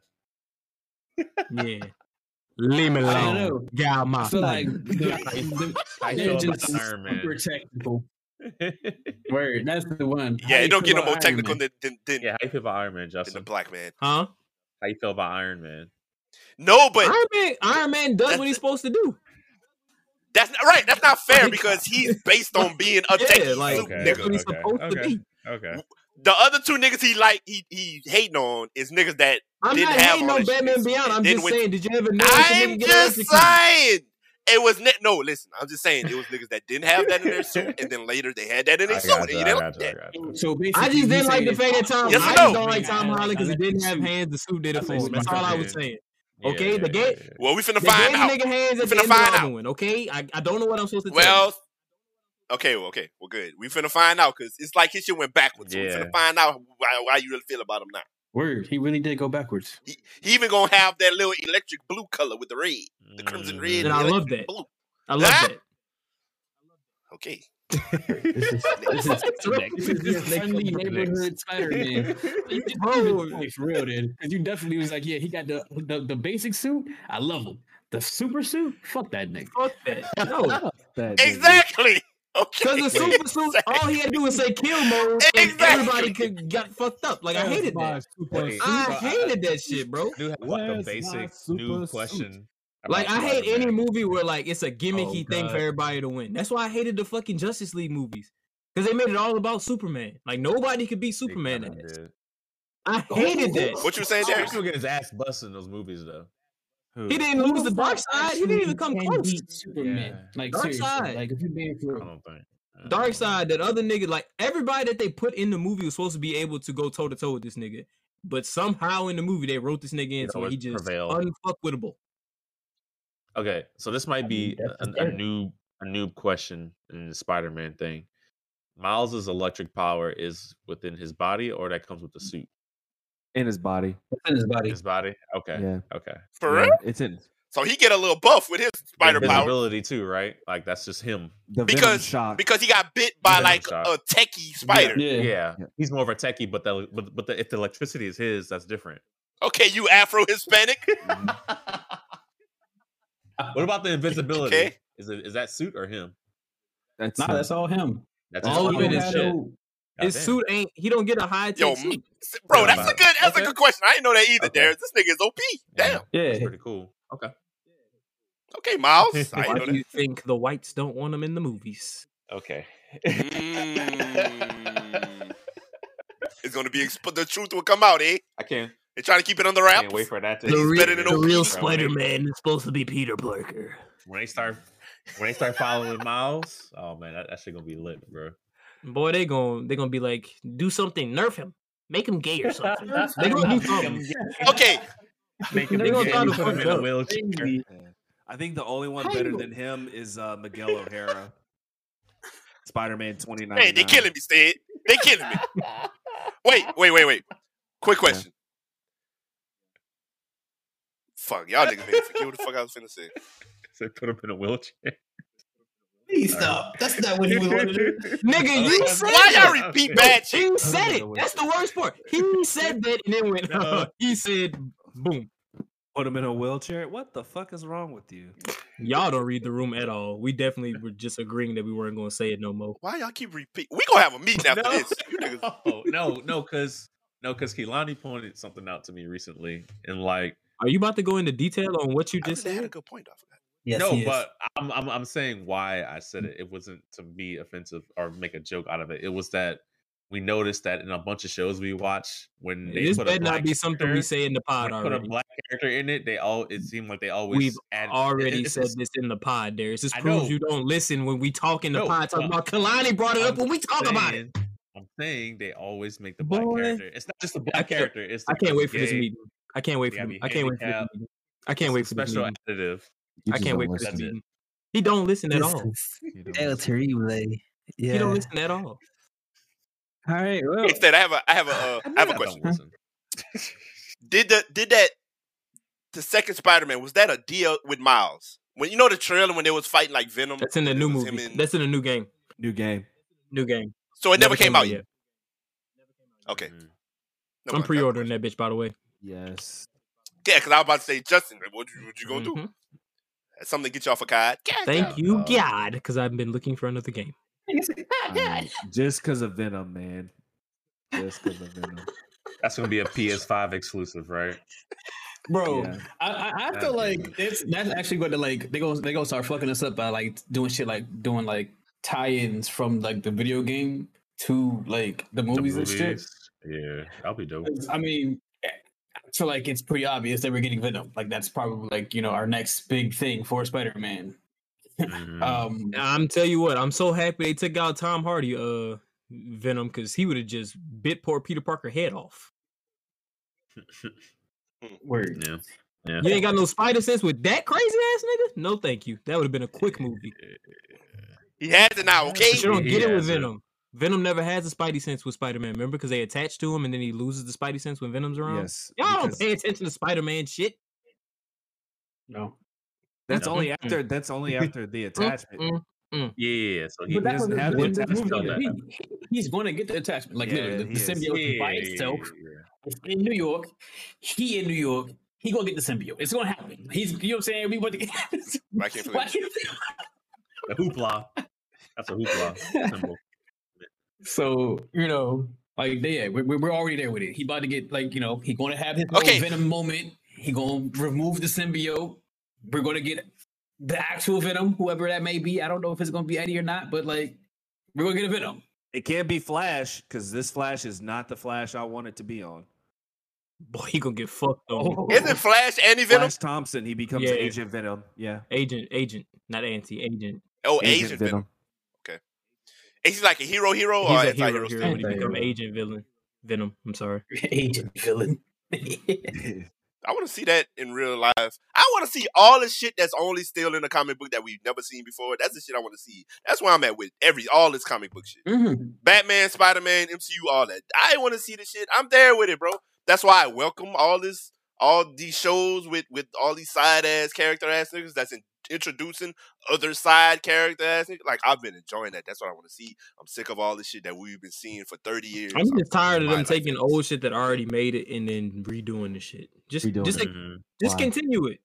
Yeah. *laughs* Leave me alone.
know.
Get
I
my
feel like *laughs* the,
How you
they're
feel about
just
the Iron Man?
super technical. Word, that's the one.
Yeah,
you
it don't get no more
Iron
technical than than, than,
yeah, how you feel about Iron Man,
than the black man.
Huh?
How you feel about Iron Man?
No, but
Iron Man, Iron Man does what he's supposed to do.
that's not right. That's not fair
Like-
because *laughs* he's based on being a
Yeah,
techie
like
suit
Okay,
nigga.
what he's
okay,
to be.
Okay.
The other two niggas he like he he hating on is niggas that
I'm
Didn't
not
have
hating
all
on
that shit.
Batman Beyond. I'm just
when-
saying, did you ever know?
I'm
nigga get
just saying. It was ne- no, listen. I'm just saying it was niggas that didn't have that in their suit, and then later they had that in *laughs* their
I
suit.
you,
you
I
didn't
got
like
you,
that.
got you.
So basically,
I just didn't like the
saying-
fact that Tom.
Yes
I
no?
just don't like Tom Holland because he didn't have hands. The suit did it for
what
him. That's all I was
saying.
Saying.
Yeah,
Okay,
yeah,
the
yeah,
game-
yeah.
Well, we finna find out.
the nigga hands
We
at the
finna find out.
one. Okay, I, I don't know what I'm supposed to tell.
Well, okay, well, okay, well, good. We finna find out because it's like his shit went backwards. So we
Yeah.
finna find out why, why you really feel about him now.
Word, he really did go backwards.
He, he even gonna have that little electric blue color with the red, the crimson red. Mm.
And
the
I love
electric
that.
Blue.
I love that.
Okay.
This is this is, this is your
this next
friendly neighborhood Spider Man. *laughs* You just
Bro.
bro, like, for real, dude. Because you definitely was like, yeah, he got the, the the basic suit. I love him. The super suit, fuck that nigga.
Fuck that. *laughs* No,
That nigga.
Exactly. Okay.
because the super suit, all he had to do was say kill mode, and
Exactly.
everybody could got fucked up. Like I hated that.
Wait,
I hated that shit, bro.
do have like a basic
super
new
suit?
Question.
Like I hate any movie where like it's a gimmicky
Oh,
thing for everybody to win. That's why I hated the fucking Justice League movies because they made it all about Superman. Like nobody could beat
They
Superman. in it. I hated that.
What you saying,
He
Derek?
still get his ass busted in those movies though.
Who?
He didn't lose the Darkseid. He didn't even come close.
beat Superman.
Yeah.
Like
Dark
seriously,
side.
like if you being for
I don't think. I don't
Dark
know.
side, that other nigga, like everybody that they put in the movie was supposed to be able to go toe to toe with this nigga, but somehow in the movie they wrote this nigga in so he just
prevailed.
unfuckwittable.
Okay, so this might be a, a
fair.
new a new question in the Spider-Man thing. Miles's electric power is within his body, or that comes with the mm. suit.
in his body.
in his body.
His body. Okay.
Yeah.
Okay.
For
Yeah,
real?
It's in
So he get a little buff with his spider power
ability too, right? Like that's just him.
the
because
shock.
because he got bit by
Venom
like
shot.
a techie spider.
Yeah.
Yeah.
Yeah.
He's more of a techie, but the but, but the, if the electricity is his, that's different.
Okay, you Afro Hispanic. *laughs* Mm-hmm.
What about the *laughs* invisibility?
Okay.
Is it is that suit or him?
that's
Nah,
him.
that's all him.
That's
All
his
of it
own shit.
shit. His
Goddamn.
suit ain't. He don't get a high
Yo,
tech suit.
Bro, that's a good that's
okay.
a good question. I didn't know that either,
Okay.
Darius. This nigga is OP. Damn.
Yeah, That's pretty cool. Okay.
Okay, Miles. *laughs* I
Why
didn't know
do
that.
you think the whites don't want him in the movies?
Okay.
Mm. *laughs* it's gonna be exp- the truth will come out, eh?
I can't
They're trying to keep it on the
can't wait for that to
The He's better than
the
OP.
real Spider-Man is supposed to be Peter Parker.
when they start when they start following Miles. Oh man, that, that shit gonna be lit, bro.
Boy, they gon' they gonna be like, do something, nerf him, make him gay or something. *laughs* they gonna do something.
Okay,
Make him
They gonna
gay,
try *laughs*
him in a wheelchair.
I think the only one better than him is uh, Miguel O'Hara. Spider-Man 29.
hey, they killing me, Stead. They killing me. Wait, wait, wait, wait. Quick question. Fuck, y'all niggas made me forget what the fuck I was finna say. *laughs*
So put him in a wheelchair.
Please stop. That's not what he was going to do. *laughs*
Nigga, you said
Why y'all repeat bad shit?
He said it. That's the worst part. He said that and then went.
No. *laughs*
he said, "Boom."
put him in a wheelchair. What the fuck is wrong with you?
Y'all don't read the room at all. We definitely were just agreeing that we weren't going to say it no more.
Why y'all keep repeating? We gonna have a meeting after
no,
this. You niggas.
no, no, no, because no, because Kehlani pointed something out to me recently, and like,
Are you about to go into detail on what you
I
just
really had a
said?
good point. I forgot.
Yes,
no, but I'm, I'm I'm saying why I said mm. it. It wasn't to be offensive or make a joke out of it. It was that we noticed that in a bunch of shows we watch when they
This
put a
better not be something we say in the pod
when they put a black character in it. They all it seemed like they always
We've
add,
already
it's
said
just-
this in the pod, Darius. This
I
proves you don't listen when we talk in the
No,
pod talking
but
about Kalani brought it up
I'm
when we talk about it.
I'm saying they always make the black
Boy,
character. It's not just the black
can't-
character. It's
I can't wait for this meeting. I can't wait for
gotta
the, I can't wait for this
handicapped.
I can't wait for this
special
meeting.
additive.
I can't wait for this
listen.
meeting. He don't listen at all.
is
You don't
El
listen.
Terrible. Yeah.
He don't listen at all.
All right. Well,
Instead, I have a I have a uh, *laughs* I have a
I
question. *laughs* Did the did that the second Spider Man was that a deal with Miles? When you know the trailer when they was fighting like Venom.
That's in the new movie.
and-
That's in the new game.
New game.
New game.
so it never, came, out yet. Okay,
Mhm.
Never
I'm pre-ordering that bitch, by the way.
Yes.
Yeah, because I was about to say Justin, what you what you gonna do?
Mhm.
That's something to get you off a card. God
Thank
damn.
you,
Uh,
God, because I've been looking for another game. *laughs*
Um, just because of Venom, man. Just because of Venom.
That's gonna be a PS5 exclusive, right?
bro,
Yeah.
I, I, I feel like
good.
that's that's actually going to like they go they gonna start fucking us up by like doing shit like doing like tie-ins from like the video game to like the
The
movies, and shit.
Yeah, that'll be dope.
'Cause, I mean, I feel like it's pretty obvious that we're getting Venom. Like that's probably like you know our next big thing for Spider-Man. *laughs*
Mhm.
Um,
I'm tell you what, I'm so happy they took out Tom Hardy, uh, Venom, because he would have just bit poor Peter Parker head off. *laughs*
word.
yeah, yeah.
You ain't got no spider sense with that crazy ass nigga? No, thank you. That would have been a quick movie.
He has it now, okay?
But you don't
He
get it with
has it.
Venom. Venom never has a spidey sense with Spider-Man. Remember, because they attach to him and then he loses the spidey sense when Venom's around.
Yes.
Y'all don't pay attention to Spider-Man shit.
No.
That's
No.
only after. That's only after the *laughs* attachment.
mm.
Yeah, so he
doesn't have
the,
the
the
attachment
on that.
He- he's going to get the attachment. Like
Yeah,
literally, the, the symbiote
yeah,
by
yeah,
itself.
yeah.
It's in New York. He in New York. He gonna get the symbiote. It's gonna happen. He's you know what I'm saying. We want to get.
Why can't *laughs*
Why
Philip-
The hoopla. That's a hoopla symbol.
So you know, like they, yeah, we're, we're already there with it. He about to get like you know he going to have his
Okay.
okay. Venom moment. He gonna remove the symbiote. We're gonna get the actual Venom, whoever that may be. I don't know if it's gonna be Eddie or not, but like we're gonna get a Venom.
It can't be Flash because this Flash is not the Flash I want it to be on.
Boy, he gonna get fucked on. Oh.
Isn't Flash Anti Venom?
Flash Thompson, he becomes
Yeah.
Agent Venom. Yeah.
Agent, agent, not anti, agent.
Oh, Asian Venom. Is he like a hero hero
He's
or
a
anti
hero
hero still?
when he become agent villain. Venom. I'm sorry. *laughs*
Agent villain. *laughs*
I want to see that in real life. I want to see all the shit that's only still in the comic book that we've never seen before. That's the shit I want to see. That's where I'm at with every all this comic book shit.
Mhm.
Batman, Spider Man, MCU, all that. I want to see the shit. I'm there with it, bro. That's why I welcome all this, all these shows with with all these side ass character ass niggas that's in, introducing other side character ass. Like I've been enjoying that. That's what I want to see. I'm sick of all this shit that we've been seeing for 30 years.
I'm just tired of them taking
is-
old shit that already made it and then redoing the shit. Just,
Redoing
just,
it.
like,
Mhm.
just
Why?
continue it.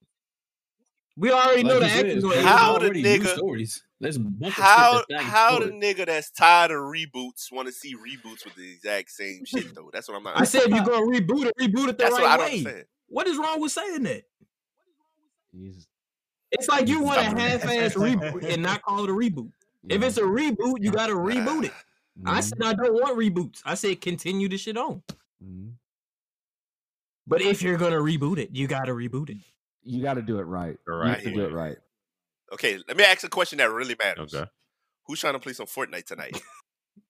We already know the
Like you said,
actors.
How
How?
the
already new
nigga-
stories. There's a
How
that's
how the
explored.
nigga that's tired of reboots want to see reboots with the exact same shit though? That's what I'm not.
I said if you're gonna reboot it, reboot it the
that's what I
right
don't
way. What is wrong with saying that?
He's-
It's like you want a half-ass reboot and not call it a reboot. If it's a reboot, you gotta reboot it. I
Mhm,
said I don't want reboots. I said continue the shit on.
mhm.
But if you're gonna reboot it, you gotta reboot it.
You got to do it right.
The
You
right
have to do it right.
Okay, let me ask a question that really matters.
Okay.
Who's trying to play some Fortnite tonight?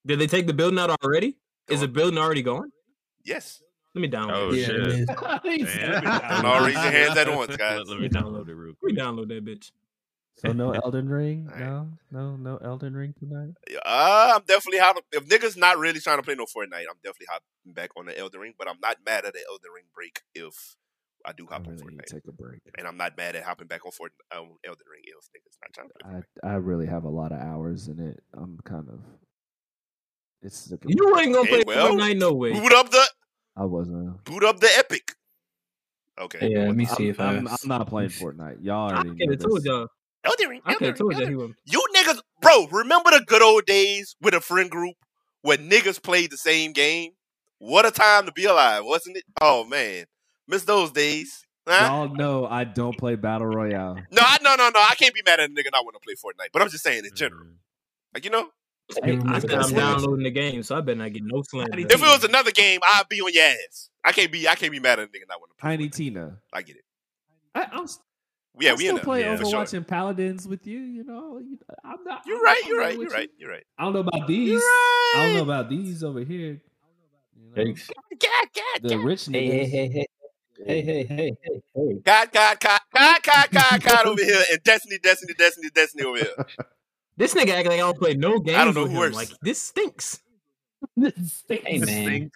Did they take the building out already? Is the building already gone?
yes.
Let me download.
Oh
it.
Yeah,
shit.
it is.
Man.
Don't all raise your hands at once, guys.
Let, let me download it real *laughs*
We
quick.
download that bitch.
So no *laughs* Elden Ring? No, no, no Elden Ring tonight.
Uh, I'm definitely hot. If niggas not really trying to play no Fortnite, I'm definitely hopping back on the Elden Ring. But I'm not mad at the Elden Ring break if I do hop on
really need
Fortnite.
take a break.
And I'm not mad at hopping back on Fortnite, um, Elden Ring if niggas not trying to play.
I I really have a lot of hours in it. I'm kind of. It's sickening.
You ain't gonna
Okay,
play
well,
Fortnite no way.
Boot up the
I wasn't.
boot up the Epic. Okay.
Yeah, let me
I'm,
see if I.
I'm, I'm not playing Fortnite. Y'all
I
already
could
know
have told y'all.
Elden Ring.
I could
Elden
have told y'all
Elden Ring.
was.
You niggas, bro, remember the good old days with a friend group where niggas played the same game? What a time to be alive, wasn't it? Oh man, miss those days. Huh?
Y'all know I don't play battle royale.
No, I, no, no, no. I can't be mad at a nigga not want to play Fortnite, but I'm just saying in general.
Mm.
Like you know,
Hey,
I
I
said
gotta
I'm
say-
downloading the game, so I better not get no slander.
If it was another game, I'd be on your ass. I can't be. I can't be mad at a nigga not want to play.
Tiny Tina.
I get it.
I, I'm,
Yeah,
I
we
still
in
play
yeah,
Overwatch
sure.
and Paladins with you. You know, I'm not.
You're right. You're right. You're right. You're right.
I don't know about these.
You're
I don't know about these over here. You know,
Yikes.
God, God,
the rich
Hey, hey, hey, hey, hey, hey, hey, hey, hey.
God, God, God, God, God, God, God over *laughs* here, and Destiny, Destiny, Destiny, Destiny over here.
This nigga act like I don't play no games
I don't know
with
who
him.
worse.
Like this stinks.
Hey, man.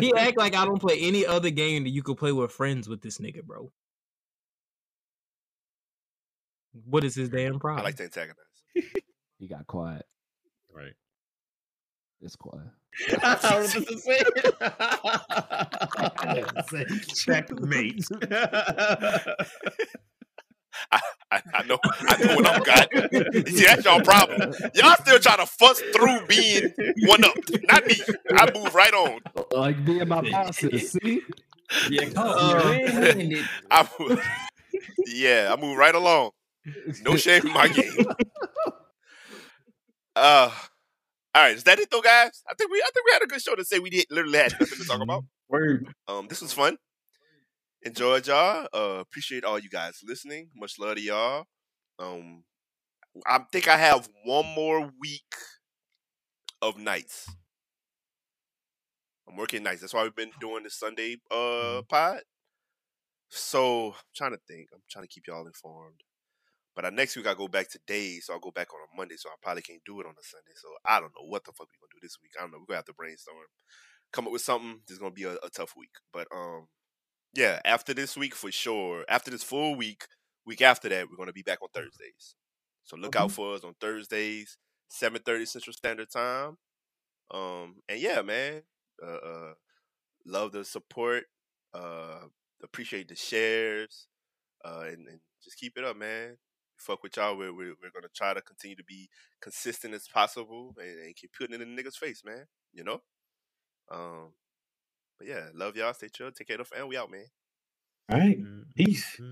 He *laughs* act like I don't play any other game that you could play with friends with this nigga, bro. What is his damn
I
problem?
like to antagonize. *laughs*
He got quiet.
Right.
It's quiet.
I was about to. *laughs*
Checkmate.
I, I know, I know what I'm got. See, that's y'all problem. Y'all still trying to fuss through being one up, not me. I move right on.
Like being my bosses. See?
Yeah,
Uh, *laughs*
I move, yeah, I move right along. No *laughs* shame in my game. Uh, all right, is that it though, guys? I think we, I think we had a good show to say we did literally had nothing to talk about.
Word.
Um, this was fun. Enjoyed y'all. Uh, appreciate all you guys listening. Much love to y'all. Um, I think I have one more week of nights. I'm working nights. That's why we've been doing the Sunday uh pod. So I'm trying to think. I'm trying to keep y'all informed. But uh, next week I go back to days, so I'll go back on a Monday. So I probably can't do it on a Sunday. So I don't know what the fuck we're gonna do this week. I don't know. We're gonna have to brainstorm, come up with something. This is gonna be a, a tough week. But um, yeah, after this week for sure. After this full week, week after that, we're gonna be back on Thursdays. So look out for us on Thursdays, seven thirty Central Standard Time. Um, and yeah, man, uh, uh love the support. Uh, appreciate the shares. Uh, and, and just keep it up, man. Fuck with y'all. We're, we're, we're gonna try to continue to be consistent as possible and, and keep putting it in the niggas' face, man. You know. Um, but yeah, love y'all. Stay chill. Take care of the family. We out, man.
All right. Mm-hmm. Peace. Mm-hmm.